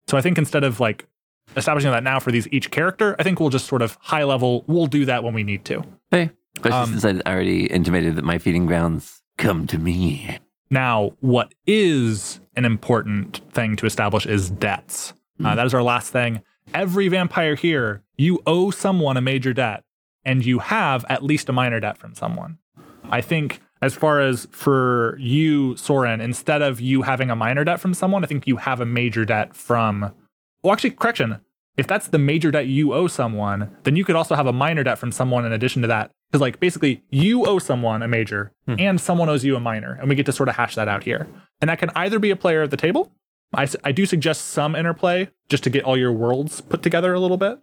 Speaker 1: So I think instead of like establishing that now for these each character, I think we'll just sort of high level. We'll do that when we need to.
Speaker 2: Hey, especially
Speaker 1: Um,
Speaker 2: since I already intimated that my feeding grounds come to me.
Speaker 1: Now, what is an important thing to establish is debts. Uh, that is our last thing. Every vampire here, you owe someone a major debt, and you have at least a minor debt from someone. I think, as far as for you, Soren, instead of you having a minor debt from someone, I think you have a major debt from. Well, actually, correction. If that's the major debt you owe someone, then you could also have a minor debt from someone in addition to that. Because, like, basically, you owe someone a major and someone owes you a minor. And we get to sort of hash that out here. And that can either be a player at the table. I, I do suggest some interplay just to get all your worlds put together a little bit.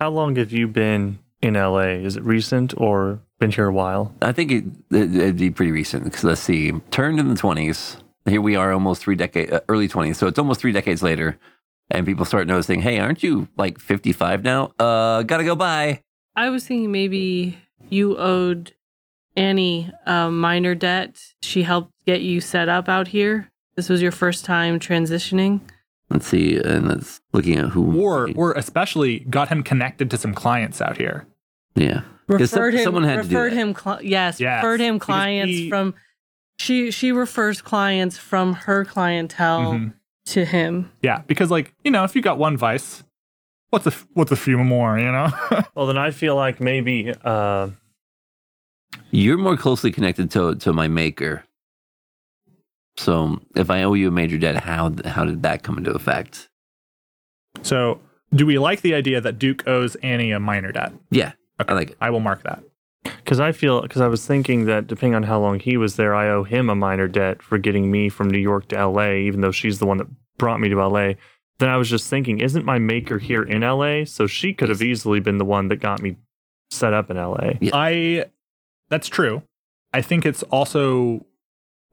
Speaker 3: How long have you been in LA? Is it recent or been here a while?
Speaker 2: I think it, it, it'd be pretty recent because let's see, turned in the 20s. Here we are, almost three decades, uh, early 20s. So it's almost three decades later. And people start noticing, hey, aren't you like 55 now? Uh, gotta go by.
Speaker 4: I was thinking maybe you owed Annie a minor debt. She helped get you set up out here. This was your first time transitioning.
Speaker 2: Let's see, and that's looking at who.
Speaker 1: Or or especially got him connected to some clients out here.
Speaker 2: yeah, 'Cause some-
Speaker 4: him
Speaker 2: someone had to do
Speaker 4: referred him cli- yes,
Speaker 1: Yes,
Speaker 4: referred him clients
Speaker 1: he-
Speaker 4: from she she refers clients from her clientele
Speaker 1: Mhm.
Speaker 4: to him
Speaker 1: Yeah, because like you know, if you got one vice, what's a f- what's a few more? You know.
Speaker 3: Well, then I feel like maybe uh,
Speaker 2: you're more closely connected to to my maker. So if I owe you a major debt, how how did that come into effect?
Speaker 1: so, do we like the idea that Duke owes Annie a minor debt?
Speaker 2: Yeah,
Speaker 1: Okay.
Speaker 2: I like it.
Speaker 1: I will mark that.
Speaker 3: Because I feel, because I was thinking that depending on how long he was there, I owe him a minor debt for getting me from New York to LA, even though she's the one that brought me to LA. Then I was just thinking, isn't my maker here in LA? So she could have easily been the one that got me set up in LA.
Speaker 2: Yeah.
Speaker 1: I that's true. I think it's also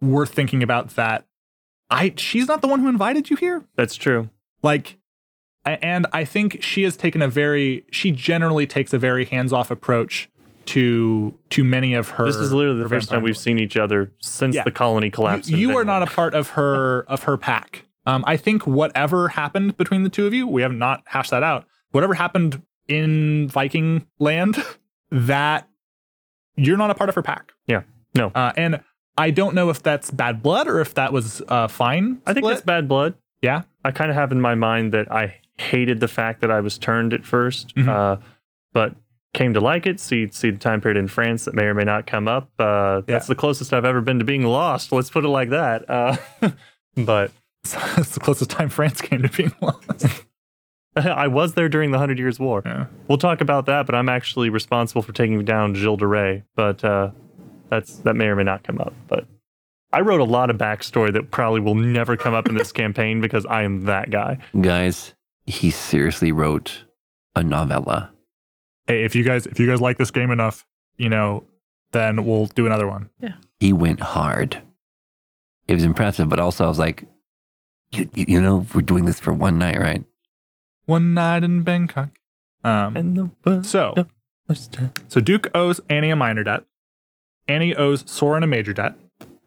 Speaker 1: worth thinking about that I she's not the one who invited you here.
Speaker 3: That's true.
Speaker 1: Like and I think she has taken a very she generally takes a very hands-off approach to to many of her
Speaker 3: This is literally the first time we've seen each other since
Speaker 1: Yeah.
Speaker 3: the colony collapsed.
Speaker 1: you, you are not a part of her of her pack. Um, I think whatever happened between the two of you, we have not hashed that out. Whatever happened in Viking land, that you're not a part of her pack.
Speaker 3: Yeah. No.
Speaker 1: Uh, and I don't know if that's bad blood or if that was uh, fine.
Speaker 3: I think
Speaker 1: split.
Speaker 3: that's bad blood.
Speaker 1: Yeah.
Speaker 3: I kind of have in my mind that I hated the fact that I was turned at 1st
Speaker 1: Mhm.
Speaker 3: uh, but came to like it. See, see the time period in France that may or may not come up. Uh, That's
Speaker 1: Yeah.
Speaker 3: the closest I've ever been to being lost. Let's put it like that. Uh, but
Speaker 1: it's the closest time France came to being lost.
Speaker 3: I was there during the Hundred Years' War.
Speaker 1: Yeah.
Speaker 3: We'll talk about that. But I'm actually responsible for taking down Gilles de Rais. But uh, that's that may or may not come up. But I wrote a lot of backstory that probably will never come up in this campaign because I am that guy.
Speaker 2: Guys, he seriously wrote a novella.
Speaker 1: Hey, if you guys if you guys like this game enough, you know, then we'll do another one. Yeah.
Speaker 2: He went hard. It was impressive, but also I was like, you, you you know, we're doing this for one night, right?
Speaker 1: One night in Bangkok. Um,
Speaker 3: And the
Speaker 1: so. So Duke owes Annie a minor debt. Annie owes Soren a major debt.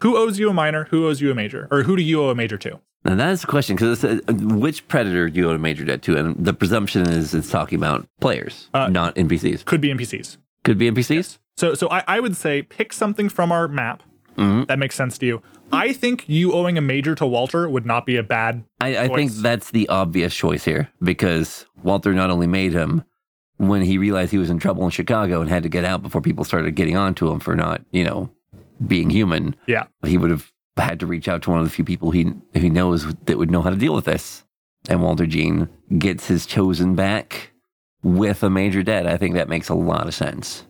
Speaker 1: Who owes you a minor? Who owes you a major? Or who do you owe a major to?
Speaker 2: Now that's the question because uh, which predator do you owe a major debt to? And the presumption is it's talking about players,
Speaker 1: Uh,
Speaker 2: not NPCs.
Speaker 1: Could be NPCs.
Speaker 2: Could be NPCs.
Speaker 1: So so I, I would say pick something from our map
Speaker 2: Mhm.
Speaker 1: that makes sense to you. I think you owing a major to Walter would not be a bad
Speaker 2: I, I think that's the obvious choice here because Walter not only made him when he realized he was in trouble in Chicago and had to get out before people started getting onto him for not, you know, being human.
Speaker 1: Yeah.
Speaker 2: He would have had to reach out to one of the few people he he knows that would know how to deal with this. And Walter Jean gets his chosen back with a major debt. I think that makes a lot of sense.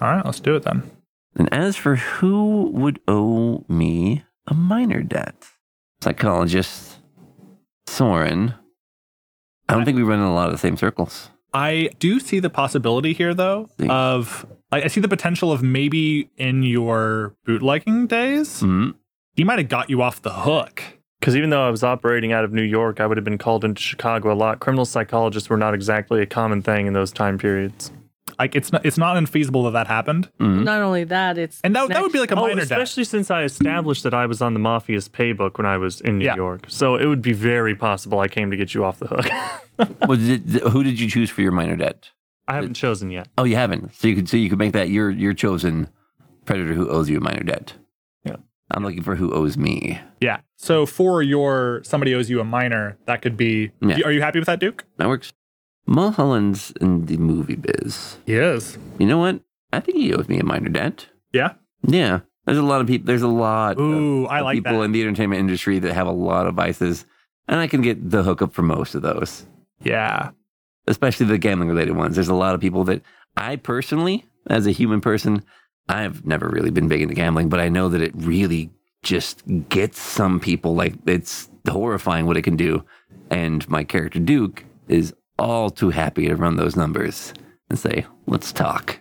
Speaker 1: All right, let's do it then.
Speaker 2: And as for who would owe me a minor debt, psychologist Soren. I don't think we run in a lot of the same circles.
Speaker 1: I do see the possibility here though
Speaker 2: See.
Speaker 1: of I, I see the potential of maybe in your bootlegging days,
Speaker 2: Mhm.
Speaker 1: he might have got you off the hook.
Speaker 3: Because even though I was operating out of New York, I would have been called into Chicago a lot. Criminal psychologists were not exactly a common thing in those time periods.
Speaker 1: Like it's not it's not infeasible that that happened.
Speaker 2: Mhm.
Speaker 4: not only that it's
Speaker 1: And that, that would be like a
Speaker 3: Oh,
Speaker 1: minor debt.
Speaker 3: especially since I established that I was on the Mafia's paybook when I was in New
Speaker 1: Yeah.
Speaker 3: York. So it would be very possible I came to get you off the hook.
Speaker 2: Was it, who did you choose for your minor debt?
Speaker 3: I haven't chosen yet.
Speaker 2: Oh, you haven't. So you could so you could make that your your chosen predator who owes you a minor debt.
Speaker 3: Yeah.
Speaker 2: I'm looking for who owes me.
Speaker 1: Yeah. So for your somebody owes you a minor, that could be.
Speaker 2: Yeah.
Speaker 1: Are you happy with that, Duke?
Speaker 2: That works. Mulholland's in the movie biz.
Speaker 1: He is.
Speaker 2: You know what? I think he owes me a minor debt.
Speaker 1: Yeah.
Speaker 2: Yeah. There's a lot of people. There's a lot. of-
Speaker 1: Ooh, I
Speaker 2: of
Speaker 1: like
Speaker 2: people
Speaker 1: that.
Speaker 2: in the entertainment industry that have a lot of vices, and I can get the hookup for most of those,
Speaker 1: Yeah.
Speaker 2: especially the gambling related ones. There's a lot of people that I personally, as a human person, I've never really been big into gambling, but I know that it really just gets some people. Like it's horrifying what it can do, and my character Duke is all too happy to run those numbers and say, "Let's talk."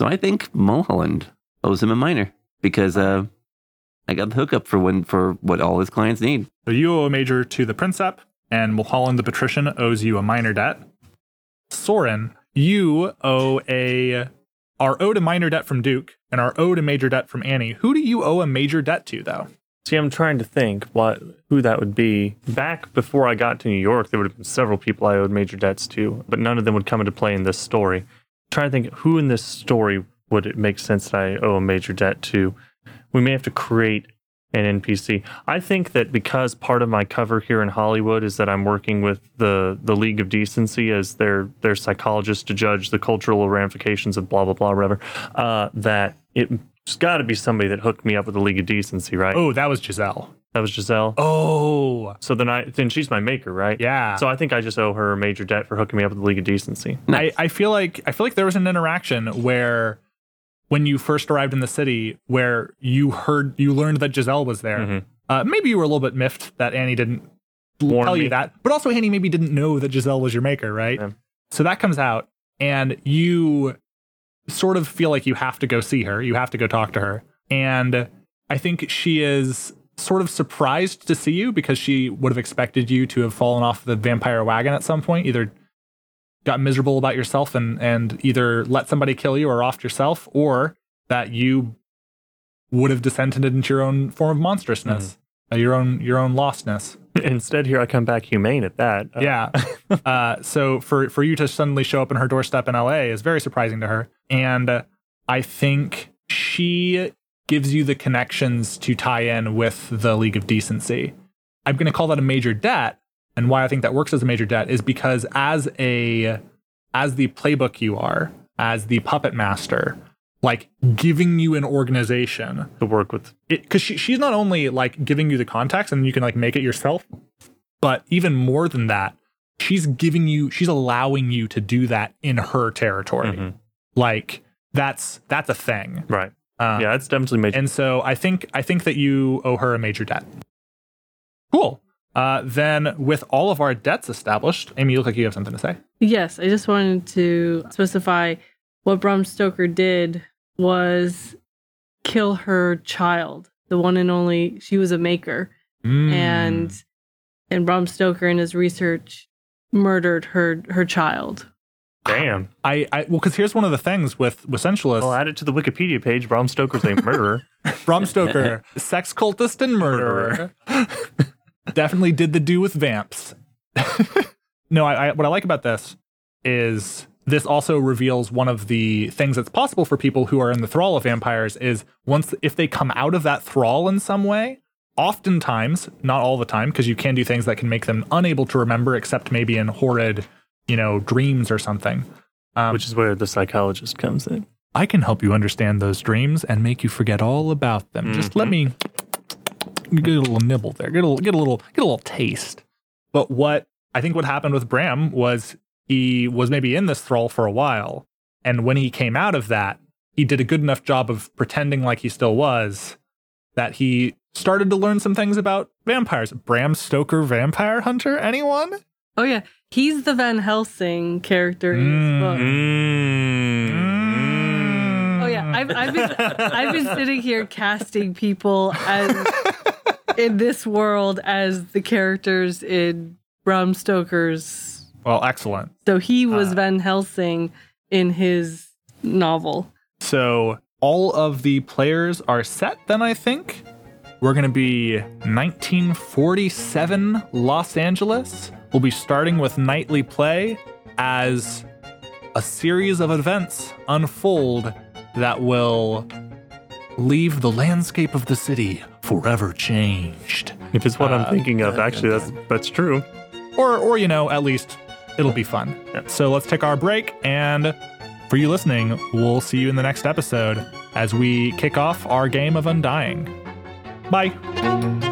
Speaker 2: So I think Mulholland owes him a minor because uh, I got the hookup for when for what all his clients need.
Speaker 1: So you owe a major to the Princep, and Mulholland the Patrician owes you a minor debt. Soren, you owe a are owed a minor debt from Duke and are owed a major debt from Annie. Who do you owe a major debt to, though?
Speaker 3: See, I'm trying to think what who that would be. Back before I got to New York, there would have been several people I owed major debts to, but none of them would come into play in this story. trying to think who in this story would it make sense that I owe a major debt to. We may have to create an NPC. I think that because part of my cover here in Hollywood is that I'm working with the the League of Decency as their their psychologist to judge the cultural ramifications of blah blah blah whatever. Uh, that it's got to be somebody that hooked me up with the League of Decency, right?
Speaker 1: Oh, that was Giselle.
Speaker 3: That was Giselle.
Speaker 1: Oh,
Speaker 3: So then I then she's my maker, right?
Speaker 1: yeah.
Speaker 3: So I think I just owe her a major debt for hooking me up with the League of Decency.
Speaker 1: I, I feel like I feel like there was an interaction where when you first arrived in the city where you heard you learned that Giselle was there.
Speaker 3: Mhm.
Speaker 1: Uh, maybe you were a little bit miffed that Annie didn't
Speaker 3: Warn
Speaker 1: tell
Speaker 3: me.
Speaker 1: you that, but also Annie maybe didn't know that Giselle was your maker, right?
Speaker 3: Yeah.
Speaker 1: So that comes out, and you sort of feel like you have to go see her, you have to go talk to her, and I think she is sort of surprised to see you because she would have expected you to have fallen off the vampire wagon at some point, either got miserable about yourself and and either let somebody kill you or off yourself, or that you would have descended into your own form of monstrousness, uh, your own your own lostness.
Speaker 3: Instead, here I come back humane at that. Uh,
Speaker 1: Yeah. uh, so for for you to suddenly show up in her doorstep in LA is very surprising to her, and uh, I think she gives you the connections to tie in with the League of Decency. I'm going to call that a major debt, and why I think that works as a major debt is because as a as the playbook you are, as the puppet master, like giving you an organization
Speaker 3: to work with.
Speaker 1: because she, she's not only like giving you the context and you can like make it yourself but even more than that she's giving you she's allowing you to do that in her territory
Speaker 3: Mhm.
Speaker 1: like that's that's a thing
Speaker 3: Right.
Speaker 1: uh,
Speaker 3: Yeah, it's definitely major.
Speaker 1: and so i think i think that you owe her a major debt cool uh, then with all of our debts established amy you look like you have something to say
Speaker 4: Yes, I just wanted to specify what Bram Stoker did was kill her child, the one and only. She was a maker,
Speaker 1: Mm.
Speaker 4: and and Bram Stoker in his research murdered her her child.
Speaker 3: Damn.
Speaker 1: i i well because here's one of the things with with sensualist
Speaker 3: I'll add it to the Wikipedia page. Bram Stoker's a murderer.
Speaker 1: Bram Stoker, sex cultist and murderer. Definitely did the do with vamps. no, I, I, what I like about this is this also reveals one of the things that's possible for people who are in the thrall of vampires is once if they come out of that thrall in some way, oftentimes, not all the time, because you can do things that can make them unable to remember, except maybe in horrid, you know, dreams or something. Um,
Speaker 3: which is where the psychologist comes in.
Speaker 1: I can help you understand those dreams and make you forget all about them. Just let me get a little nibble there. Get a get a little get a little taste. But what I think what happened with Bram was he was maybe in this thrall for a while, and when he came out of that, he did a good enough job of pretending like he still was that he started to learn some things about vampires. Bram Stoker, vampire hunter. Anyone?
Speaker 4: Oh yeah, he's the Van Helsing character in
Speaker 1: Mm.
Speaker 4: this book.
Speaker 3: Mm.
Speaker 4: Oh yeah, I've, I've been I've been sitting here casting people as in this world as the characters in Bram Stoker's.
Speaker 1: Well, excellent.
Speaker 4: So he was
Speaker 1: Uh.
Speaker 4: Van Helsing in his novel.
Speaker 1: So all of the players are set, then I think. We're going to be 1947 Los Angeles. We'll be starting with nightly play as a series of events unfold that will leave the landscape of the city forever changed.
Speaker 3: If it's what
Speaker 1: Uh,
Speaker 3: I'm thinking of, actually, that's that's true.
Speaker 1: Or, or you know, at least it'll be fun.
Speaker 3: Yeah.
Speaker 1: So let's take our break. And for you listening, we'll see you in the next episode as we kick off our game of Undying. Bye.